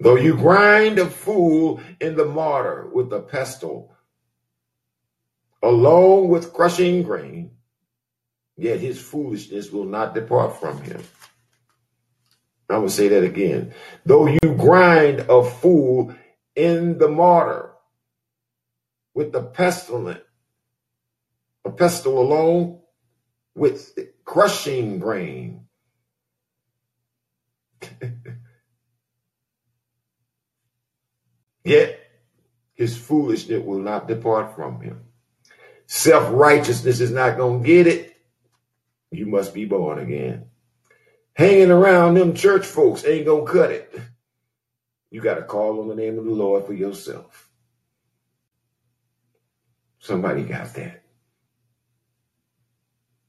Though you grind a fool in the mortar with a pestle, along with crushing grain, yet his foolishness will not depart from him. I'm going to say that again. Though you grind a fool in the mortar with the pestilent, a pestle alone with crushing grain. Yet his foolishness will not depart from him. Self righteousness is not going to get it. You must be born again. Hanging around them church folks ain't gonna cut it. You got to call on the name of the Lord for yourself. Somebody got that.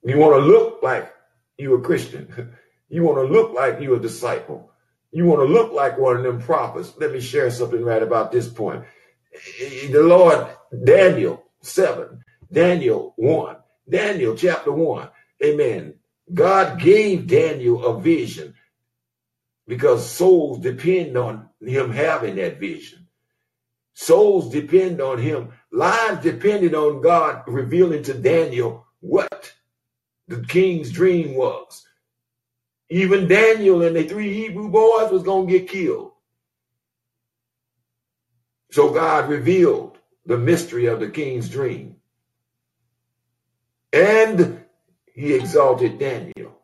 You want to look like you a Christian. You want to look like you a disciple. You want to look like one of them prophets. Let me share something right about this point. The Lord, Daniel 7, Daniel 1, Daniel chapter 1. Amen. God gave Daniel a vision because souls depend on him having that vision. Souls depend on him. Lives depended on God revealing to Daniel what the king's dream was. Even Daniel and the three Hebrew boys was going to get killed. So God revealed the mystery of the king's dream. And he exalted Daniel.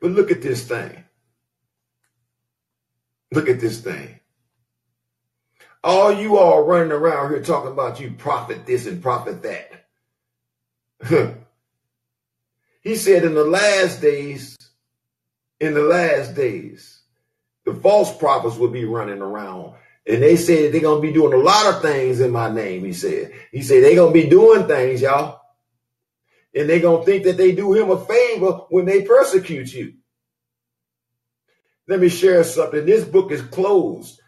But look at this thing. Look at this thing. All you all running around here talking about you prophet this and prophet that. he said in the last days, in the last days, the false prophets will be running around. And they said they're going to be doing a lot of things in my name, he said. He said they're going to be doing things, y'all and they're going to think that they do him a favor when they persecute you. Let me share something. This book is closed.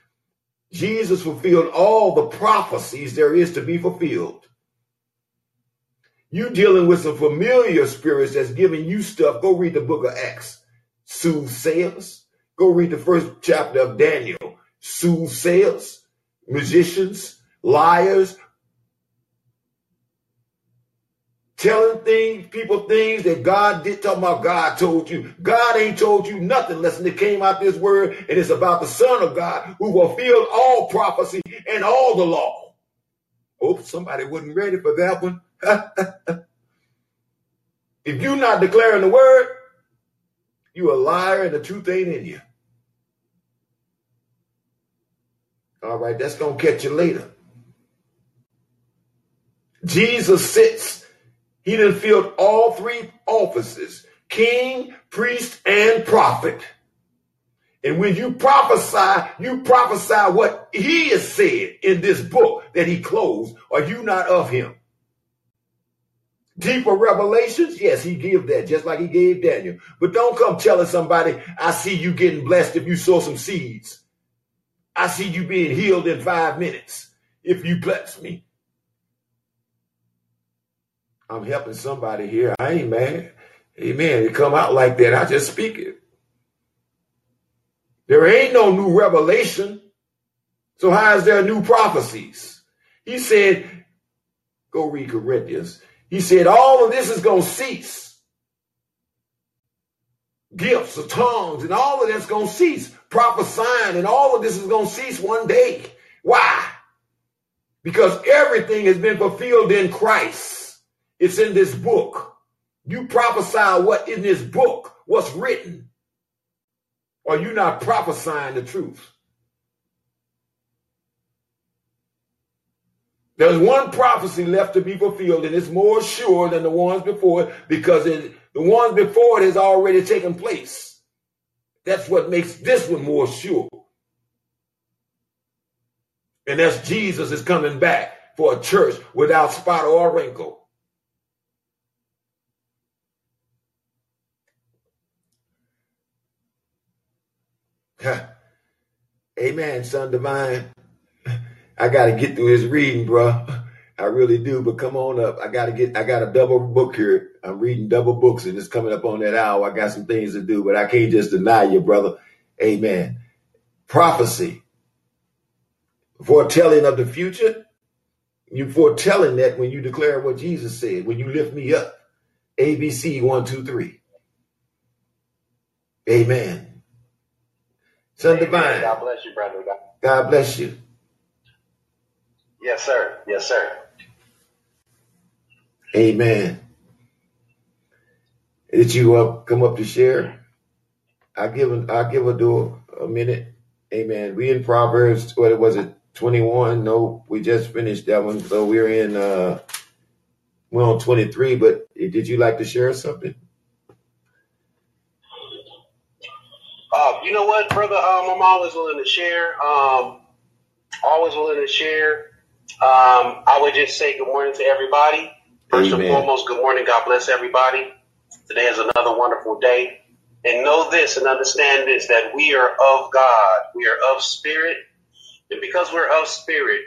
Jesus fulfilled all the prophecies there is to be fulfilled. You dealing with some familiar spirits that's giving you stuff. Go read the book of Acts. Soothsayers. Go read the first chapter of Daniel. Soothsayers, magicians, liars, telling things, people things that God did. Talking about God told you. God ain't told you nothing unless it came out this word, and it's about the Son of God who fulfilled all prophecy and all the law. Oh, somebody wasn't ready for that one. if you're not declaring the word, you a liar and the truth ain't in you. All right, that's to catch you later. Jesus sits he done filled all three offices king, priest, and prophet. And when you prophesy, you prophesy what he has said in this book that he closed. Are you not of him? Deeper revelations, yes, he gave that, just like he gave Daniel. But don't come telling somebody, I see you getting blessed if you sow some seeds. I see you being healed in five minutes if you bless me. I'm helping somebody here. I ain't mad. Amen. It come out like that. I just speak it. There ain't no new revelation. So how is there new prophecies? He said, go read Corinthians. He said, all of this is going to cease. Gifts of tongues and all of that's going to cease. Prophesying and all of this is going to cease one day. Why? Because everything has been fulfilled in Christ. It's in this book. You prophesy what in this book, what's written. Or you not prophesying the truth. There's one prophecy left to be fulfilled, and it's more sure than the ones before it because it, the ones before it has already taken place. That's what makes this one more sure. And that's Jesus is coming back for a church without spot or wrinkle. Amen, son divine. I got to get through this reading, bro. I really do, but come on up. I got to get, I got a double book here. I'm reading double books and it's coming up on that hour. I got some things to do, but I can't just deny you, brother. Amen. Prophecy. Foretelling of the future. You foretelling that when you declare what Jesus said, when you lift me up. ABC one, two, three. Amen. Son Divine. God bless you, brother. God bless you. Yes, sir. Yes, sir. Amen. Did you uh, come up to share? I give a, I give a do a minute. Amen. We in Proverbs. What was it? Twenty one. No, we just finished that one. So we're in. uh We're on twenty three. But did you like to share something? Uh, you know what, brother? Um, I'm always willing to share. Um, always willing to share. Um, I would just say good morning to everybody. First Amen. and foremost, good morning. God bless everybody. Today is another wonderful day. And know this and understand this that we are of God. We are of spirit. And because we're of spirit,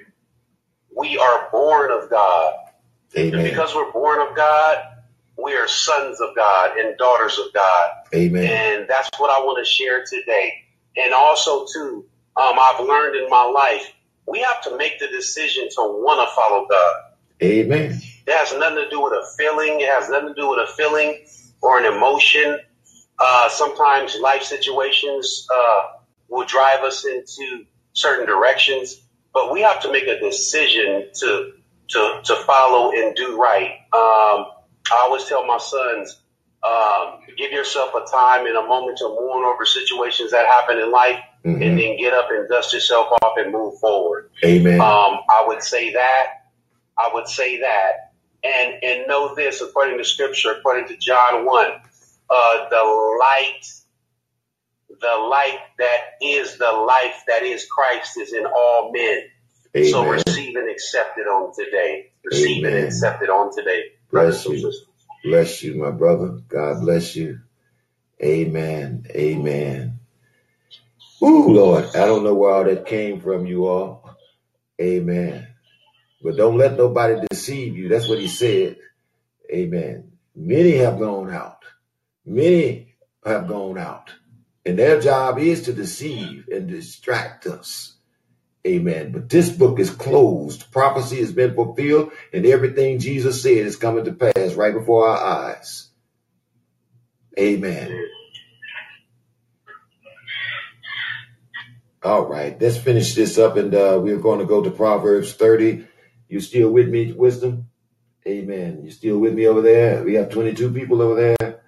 we are born of God. Amen. And because we're born of God, we are sons of God and daughters of God. Amen. And that's what I want to share today. And also, too, um, I've learned in my life, we have to make the decision to want to follow God. Amen. It has nothing to do with a feeling. It has nothing to do with a feeling or an emotion. Uh, sometimes life situations uh, will drive us into certain directions, but we have to make a decision to to to follow and do right. Um, I always tell my sons, um, give yourself a time and a moment to mourn over situations that happen in life mm-hmm. and then get up and dust yourself off and move forward. Amen. Um, I would say that. I would say that. And, and know this, according to scripture, according to John 1, uh, the light, the light that is the life that is Christ is in all men. Amen. So receive and accept it on today. Receive Amen. and accept it on today. Bless you. Bless you, my brother. God bless you. Amen. Amen. Ooh, Lord, I don't know where all that came from, you all. Amen. But don't let nobody deceive you. That's what he said. Amen. Many have gone out. Many have gone out. And their job is to deceive and distract us. Amen. But this book is closed. Prophecy has been fulfilled, and everything Jesus said is coming to pass right before our eyes. Amen. All right, let's finish this up, and uh, we're going to go to Proverbs 30. You still with me, wisdom? Amen. You still with me over there? We have 22 people over there.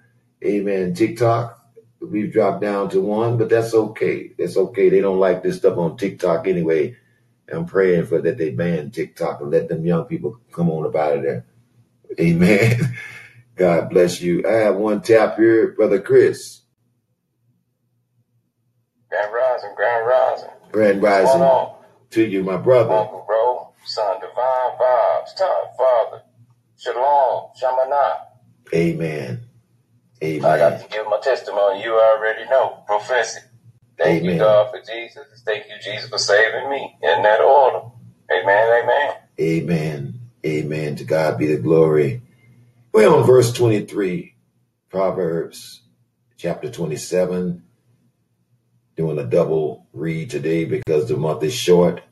Amen. TikTok. We've dropped down to one, but that's okay. That's okay. They don't like this stuff on TikTok anyway. I'm praying for that they ban TikTok and let them young people come on up out of there. Amen. God bless you. I have one tap here, Brother Chris. Grand Rising, Grand Rising. Grand Rising to you, my brother. Uncle, bro, son, divine vibes, top father. Shalom, Shamana. Amen. Amen. I got to give my testimony. You already know. Profess it. Thank Amen. you, God, for Jesus. Thank you, Jesus, for saving me in that order. Amen. Amen. Amen. Amen. To God be the glory. We're on verse 23, Proverbs chapter 27. Doing a double read today because the month is short.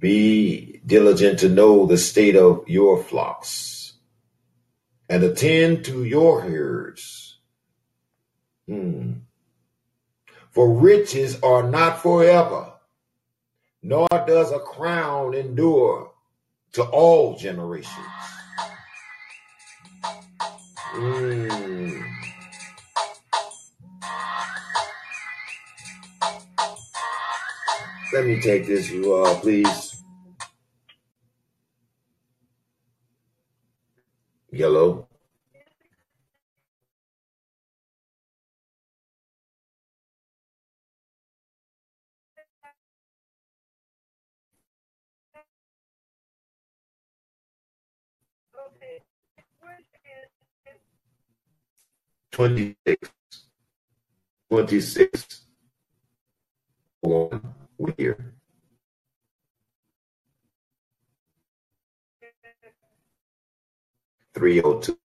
Be diligent to know the state of your flocks and attend to your herds. Hmm. For riches are not forever, nor does a crown endure to all generations. Mm. Let me take this, you all, please. Yellow. Twenty-six. Twenty-six. One here. Three oh two.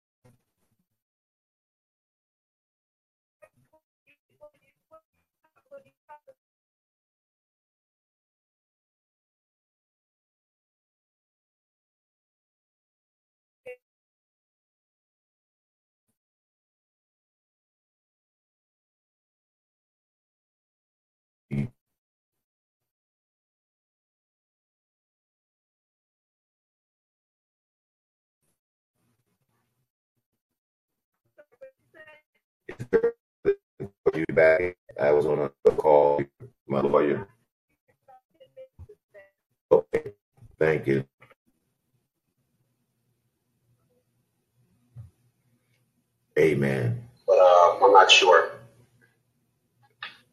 You back. I was on a call, my lawyer. Okay, thank you. Amen. But uh, I'm not sure.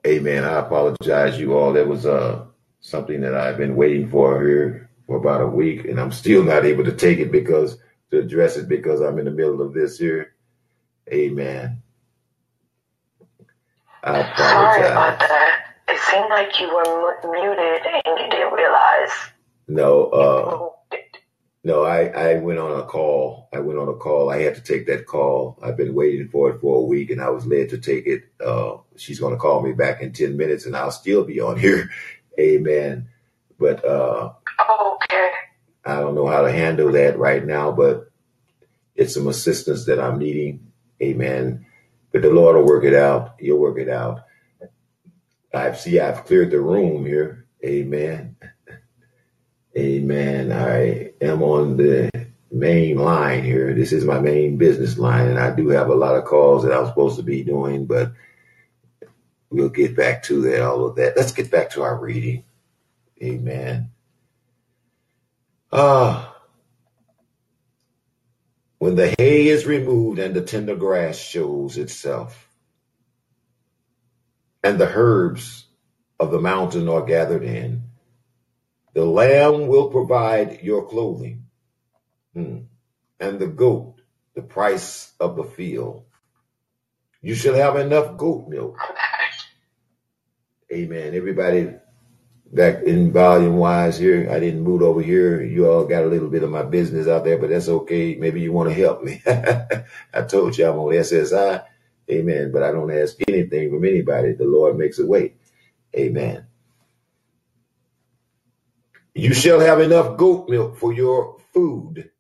Amen. I apologize, you all. That was uh something that I've been waiting for here for about a week, and I'm still not able to take it because to address it because I'm in the middle of this here. Amen. I Sorry about that. It seemed like you were mu- muted and you didn't realize. No, uh, no, I, I went on a call. I went on a call. I had to take that call. I've been waiting for it for a week and I was led to take it. Uh, she's going to call me back in 10 minutes and I'll still be on here. Amen. But, uh, okay. I don't know how to handle that right now, but it's some assistance that I'm needing. Amen. But the Lord will work it out. He'll work it out. I see I've cleared the room here. Amen. Amen. I am on the main line here. This is my main business line, and I do have a lot of calls that I'm supposed to be doing, but we'll get back to that, all of that. Let's get back to our reading. Amen. Ah. When the hay is removed and the tender grass shows itself, and the herbs of the mountain are gathered in, the lamb will provide your clothing, Hmm. and the goat the price of the field. You shall have enough goat milk. Amen. Everybody back in volume wise here. I didn't move over here. You all got a little bit of my business out there, but that's okay. Maybe you want to help me. I told you I'm on SSI. Amen. But I don't ask anything from anybody. The Lord makes a way. Amen. You shall have enough goat milk for your food,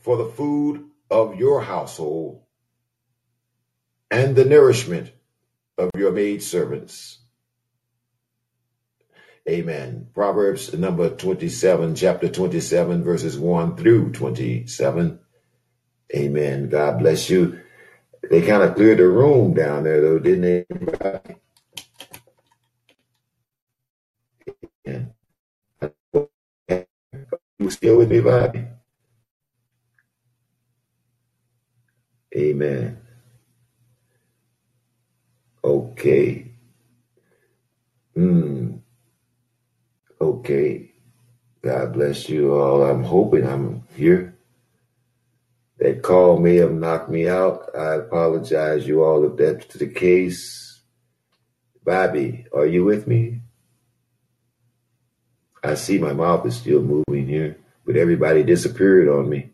for the food of your household, and the nourishment of your maid servants. Amen. Proverbs number 27, chapter 27, verses 1 through 27. Amen. God bless you. They kind of cleared the room down there, though, didn't they? You still with me, Bobby? Amen. Okay. Hmm. Okay. God bless you all. I'm hoping I'm here. That call may have knocked me out. I apologize, you all, if that's the case. Bobby, are you with me? I see my mouth is still moving here, but everybody disappeared on me.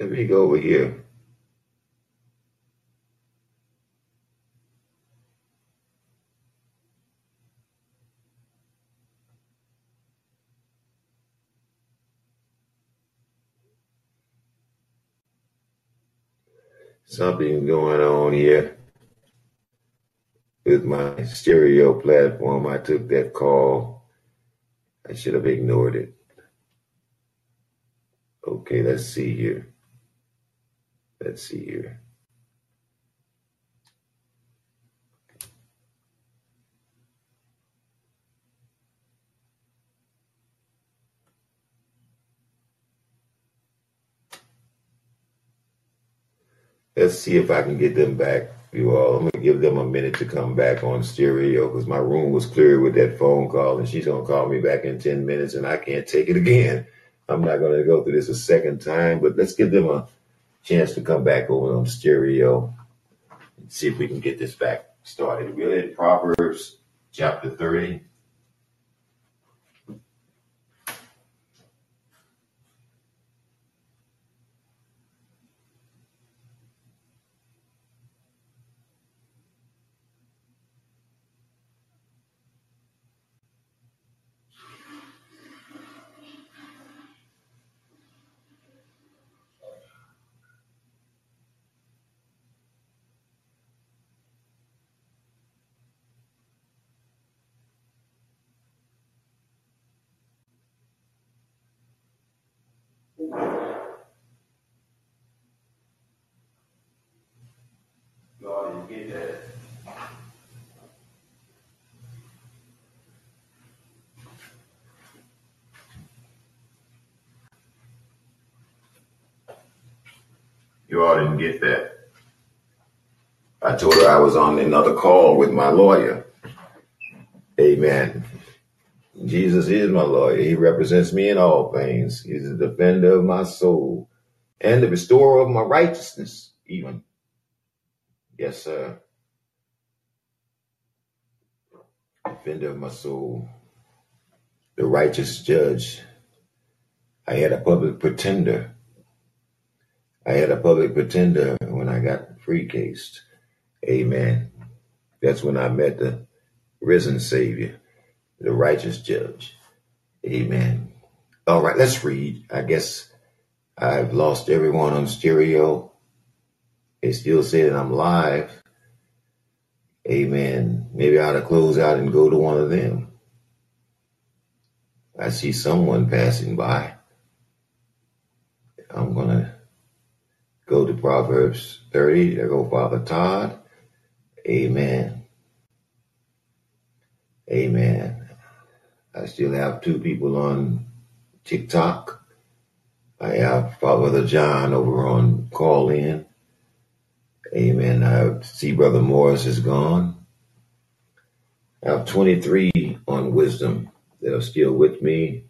Let go over here. Something going on here with my stereo platform. I took that call. I should have ignored it. Okay, let's see here. Let's see here. Let's see if I can get them back, you all. I'm to give them a minute to come back on stereo because my room was clear with that phone call and she's to call me back in 10 minutes and I can't take it again. I'm not to go through this a second time, but let's give them a chance to come back over on um, stereo and see if we can get this back started. We're in Proverbs chapter 30. God, you get that. You all didn't get that. I told her I was on another call with my lawyer. Amen. Jesus is my lawyer. He represents me in all things. He's the defender of my soul and the restorer of my righteousness, even. Yes, sir. Defender of my soul, the righteous judge. I had a public pretender. I had a public pretender when I got free cased. Amen. That's when I met the risen Savior, the righteous judge. Amen. All right, let's read. I guess I've lost everyone on stereo. They still say that I'm live. Amen. Maybe I ought to close out and go to one of them. I see someone passing by. I'm going to go to Proverbs 30. There go Father Todd. Amen. Amen. I still have two people on TikTok. I have Father John over on Callin. Amen. I see Brother Morris is gone. I have 23 on wisdom that are still with me.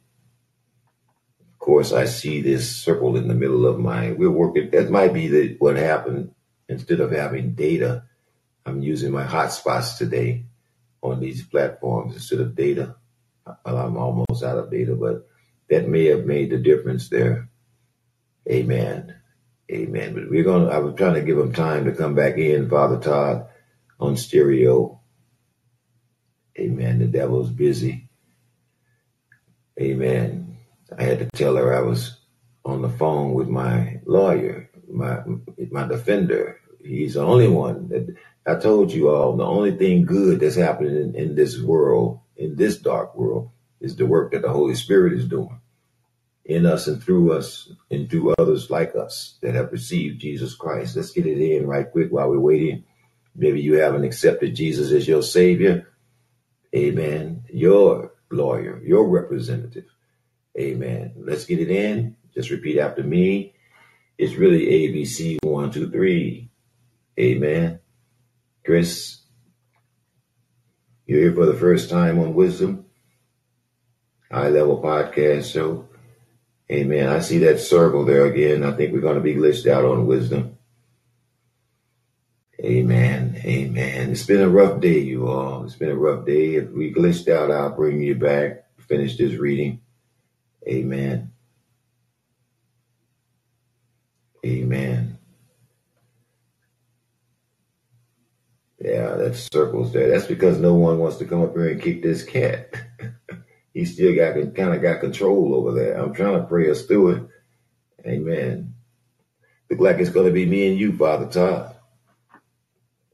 Course, I see this circle in the middle of my. We're working. That might be the, what happened. Instead of having data, I'm using my hotspots today on these platforms instead of data. Well, I'm almost out of data, but that may have made the difference there. Amen. Amen. But we're going to, I was trying to give them time to come back in, Father Todd, on stereo. Amen. The devil's busy. Amen. I had to tell her I was on the phone with my lawyer, my my defender. He's the only one that I told you all. The only thing good that's happening in, in this world, in this dark world, is the work that the Holy Spirit is doing in us and through us and through others like us that have received Jesus Christ. Let's get it in right quick while we're waiting. Maybe you haven't accepted Jesus as your Savior. Amen. Your lawyer, your representative. Amen. Let's get it in. Just repeat after me. It's really ABC one, two, three. Amen. Chris, you're here for the first time on Wisdom, High Level Podcast Show. Amen. I see that circle there again. I think we're going to be glitched out on Wisdom. Amen. Amen. It's been a rough day, you all. It's been a rough day. If we glitched out, I'll bring you back. Finish this reading. Amen. Amen. Yeah, that circles there. That's because no one wants to come up here and kick this cat. he still got kind of got control over there. I'm trying to pray us through it. Amen. Look like it's going to be me and you, Father Todd.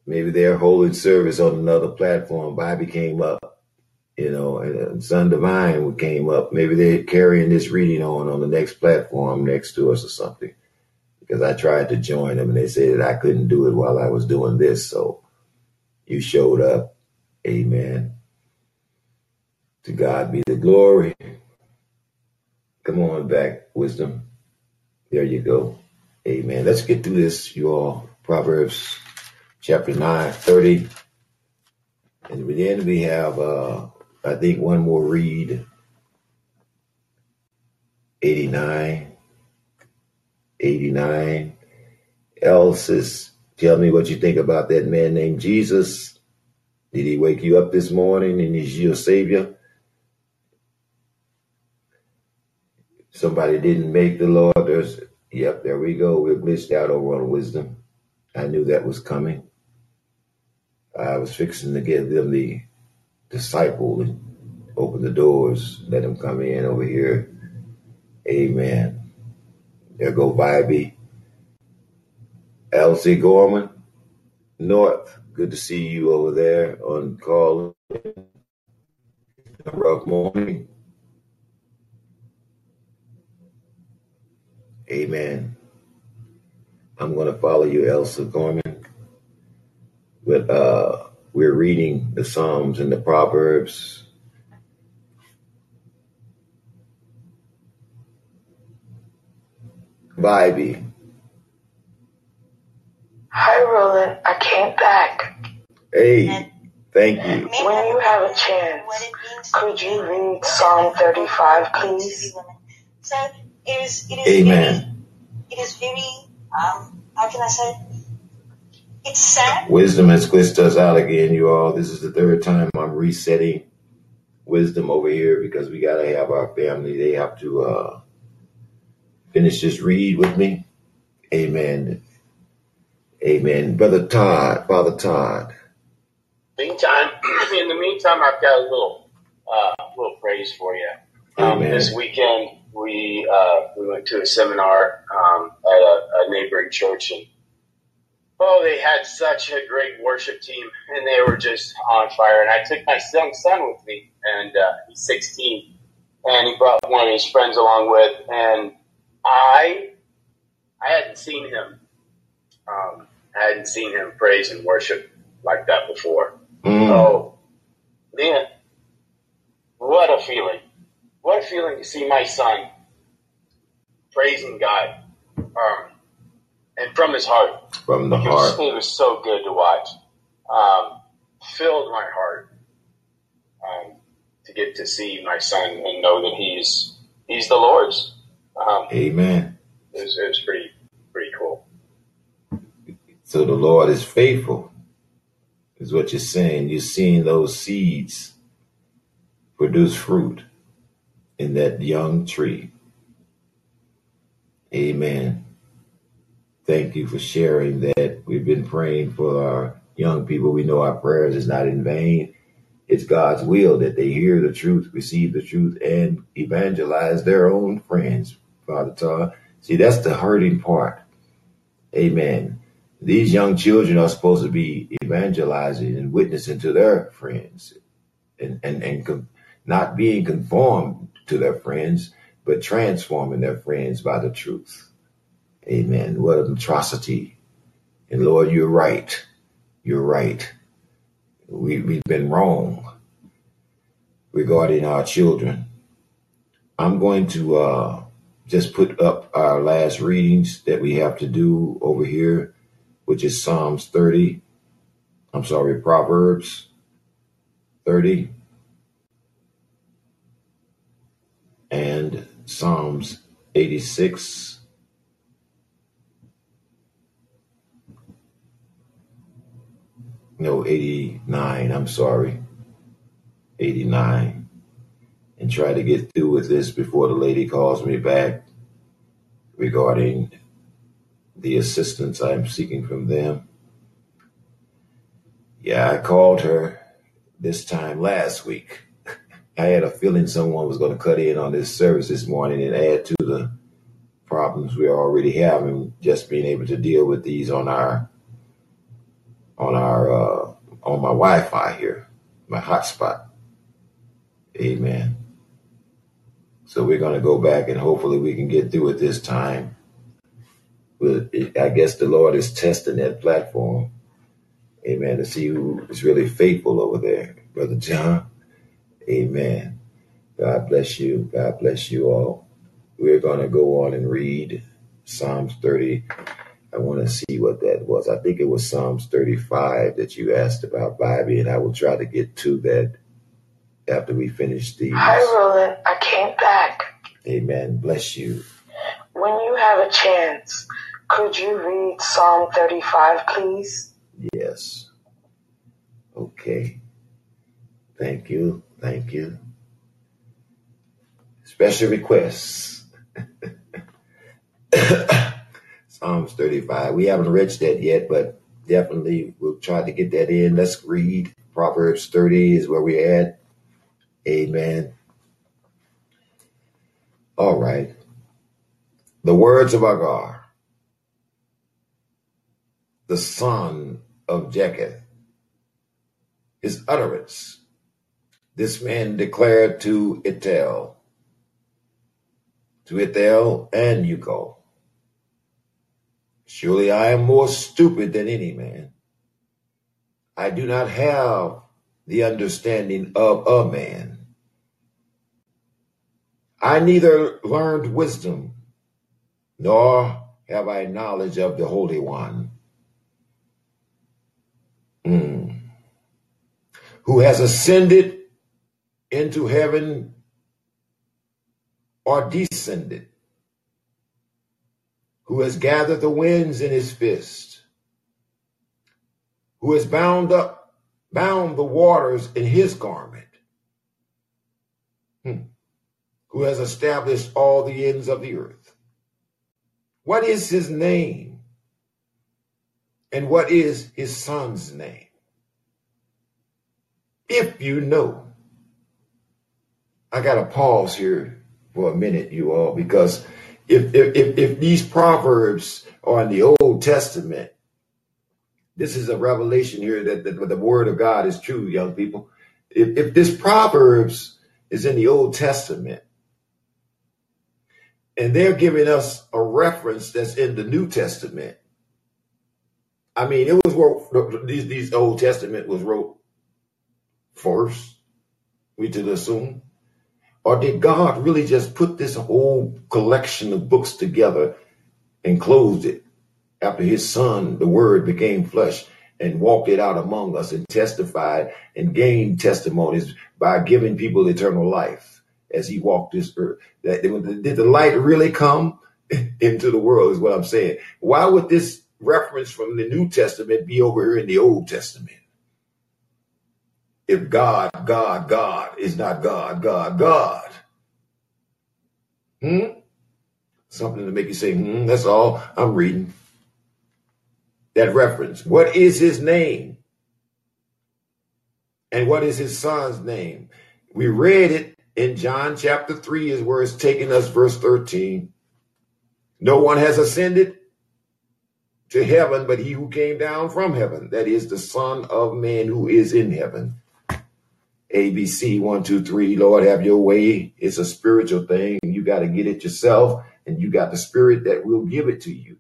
Maybe they're holding service on another platform. Bobby came up, you know, and Son Divine came up. Maybe they're carrying this reading on on the next platform next to us or something. Because I tried to join them and they said that I couldn't do it while I was doing this. So you showed up. Amen. To God be the glory. Come on back, wisdom. There you go. Amen. Let's get through this, you all. Proverbs chapter 9, 30. And then we have, uh, I think, one more read 89. 89. Else is, tell me what you think about that man named Jesus. Did he wake you up this morning and he's your savior? Somebody didn't make the Lord. There's, yep, there we go. We're glitched out over on wisdom. I knew that was coming. I was fixing to give them the disciple open the doors, let them come in over here. Amen. There go Vibey. Elsie Gorman, North. Good to see you over there on call. Rough morning. Amen. I'm going to follow you, Elsa Gorman. with uh, we're reading the Psalms and the Proverbs. Vibey. Hi, Roland. I came back. Hey, thank you. When you have a chance, could you read Psalm 35, please? So it is, it is Amen. it is very, um, how can I say? It's sad. Wisdom has glitched us out again, you all. This is the third time I'm resetting wisdom over here because we got to have our family. They have to uh, finish this read with me. Amen. Amen. Brother Todd, Father Todd. Meantime, in the meantime, I've got a little, uh, little praise for you. Um, this weekend, we uh, we went to a seminar um, at a, a neighboring church, and oh, they had such a great worship team, and they were just on fire. And I took my young son with me, and uh, he's 16, and he brought one of his friends along with, and I I hadn't seen him, um, I hadn't seen him praise and worship like that before. Mm. Oh, man, what a feeling! What a feeling to see my son praising God, um, and from his heart. From the was, heart. it was so good to watch. Um, filled my heart. Um, to get to see my son and know that he's he's the Lord's. Um, Amen. It was, it was pretty pretty cool. So the Lord is faithful, is what you're saying. You're seeing those seeds produce fruit in that young tree. Amen. Thank you for sharing that. We've been praying for our young people. We know our prayers is not in vain. It's God's will that they hear the truth, receive the truth, and evangelize their own friends, Father Todd. See, that's the hurting part. Amen. These young children are supposed to be evangelizing and witnessing to their friends and, and, and not being conformed to their friends, but transforming their friends by the truth. Amen. What an atrocity. And Lord, you're right. You're right. We, we've been wrong regarding our children. I'm going to uh, just put up our last readings that we have to do over here, which is Psalms 30. I'm sorry, Proverbs 30 and Psalms 86. No, 89. I'm sorry. 89. And try to get through with this before the lady calls me back regarding the assistance I'm seeking from them. Yeah, I called her this time last week I had a feeling someone was going to cut in on this service this morning and add to the problems we're already having just being able to deal with these on our on our uh, on my Wi-Fi here, my hotspot. Amen. So we're going to go back and hopefully we can get through it this time. But I guess the Lord is testing that platform. Amen. To see who is really faithful over there, Brother John. Amen. God bless you. God bless you all. We're going to go on and read Psalms 30. I want to see what that was. I think it was Psalms 35 that you asked about, Bobby, and I will try to get to that after we finish these. Hi, Roland. I came back. Amen. Bless you. When you have a chance, could you read Psalm 35, please? Yes. Okay. Thank you. Thank you. Special requests. Psalms 35. We haven't reached that yet, but definitely we'll try to get that in. Let's read. Proverbs 30 is where we're at. Amen. All right. The words of Agur, the son of Jakeh, his utterance this man declared to Ithiel, to Ithiel and Ucal, Surely I am more stupid than any man. I do not have the understanding of a man. I neither learned wisdom, nor have I knowledge of the Holy One, mm. who has ascended into heaven or descended, who has gathered the winds in his fist, who has bound up, bound the waters in his garment, hmm. who has established all the ends of the earth. What is his name? And what is his son's name? If you know, I got to pause here for a minute, you all, because if, if, if these proverbs are in the Old Testament, this is a revelation here that, that the word of God is true, young people. If, if this proverbs is in the Old Testament, and they're giving us a reference that's in the New Testament. I mean, it was wrote, these these Old Testament was wrote first. We should assume. Or did God really just put this whole collection of books together and closed it after his son, the word, became flesh and walked it out among us and testified and gained testimonies by giving people eternal life as he walked this earth. Did the light really come into the world? Is what I'm saying. Why would this reference from the New Testament be over here in the Old Testament? If God, God, God is not God, God, God. Hmm? Something to make you say, hmm, that's all I'm reading. That reference. What is his name? And what is his son's name? We read it in John chapter 3 is where it's taking us, verse 13. No one has ascended to heaven but he who came down from heaven, that is the Son of Man who is in heaven. ABC one, two, three, Lord, have your way. It's a spiritual thing. You got to get it yourself, and you got the spirit that will give it to you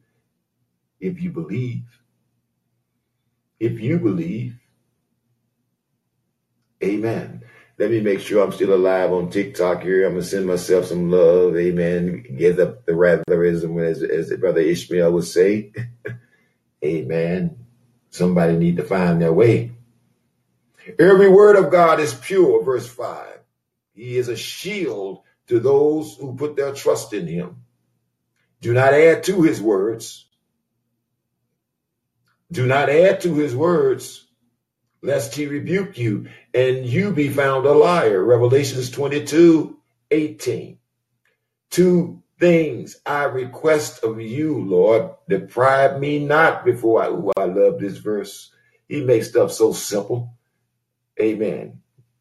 if you believe. If you believe. Amen. Let me make sure I'm still alive on TikTok here. I'm gonna send myself some love. Amen. Get up the ratherism as, as Brother Ishmael would say. Amen. Somebody need to find their way. Every word of God is pure, verse 5. He is a shield to those who put their trust in him. Do not add to his words. Do not add to his words, lest he rebuke you and you be found a liar. Revelations 22 18. Two things I request of you, Lord. Deprive me not before I. Ooh, I love this verse. He makes stuff so simple. Amen.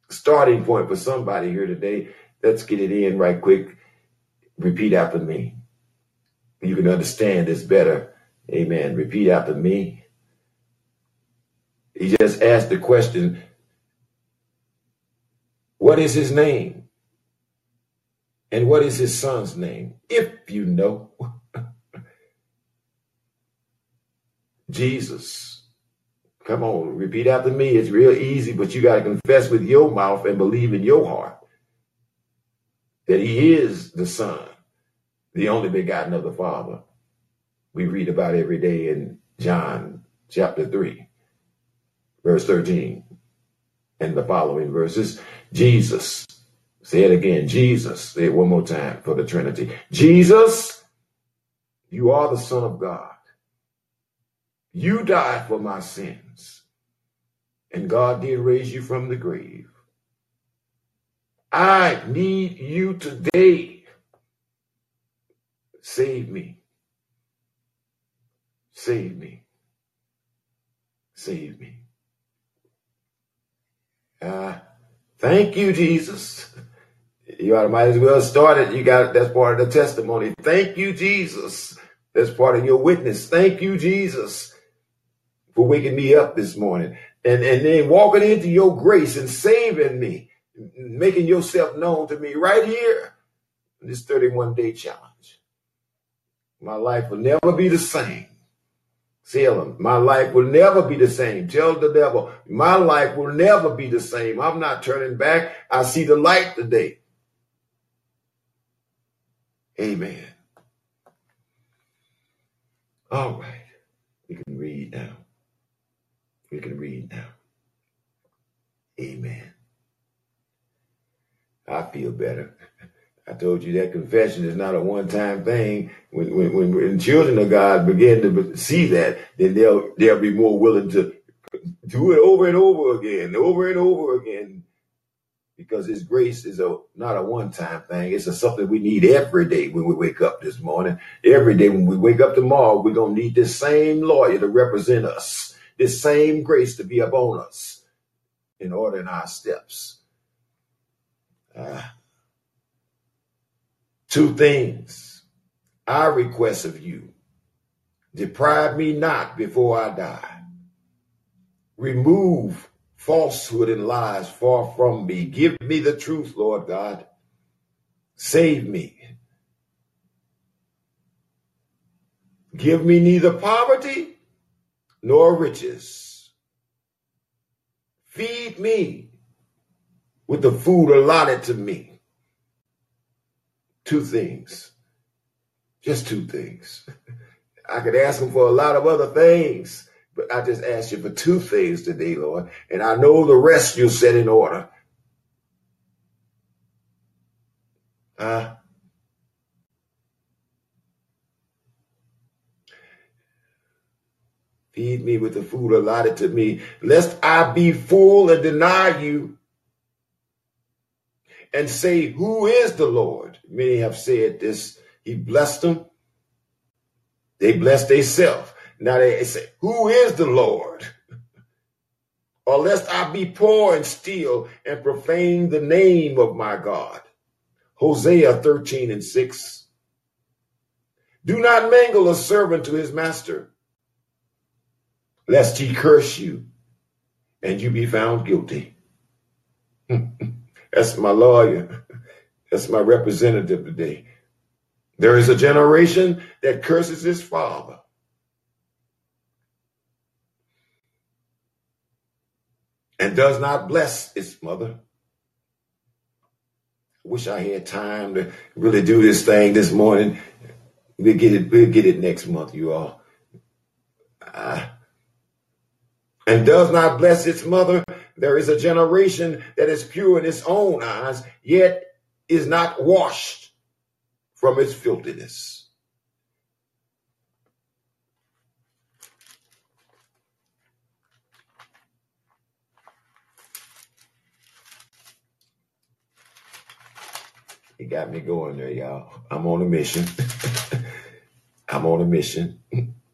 Starting point for somebody here today. Let's get it in right quick. Repeat after me. You can understand this better. Amen. Repeat after me. He just asked the question, What is his name? And what is his son's name? If you know. Jesus. Come on, repeat after me. It's real easy, but you got to confess with your mouth and believe in your heart that he is the Son, the only begotten of the Father. We read about every day in John chapter 3, verse 13, and the following verses. Jesus, say it again, Jesus, say it one more time for the Trinity. Jesus, you are the Son of God. You died for my sins, and God did raise you from the grave. I need you today. Save me. Save me. Save me. Uh, thank you, Jesus. You ought to might as well start it. You got that's part of the testimony. Thank you, Jesus. That's part of your witness. Thank you, Jesus for waking me up this morning and, and then walking into your grace and saving me, making yourself known to me right here in this 31 day challenge. My life will never be the same. Tell him, my life will never be the same. Tell the devil, my life will never be the same. I'm not turning back. I see the light today. Amen. All right. We can read now. We can read now. Amen. I feel better. I told you that confession is not a one-time thing. When, when, when, children of God begin to see that, then they'll they'll be more willing to do it over and over again, over and over again, because His grace is a not a one-time thing. It's a something we need every day when we wake up this morning. Every day when we wake up tomorrow, we're gonna need this same lawyer to represent us this same grace to be upon us in ordering our steps. Uh, two things I request of you deprive me not before I die. Remove falsehood and lies far from me. Give me the truth, Lord God. Save me. Give me neither poverty nor riches. Feed me with the food allotted to me. Two things. Just two things. I could ask him for a lot of other things, But I just ask you for two things today, Lord, and I know the rest you'll set in order. Uh, feed me with the food allotted to me, lest I be full and deny you and say, Who is the Lord? Many have said this. He blessed them. They blessed themselves. Now they say, Who is the Lord? or lest I be poor and steal and profane the name of my God. Hosea 13 and 6. Do not mangle a servant to his master, lest he curse you and you be found guilty. That's my lawyer. That's my representative today. There is a generation that curses his father. And does not bless its mother. Wish I had time to really do this thing this morning. We'll get it. We'll get it next month, you all. Uh, and does not bless its mother there is a generation that is pure in its own eyes, yet is not washed from its filthiness. It got me going there, y'all. I'm on a mission. I'm on a mission.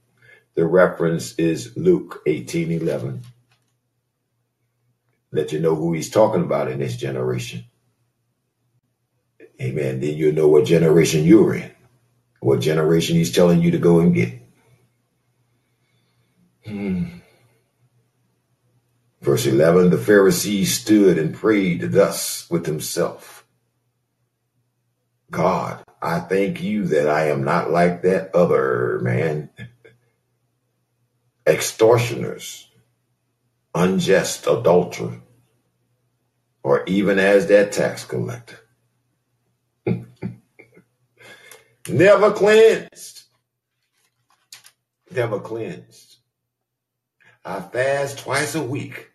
The reference is Luke 18 11 let you know who he's talking about in this generation. Amen. Then you'll know what generation you're in, what generation he's telling you to go and get. Hmm. Verse 11 The Pharisee stood and prayed thus with himself God, I thank you that I am not like that other man. Extortioners, unjust adulterer, or even as that tax collector. Never cleansed. Never cleansed. I fast twice a week.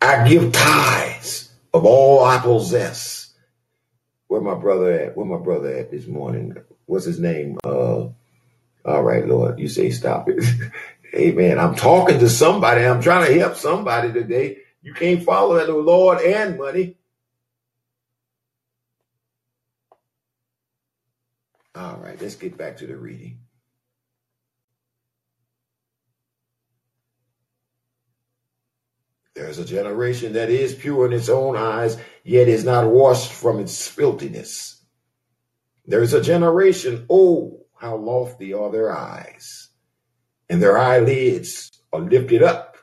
I give tithes of all I possess. Where my brother at? Where my brother at this morning? What's his name? Uh, all right, Lord, you say stop it. Amen. I'm talking to somebody. I'm trying to help somebody today. You can't follow the Lord and money. All right, let's get back to the reading. There's a generation that is pure in its own eyes, yet is not washed from its filthiness. There's a generation, oh, how lofty are their eyes and their eyelids are lifted up.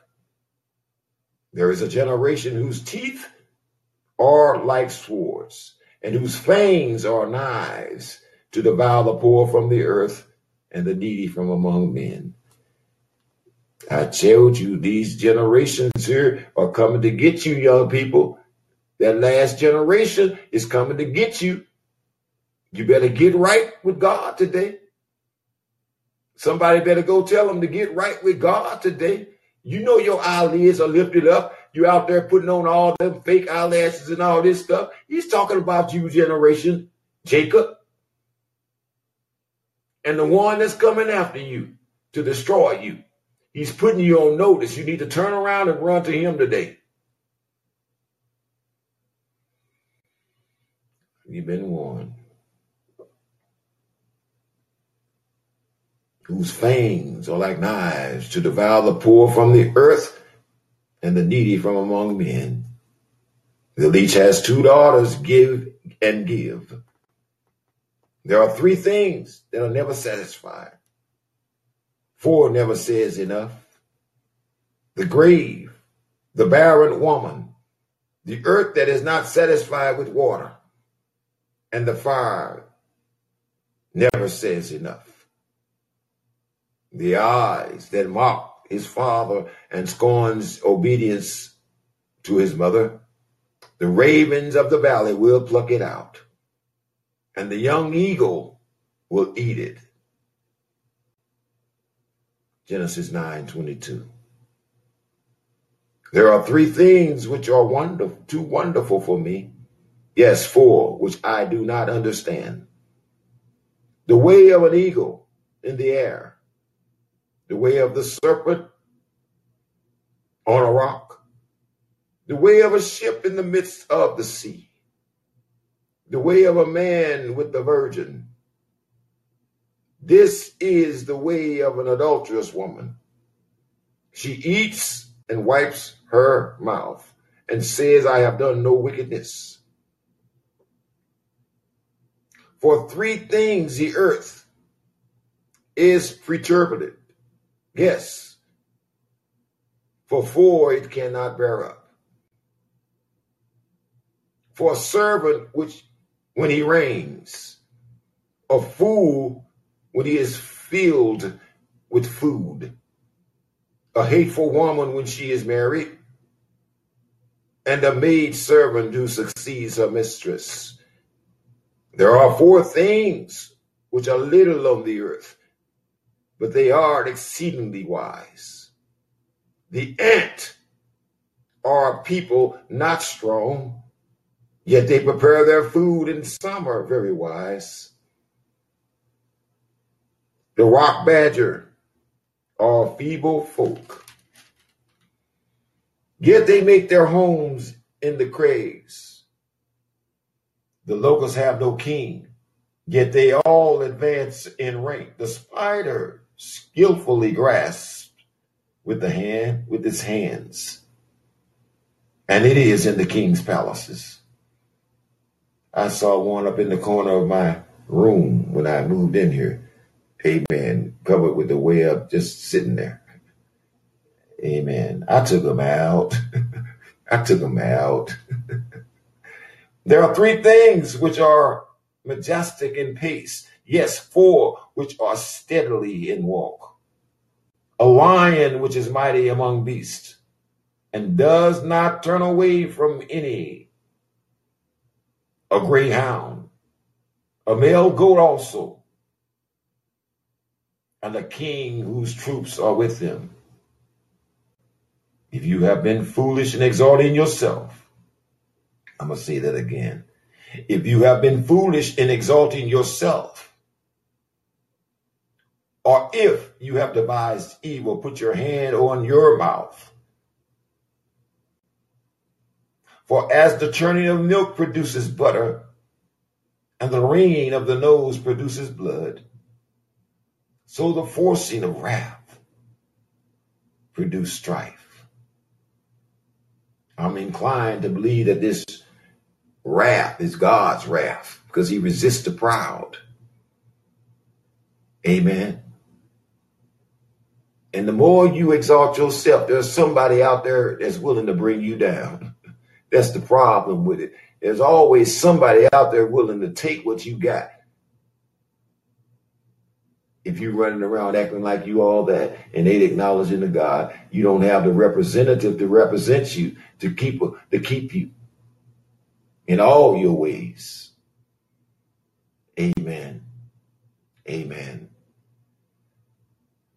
There is a generation whose teeth are like swords, and whose fangs are knives to devour the poor from the earth and the needy from among men. I told you these generations here are coming to get you, young people. That last generation is coming to get you. You better get right with God today. Somebody better go tell them to get right with God today. You know your eyelids are lifted up. You out there putting on all them fake eyelashes and all this stuff. He's talking about you, generation, Jacob. And the one that's coming after you to destroy you. He's putting you on notice. You need to turn around and run to him today. You've been warned. Whose fangs are like knives to devour the poor from the earth and the needy from among men. The leech has two daughters, give and give. There are three things that are never satisfied. Four never says enough. The grave, the barren woman, the earth that is not satisfied with water, and the fire never says enough the eyes that mock his father and scorns obedience to his mother. The ravens of the valley will pluck it out, and the young eagle will eat it. Genesis 9 22. There are three things which are wonderful, too wonderful for me. Yes, four, which I do not understand. The way of an eagle in the air, the way of the serpent on a rock, the way of a ship in the midst of the sea, the way of a man with the virgin. This is the way of an adulterous woman. She eats and wipes her mouth and says, I have done no wickedness. For three things the earth is perturbed. Yes. For four it cannot bear up. For a servant which when he reigns, a fool when he is filled with food, a hateful woman when she is married, and a maid servant who succeeds her mistress. There are four things which are little on the earth, but they are exceedingly wise. The ant are people not strong, yet they prepare their food, and some are very wise. The rock badger are feeble folk, yet they make their homes in the crags. The locusts have no king, yet they all advance in rank. The spider skillfully grasped with the hand with its hands, and it is in the king's palaces. I saw one up in the corner of my room when I moved in here. Amen. Covered with the web, just sitting there. Amen. I took him out. I took him out. There are three things which are majestic in pace. Yes, four which are steadily in walk. A lion which is mighty among beasts and does not turn away from any. A greyhound, a male goat also, and a king whose troops are with him. If you have been foolish in exalting yourself, I'm going to say that again. If you have been foolish in exalting yourself, or if you have devised evil, put your hand on your mouth. For as the churning of milk produces butter, and the wringing of the nose produces blood, so the forcing of wrath produces strife. I'm inclined to believe that this wrath is God's wrath because he resists the proud. Amen. And the more you exalt yourself, there's somebody out there that's willing to bring you down. That's the problem with it. There's always somebody out there willing to take what you got. If you're running around acting like you all that and ain't acknowledging the God, you don't have the representative to represent you to keep to keep you in all your ways. Amen. Amen.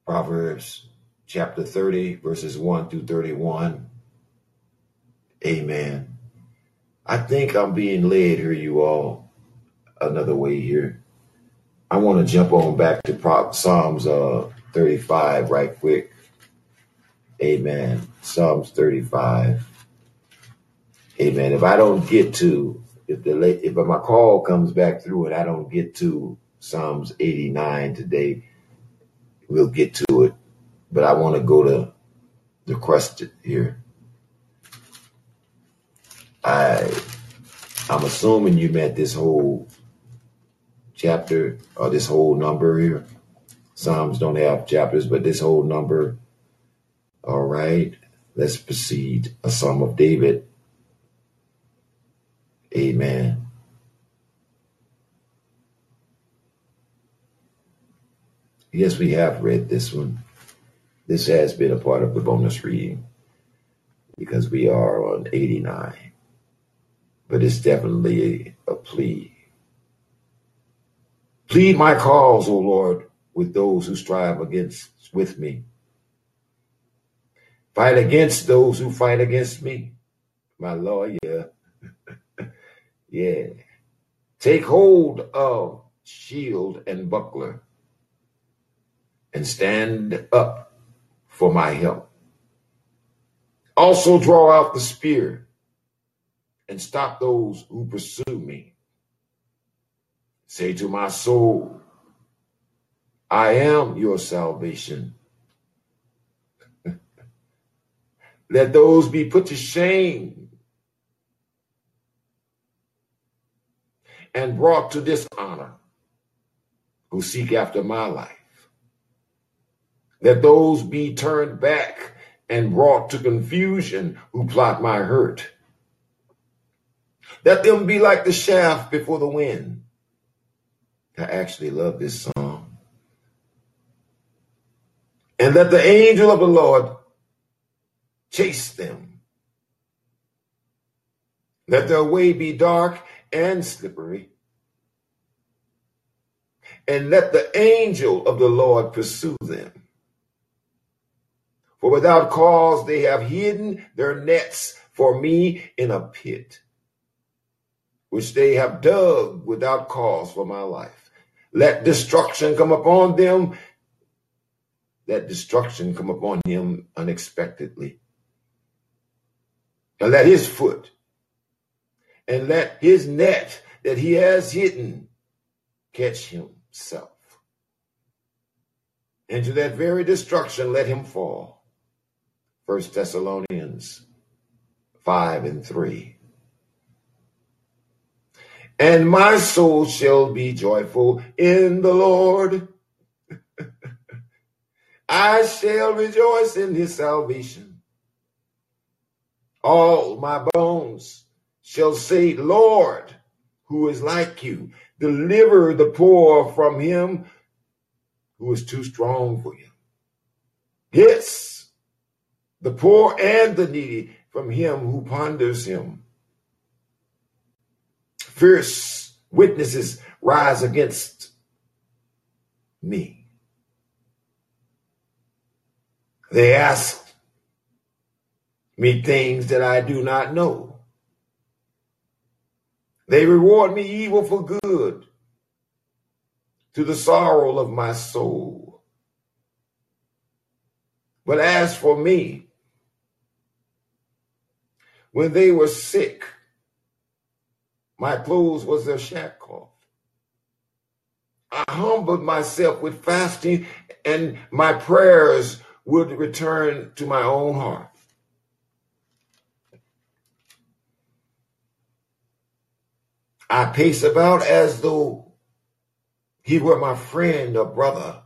Proverbs chapter 30, verses 1 through 31. Amen. I think I'm being led here, you all, another way here. I want to jump on back to Psalms uh, 35 right quick. Amen. Psalms 35. Amen. If I don't get to, if the if my call comes back through and I don't get to Psalms 89 today, we'll get to it. But I want to go to the crust here. I I'm assuming you meant this whole chapter or this whole number here. Psalms don't have chapters, but this whole number. All right, let's proceed. A Psalm of David. Amen. Yes, we have read this one. This has been a part of the bonus reading because we are on 89. But it's definitely a, a plea. Plead my cause, O Lord, with those who strive against with me. Fight against those who fight against me. My yeah. yeah. Take hold of shield and buckler and stand up for my help. Also draw out the spear and stop those who pursue me. Say to my soul, I am your salvation. Let those be put to shame and brought to dishonor who seek after my life. Let those be turned back and brought to confusion who plot my hurt. Let them be like the shaft before the wind. I actually love this song. And let the angel of the Lord chase them. Let their way be dark and slippery. And let the angel of the Lord pursue them. For without cause they have hidden their nets for me in a pit, which they have dug without cause for my life. Let destruction come upon them. Let destruction come upon him unexpectedly and let his foot and let his net that he has hidden catch himself. Into that very destruction let him fall. First Thessalonians 5 and 3. And my soul shall be joyful in the Lord. I shall rejoice in his salvation. All my bones shall say, Lord, who is like you? Deliver the poor from him who is too strong for you. Yes, the poor and the needy from him who ponders him. Fierce witnesses rise against me. They ask me things that I do not know. They reward me evil for good to the sorrow of my soul. But as for me, when they were sick, my clothes was their sackcloth. I humbled myself with fasting, and my prayers would return to my own heart. I pace about as though he were my friend or brother.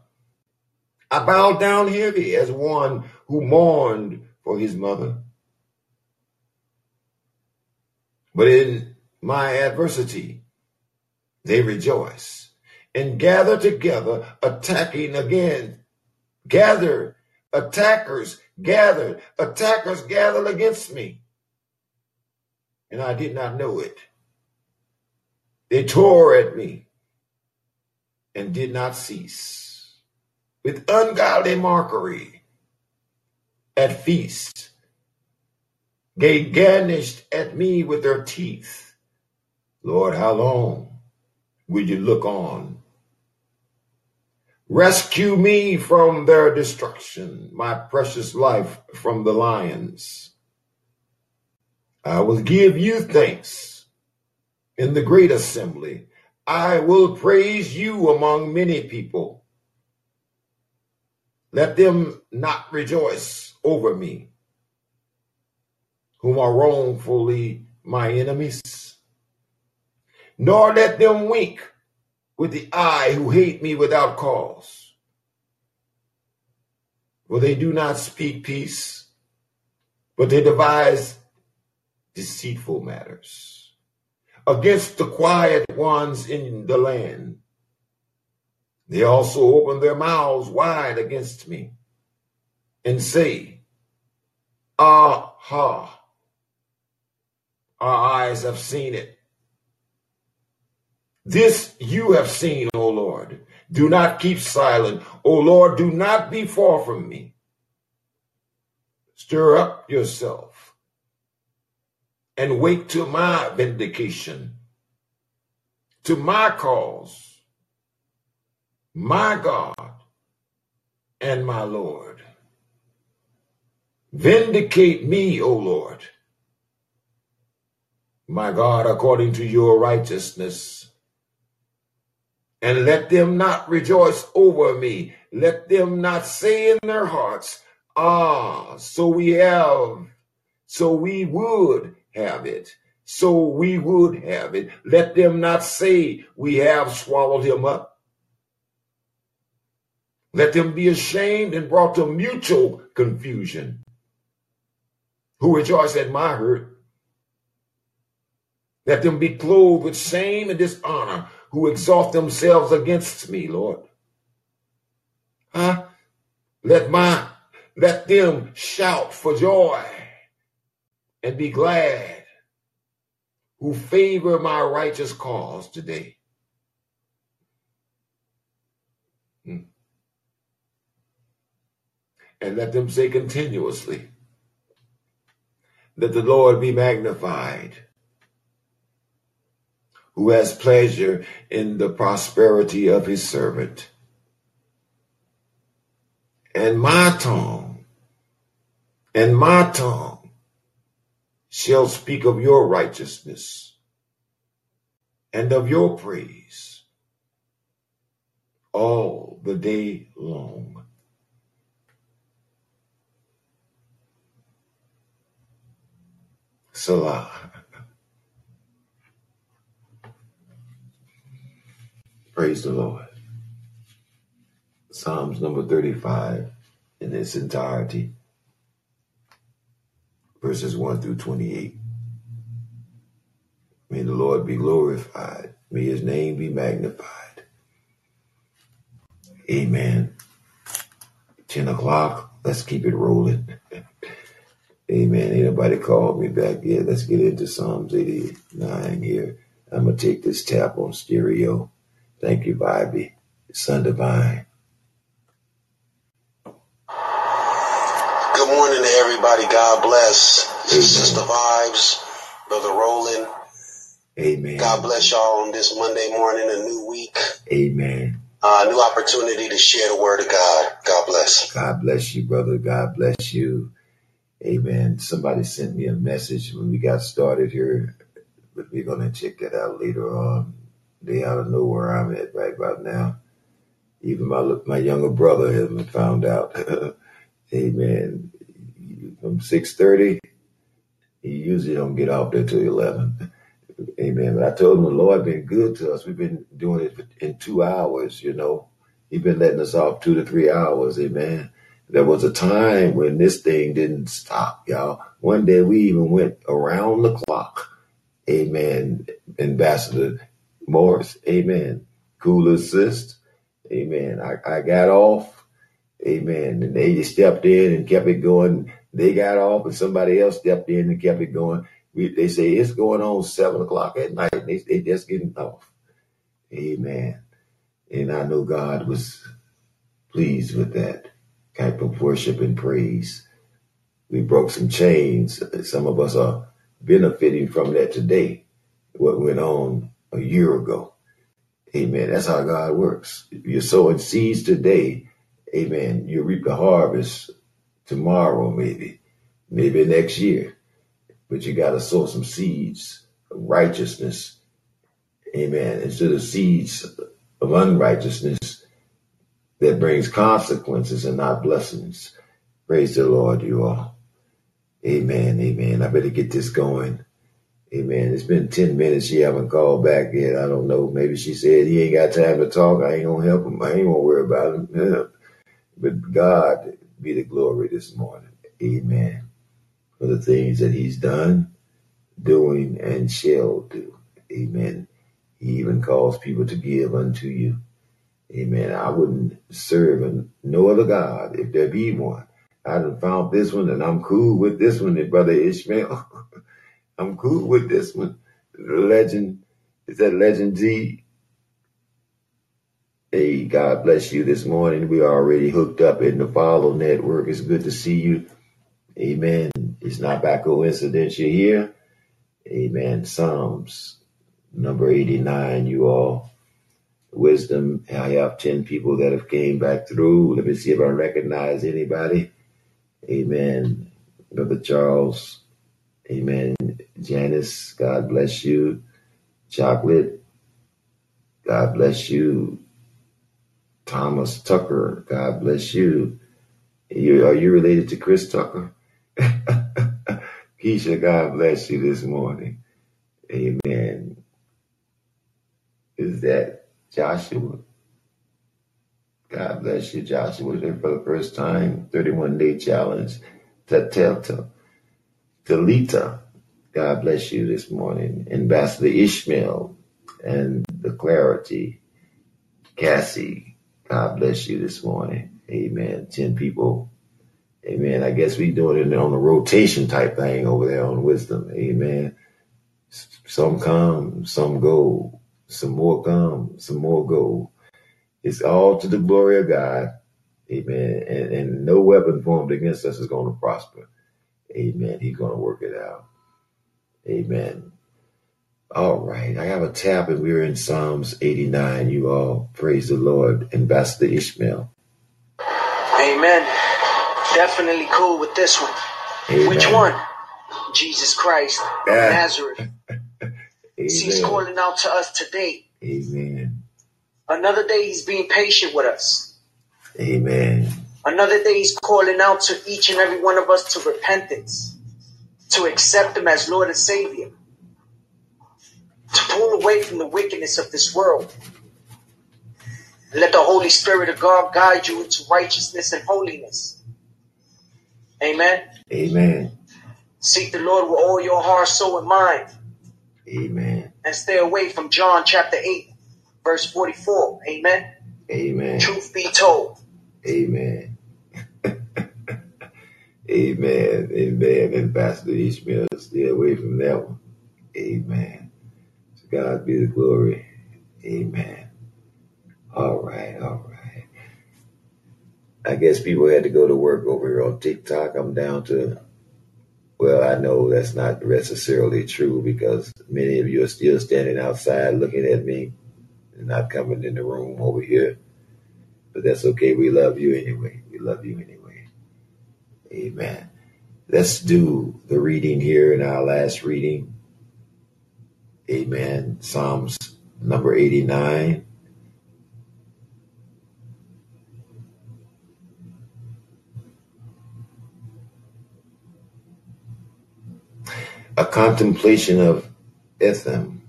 I bowed down heavy as one who mourned for his mother. But in my adversity, they rejoice and gather together, attacking again. Gather, attackers gathered, attackers gathered against me. And I did not know it. They tore at me and did not cease. With ungodly mockery at feast, they garnished at me with their teeth. Lord, how long will you look on? Rescue me from their destruction, my precious life from the lions. I will give you thanks in the great assembly. I will praise you among many people. Let them not rejoice over me, whom are wrongfully my enemies, nor let them wink with the eye who hate me without cause. For they do not speak peace, but they devise deceitful matters against the quiet ones in the land. They also open their mouths wide against me and say, ah, Aha, our eyes have seen it. This you have seen, O Lord. Do not keep silent. O Lord, do not be far from me. Stir up yourself and wait to my vindication, to my cause, my God and my Lord. Vindicate me, O Lord, my God, according to your righteousness. And let them not rejoice over me. Let them not say in their hearts, Ah, so we have, so we would have it. So we would have it. Let them not say we have swallowed him up. Let them be ashamed and brought to mutual confusion who rejoice at my hurt. Let them be clothed with shame and dishonor who exalt themselves against me, Lord. Huh? Let my let them shout for joy and be glad who favor my righteous cause today. Hmm. And let them say continuously, that the Lord be magnified, who has pleasure in the prosperity of his servant. And my tongue, and my tongue shall speak of your righteousness and of your praise all the day long. Selah. Praise the Lord. Psalms number 35 in its entirety, verses 1 through 28. May the Lord be glorified. May his name be magnified. Amen. 10 o'clock. Let's keep it rolling. Amen. Ain't nobody called me back yet. Let's get into Psalms 89 here. I'm going to take this tap on stereo. Thank you, Bobby. Son Divine. Good morning to everybody. God bless. Amen. Sister Vibes, Brother Roland. Amen. God bless y'all on this Monday morning, a new week. Amen. Uh, new opportunity to share the word of God. God bless. God bless you, brother. God bless you. Amen. Somebody sent me a message when we got started here, but we're going to check that out later on. They ought to know where I'm at right about now. Even my my younger brother hasn't found out. Amen. From six thirty, he usually don't get off there till eleven. Amen. But I told him the Lord been good to us. We've been doing it in two hours. You know, He's been letting us off two to three hours. Amen. There was a time when this thing didn't stop, y'all. One day we even went around the clock. Amen. Ambassador Morris. Amen. Cool assist. Amen. I, I got off. Amen. And they just stepped in and kept it going. They got off and somebody else stepped in and kept it going. We, they say it's going on seven o'clock at night. They, they just getting off. Amen. And I know God was pleased with that type of worship and praise. We broke some chains. Some of us are benefiting from that today. What went on a year ago. Amen. That's how God works. You're sowing seeds today. Amen. You reap the harvest tomorrow, maybe, maybe next year. But you got to sow some seeds of righteousness. Amen. Instead of seeds of unrighteousness that brings consequences and not blessings. Praise the Lord, you all. Amen. Amen. I better get this going. Amen. It's been 10 minutes. She haven't called back yet. I don't know. Maybe she said he ain't got time to talk. I ain't to help him. I ain't to worry about him. but God be the glory this morning. Amen. For the things that he's done, doing, and shall do. Amen. He even calls people to give unto you. Amen. I wouldn't serve no other God if there be one. I have found this one and I'm cool with this one Brother Ishmael. I'm cool with this one. Legend, is that Legend G? Hey, God bless you this morning. We are already hooked up in the Follow Network. It's good to see you. Amen. It's not by coincidence you're here. Amen. Psalms number 89, you all. Wisdom. I have 10 people that have came back through. Let me see if I recognize anybody. Amen. Brother Charles. Amen. Janice, God bless you. Chocolate, God bless you. Thomas Tucker, God bless you. you are you related to Chris Tucker? Keisha, God bless you this morning. Amen. Is that Joshua? God bless you, Joshua. There for the first time, 31 day challenge. Tatelta. Talita, God bless you this morning. Ambassador Ishmael and the clarity. Cassie, God bless you this morning. Amen. 10 people. Amen. I guess we doing it on a rotation type thing over there on wisdom. Amen. Some come, some go. Some more come, some more go. It's all to the glory of God. Amen. And, and no weapon formed against us is going to prosper. Amen. He's going to work it out. Amen. All right. I have a tab and we're in Psalms 89. You all praise the Lord. Ambassador Ishmael. Amen. Definitely cool with this one. Amen. Which one? Jesus Christ of Nazareth. He's calling out to us today. Amen. Another day he's being patient with us. Amen. Another day he's calling out to each and every one of us to repentance, to accept him as Lord and Savior, to pull away from the wickedness of this world. And let the Holy Spirit of God guide you into righteousness and holiness. Amen. Amen. Seek the Lord with all your heart, soul, and mind. Amen. And stay away from John chapter 8, verse 44. Amen. Amen. Truth be told. Amen. Amen. Amen. Ambassador Ishmael, stay away from that one. Amen. To God be the glory. Amen. All right. All right. I guess people had to go to work over here on TikTok. I'm down to well, I know that's not necessarily true because many of you are still standing outside looking at me and not coming in the room over here. But that's okay. We love you anyway. We love you anyway. Amen. Let's do the reading here in our last reading. Amen. Psalms number 89. a contemplation of Ethan,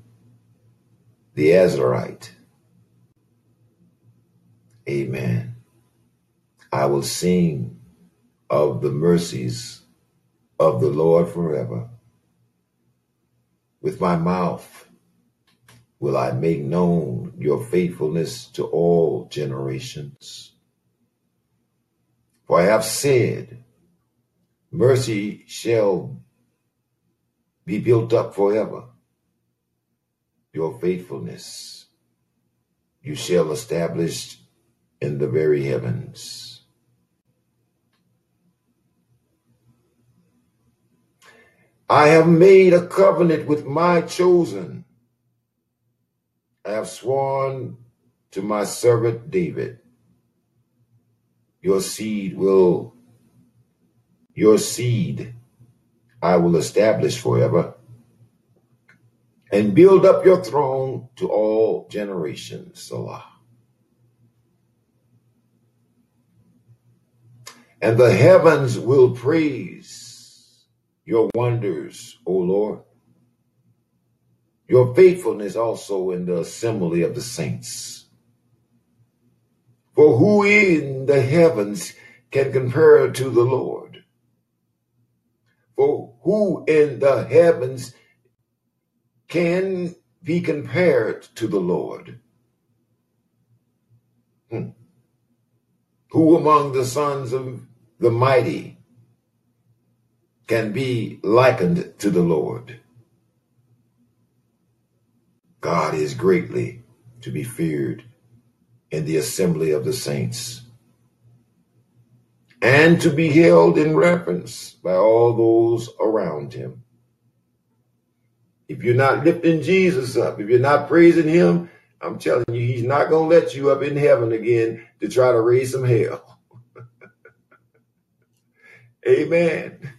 the Ezrahite. Amen. I will sing of the mercies of the Lord forever. With my mouth will I make known your faithfulness to all generations. For I have said, mercy shall be built up forever. Your faithfulness you shall establish in the very heavens. I have made a covenant with my chosen. I have sworn to my servant David. Your seed will, your seed I will establish forever and build up your throne to all generations. Selah. And the heavens will praise your wonders, O Lord. Your faithfulness also in the assembly of the saints. For who in the heavens can compare to the Lord? For who in the heavens can be compared to the Lord? Hmm. Who among the sons of the mighty can be likened to the Lord? God is greatly to be feared in the assembly of the saints and to be held in reverence by all those around him. If you're not lifting Jesus up, if you're not praising him, I'm telling you, he's not going to let you up in heaven again to try to raise some hell. Amen.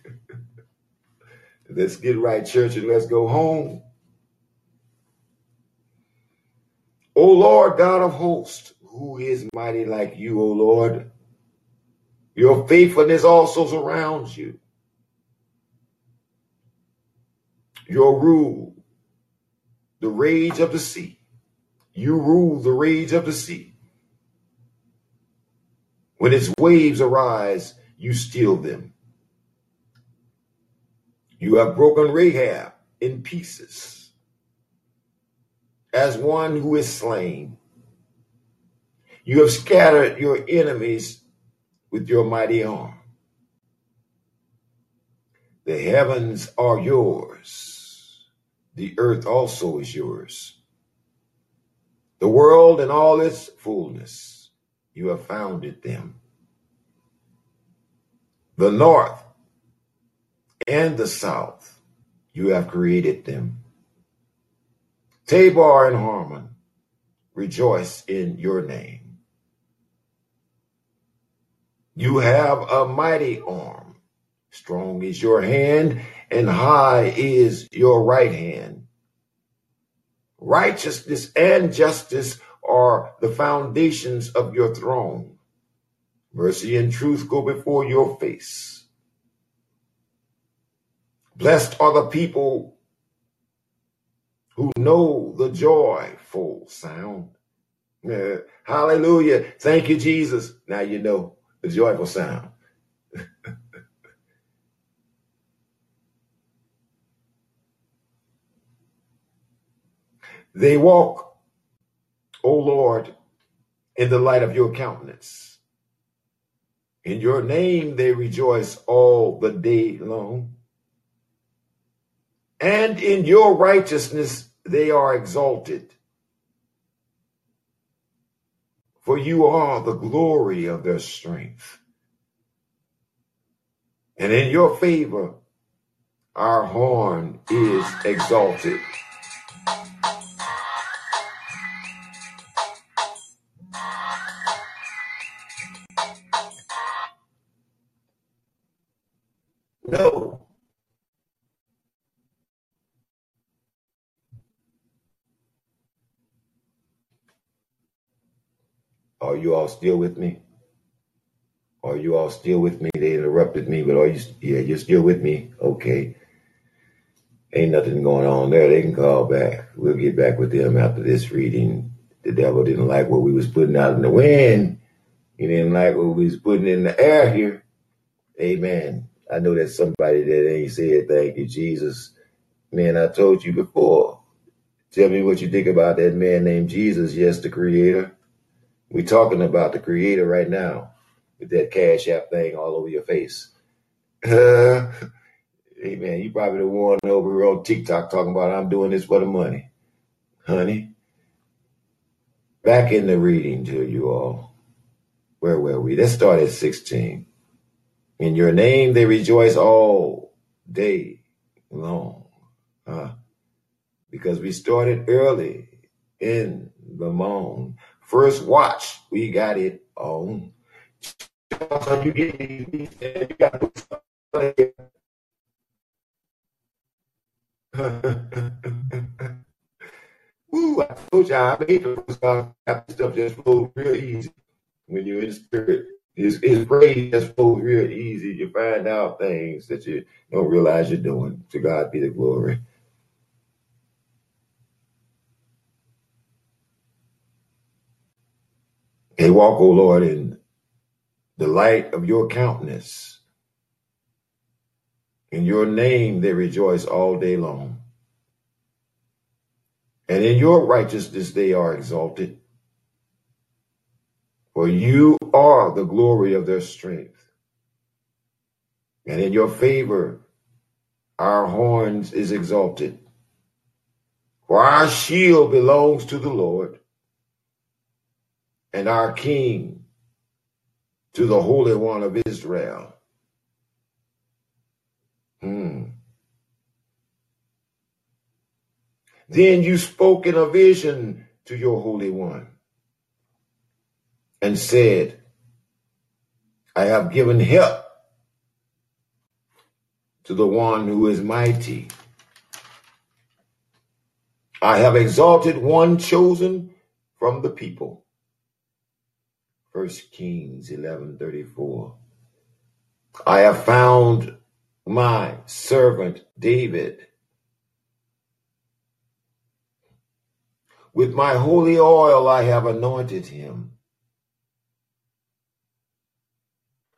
Let's get right, church, and let's go home. O Lord God of hosts, who is mighty like you, O Lord? Your faithfulness also surrounds you. Your rule, the rage of the sea. You rule the rage of the sea. When its waves arise, you still them. You have broken Rahab in pieces as one who is slain. You have scattered your enemies with your mighty arm. The heavens are yours. The earth also is yours. The world and all its fullness, you have founded them. The north and the south, you have created them. Tabor and Hermon, rejoice in your name. You have a mighty arm. Strong is your hand, and high is your right hand. Righteousness and justice are the foundations of your throne. Mercy and truth go before your face. Blessed are the people who know the joyful sound. Hallelujah. Thank you, Jesus. Now you know the joyful sound. they walk, O Lord, in the light of your countenance. In your name they rejoice all the day long. And in your righteousness they are exalted. for you are the glory of their strength. And in your favor, our horn is exalted. Are you all still with me? Are you all still with me? They interrupted me, but are you? Yeah, you're still with me. Okay. Ain't nothing going on there. They can call back. We'll get back with them after this reading. The devil didn't like what we was putting out in the wind. He didn't like what we was putting in the air here. Amen. I know that somebody that ain't said thank you, Jesus. Man, I told you before. Tell me what you think about that man named Jesus. Yes, the creator. We're talking about the creator right now with that cash app thing all over your face. Hey man, you probably the one over here on TikTok talking about I'm doing this for the money. Honey. Back in the reading to you all. Where were we? Let's start at 16. In your name they rejoice all day long. Uh, because we started early in the morning. First watch, we got it on. So you get you got Ooh, I told you I made the first stuff just flow real easy when you're in spirit. His, his praise just flows real easy. You find out things that you don't realize you're doing. To God be the glory. They walk, O Lord, in the light of your countenance. In your name they rejoice all day long. And in your righteousness they are exalted. For you are the glory of their strength. And in your favor our horns is exalted. For our shield belongs to the Lord and our King to the Holy One of Israel. Hmm. Then you spoke in a vision to your Holy One and said, I have given help to the one who is mighty. I have exalted one chosen from the people. First Kings 11:34. I have found my servant David. With my holy oil I have anointed him,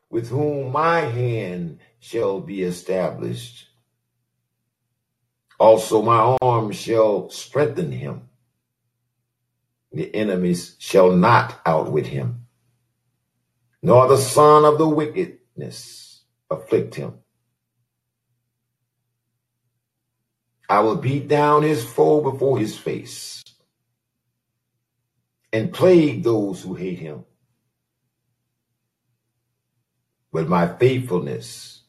with whom my hand shall be established. Also my arm shall strengthen him. The enemies shall not outwit him, nor the son of the wickedness afflict him. I will beat down his foe before his face and plague those who hate him. But my faithfulness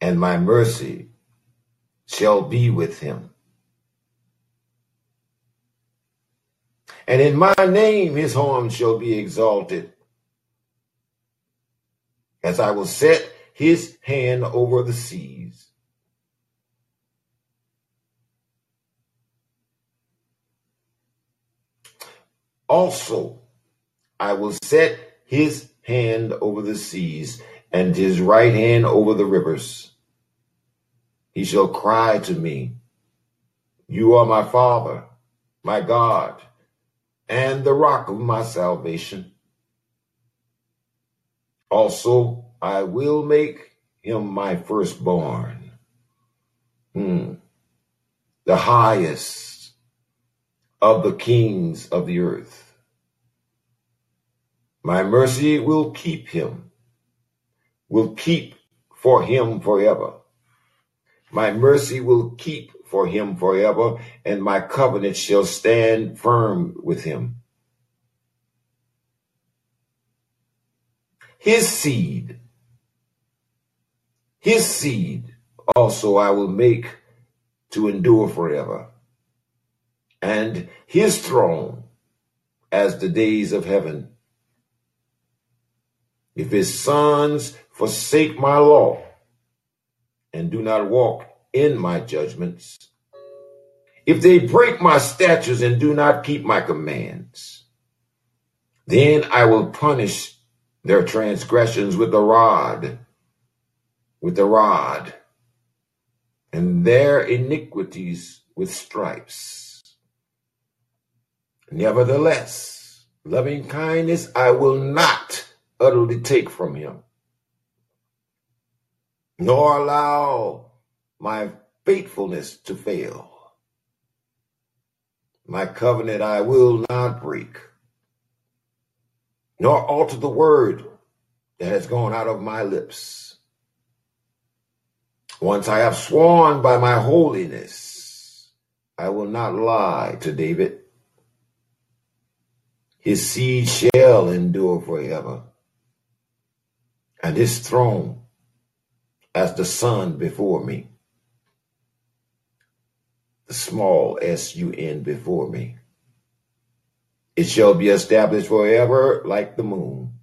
and my mercy shall be with him. And in my name his horn shall be exalted, as I will set his hand over the seas. Also, I will set his hand over the seas and his right hand over the rivers. He shall cry to me, You are my Father, my God, and the rock of my salvation. Also, I will make him my firstborn, hmm. the highest of the kings of the earth. My mercy will keep him, will keep for him forever. My mercy will keep for him forever, and my covenant shall stand firm with him. His seed, his seed also I will make to endure forever, and his throne as the days of heaven. If his sons forsake my law, and do not walk in my judgments, if they break my statutes and do not keep my commands, then I will punish their transgressions with the rod, with the rod, and their iniquities with stripes. Nevertheless, loving kindness I will not utterly take from him nor allow my faithfulness to fail. My covenant I will not break, nor alter the word that has gone out of my lips. Once I have sworn by my holiness, I will not lie to David. His seed shall endure forever, and his throne as the sun before me. The small S-U-N before me. It shall be established forever like the moon,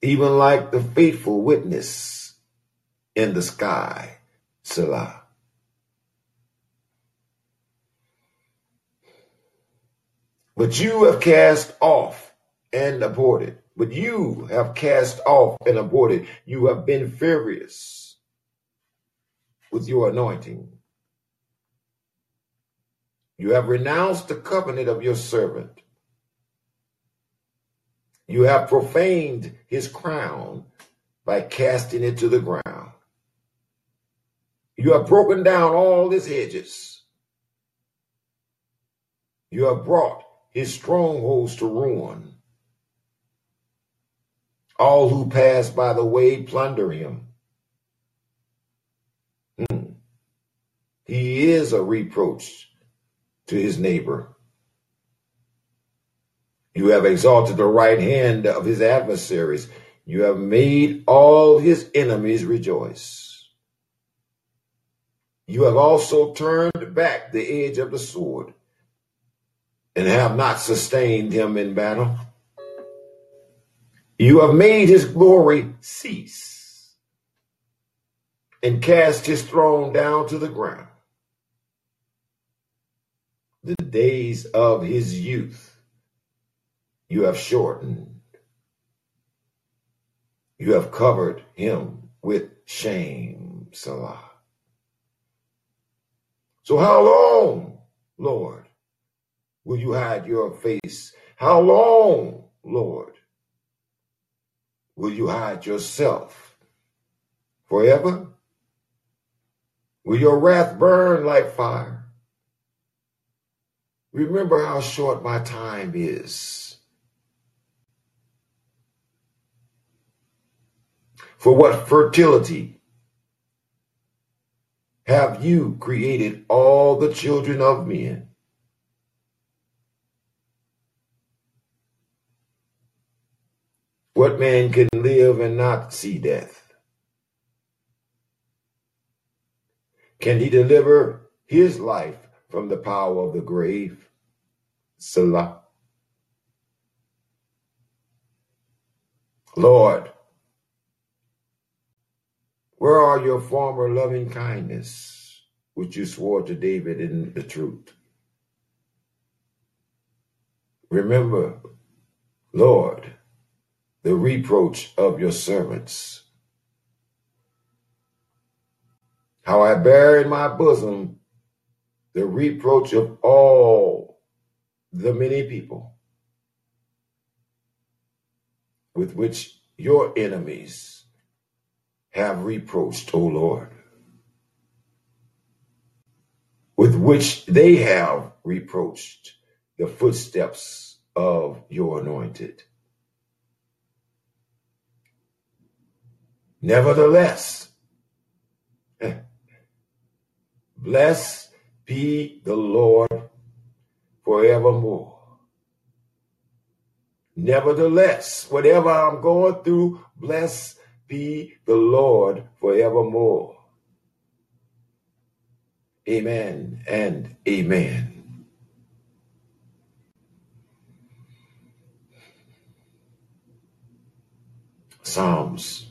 even like the faithful witness in the sky, Selah. But you have cast off and aborted but you have cast off and aborted. You have been furious with your anointing. You have renounced the covenant of your servant. You have profaned his crown by casting it to the ground. You have broken down all his hedges. You have brought his strongholds to ruin. All who pass by the way plunder him. Hmm. He is a reproach to his neighbor. You have exalted the right hand of his adversaries. You have made all his enemies rejoice. You have also turned back the edge of the sword and have not sustained him in battle. You have made his glory cease and cast his throne down to the ground. The days of his youth you have shortened. You have covered him with shame, Selah. So how long, Lord, will you hide your face? How long, Lord, will you hide yourself? Forever? Will your wrath burn like fire? Remember how short my time is. For what fertility have you created all the children of men? What man can live and not see death? Can he deliver his life from the power of the grave? Selah. Lord, where are your former loving kindness, which you swore to David in the truth? Remember, Lord, the reproach of your servants. How I bear in my bosom the reproach of all the many people with which your enemies have reproached, O Lord, with which they have reproached the footsteps of your anointed. Nevertheless, blessed be the Lord forevermore. Nevertheless, whatever I'm going through, bless be the Lord forevermore. Amen and amen. Psalms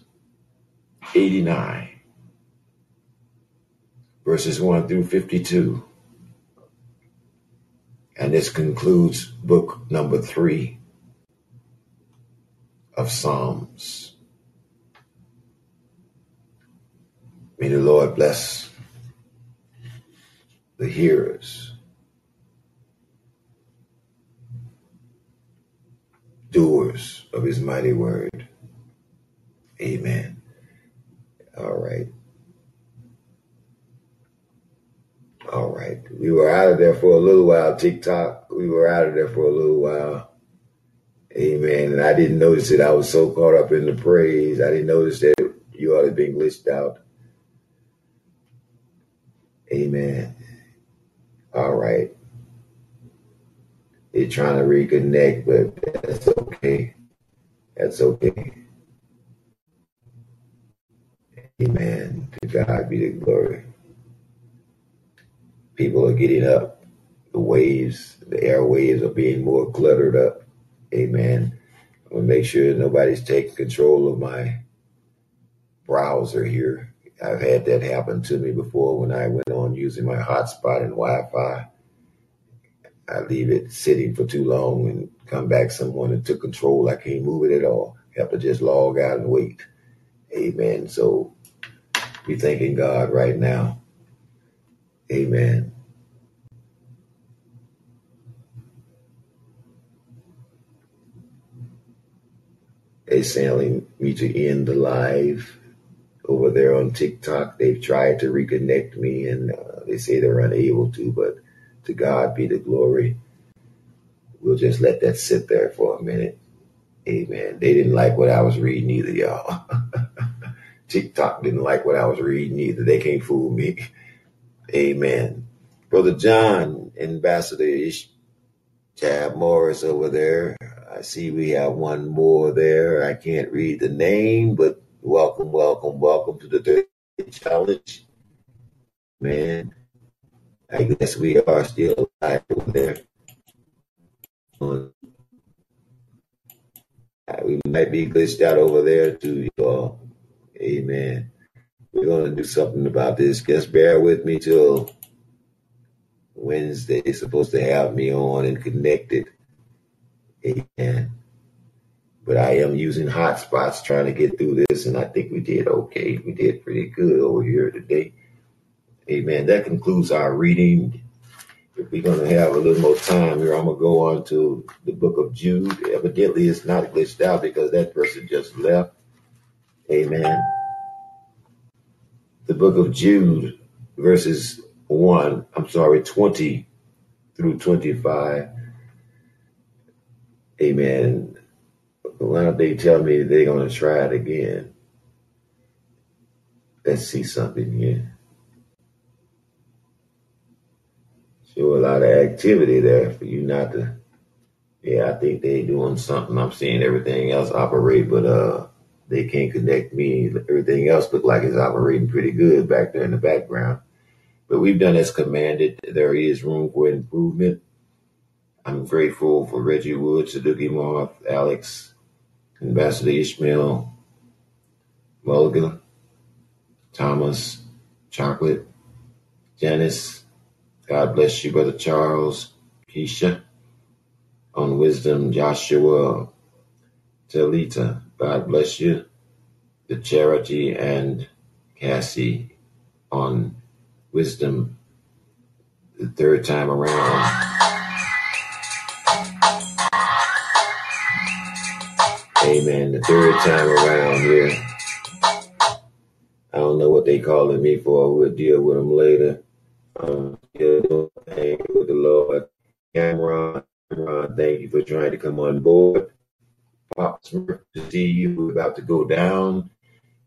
89, verses 1 through 52. And this concludes book number three of Psalms. May the Lord bless the hearers, doers of his mighty word. Amen. All right. All right. We were out of there for a little while, TikTok. We were out of there for a little while. Amen. And I didn't notice it. I was so caught up in the praise. I didn't notice that you all had been glitched out. Amen. All right. They're trying to reconnect, but that's okay. That's okay. Amen. To God be the glory. People are getting up. The waves, the airwaves are being more cluttered up. Amen. I'm to make sure nobody's taking control of my browser here. I've had that happen to me before when I went on using my hotspot and Wi-Fi. I leave it sitting for too long and come back someone and took control. I can't move it at all. have to just log out and wait. Amen. So be thanking God right now. Amen. They're telling me to end the live over there on TikTok. They've tried to reconnect me and uh, they say they're unable to, but to God be the glory. We'll just let that sit there for a minute. Amen. They didn't like what I was reading either, y'all. TikTok didn't like what I was reading either. They can't fool me. Amen. Brother John, Ambassador Ish, Tab Morris over there. I see we have one more there. I can't read the name, but welcome, welcome, welcome to the 30 challenge. Man, I guess we are still alive over there. Uh, we might be glitched out over there too, y'all. Amen. We're going to do something about this. Just bear with me till Wednesday. It's supposed to have me on and connected. Amen. But I am using hotspots trying to get through this, and I think we did okay. We did pretty good over here today. Amen. That concludes our reading. If we're going to have a little more time here, I'm going to go on to the book of Jude. Evidently, it's not glitched out because that person just left. Amen. The book of Jude, verses 1, I'm sorry, 20 through 25. Amen. Why don't they tell me they're going to try it again? Let's see something here. Show a lot of activity there for you not to. Yeah, I think they doing something. I'm seeing everything else operate, but uh, they can't connect me. Everything else look like it's operating pretty good back there in the background. But we've done as commanded. There is room for improvement. I'm grateful for Reggie Wood, Saduki Moth, Alex, Ambassador Ishmael, Mulligan, Thomas, Chocolate, Janice. God bless you, Brother Charles, Keisha, on wisdom, Joshua, Talita. God bless you. The charity and Cassie on wisdom the third time around. Amen. The third time around here. I don't know what they calling me for. We'll deal with them later. Um, with the Lord. Cameron, Cameron, thank you for trying to come on board. Pop Smurf, to see you. We're about to go down.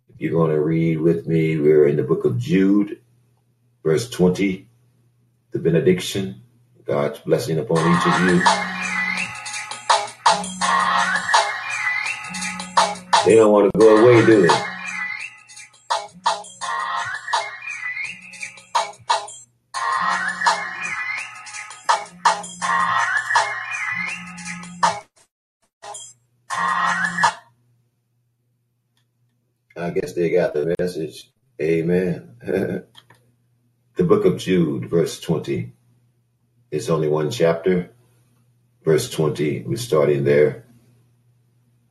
If you're going to read with me, we're in the book of Jude, verse 20, the benediction. God's blessing upon each of you. They don't want to go away, do they? Amen. the book of Jude, verse 20. It's only one chapter. Verse 20, we're starting there.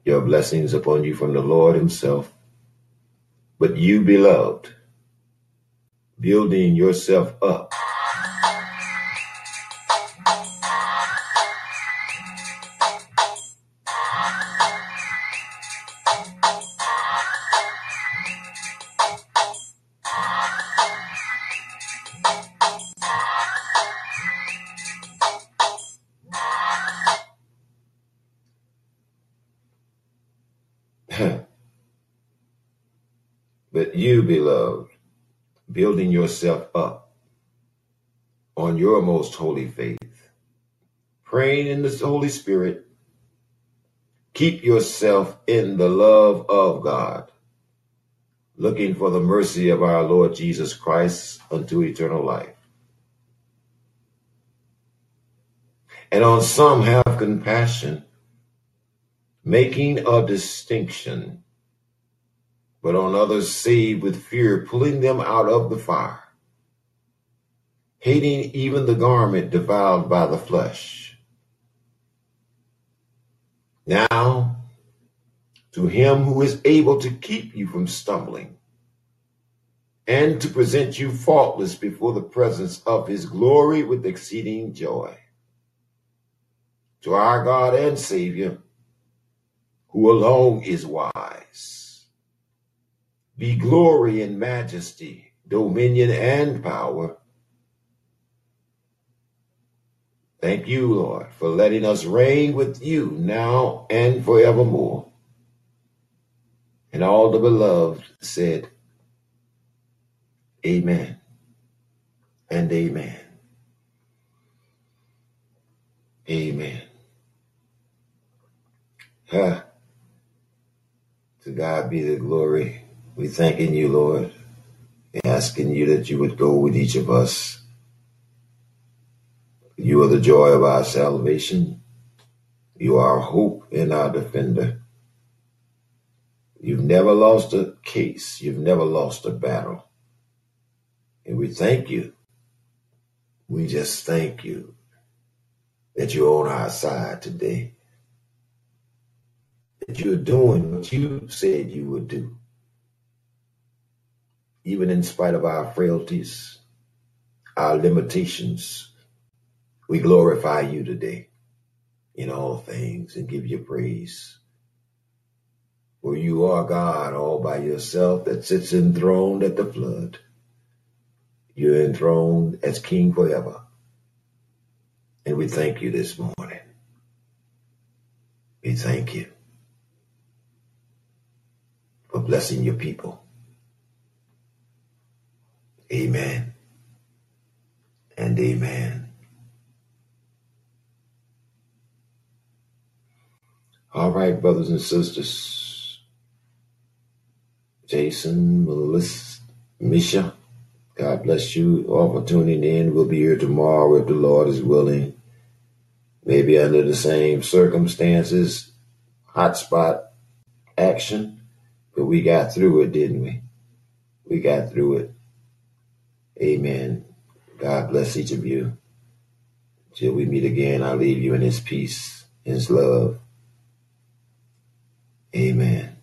Your blessings upon you from the Lord Himself. But you, beloved, building yourself up holy faith, praying in the Holy Spirit, keep yourself in the love of God, looking for the mercy of our Lord Jesus Christ unto eternal life. And on some have compassion, making a distinction but on others saved with fear, pulling them out of the fire, hating even the garment defiled by the flesh. Now, to him who is able to keep you from stumbling and to present you faultless before the presence of his glory with exceeding joy. To our God and Savior, who alone is wise be glory and majesty, dominion and power. Thank you, Lord, for letting us reign with you now and forevermore. And all the beloved said, Amen and Amen. Amen. Huh. To God be the glory. We thanking you, Lord, asking you that you would go with each of us. You are the joy of our salvation. You are our hope and our defender. You've never lost a case. You've never lost a battle. And we thank you. We just thank you that you're on our side today. That you're doing what you said you would do. Even in spite of our frailties, our limitations, we glorify you today in all things and give you praise. For you are God all by yourself that sits enthroned at the flood. You're enthroned as King forever. And we thank you this morning. We thank you for blessing your people. Amen and amen. All right, brothers and sisters. Jason, Melissa, Misha, God bless you all for tuning in. We'll be here tomorrow if the Lord is willing maybe under the same circumstances, hotspot action, but we got through it, didn't we? We got through it. Amen. God bless each of you. Till we meet again, I'll leave you in his peace, his love. Amen.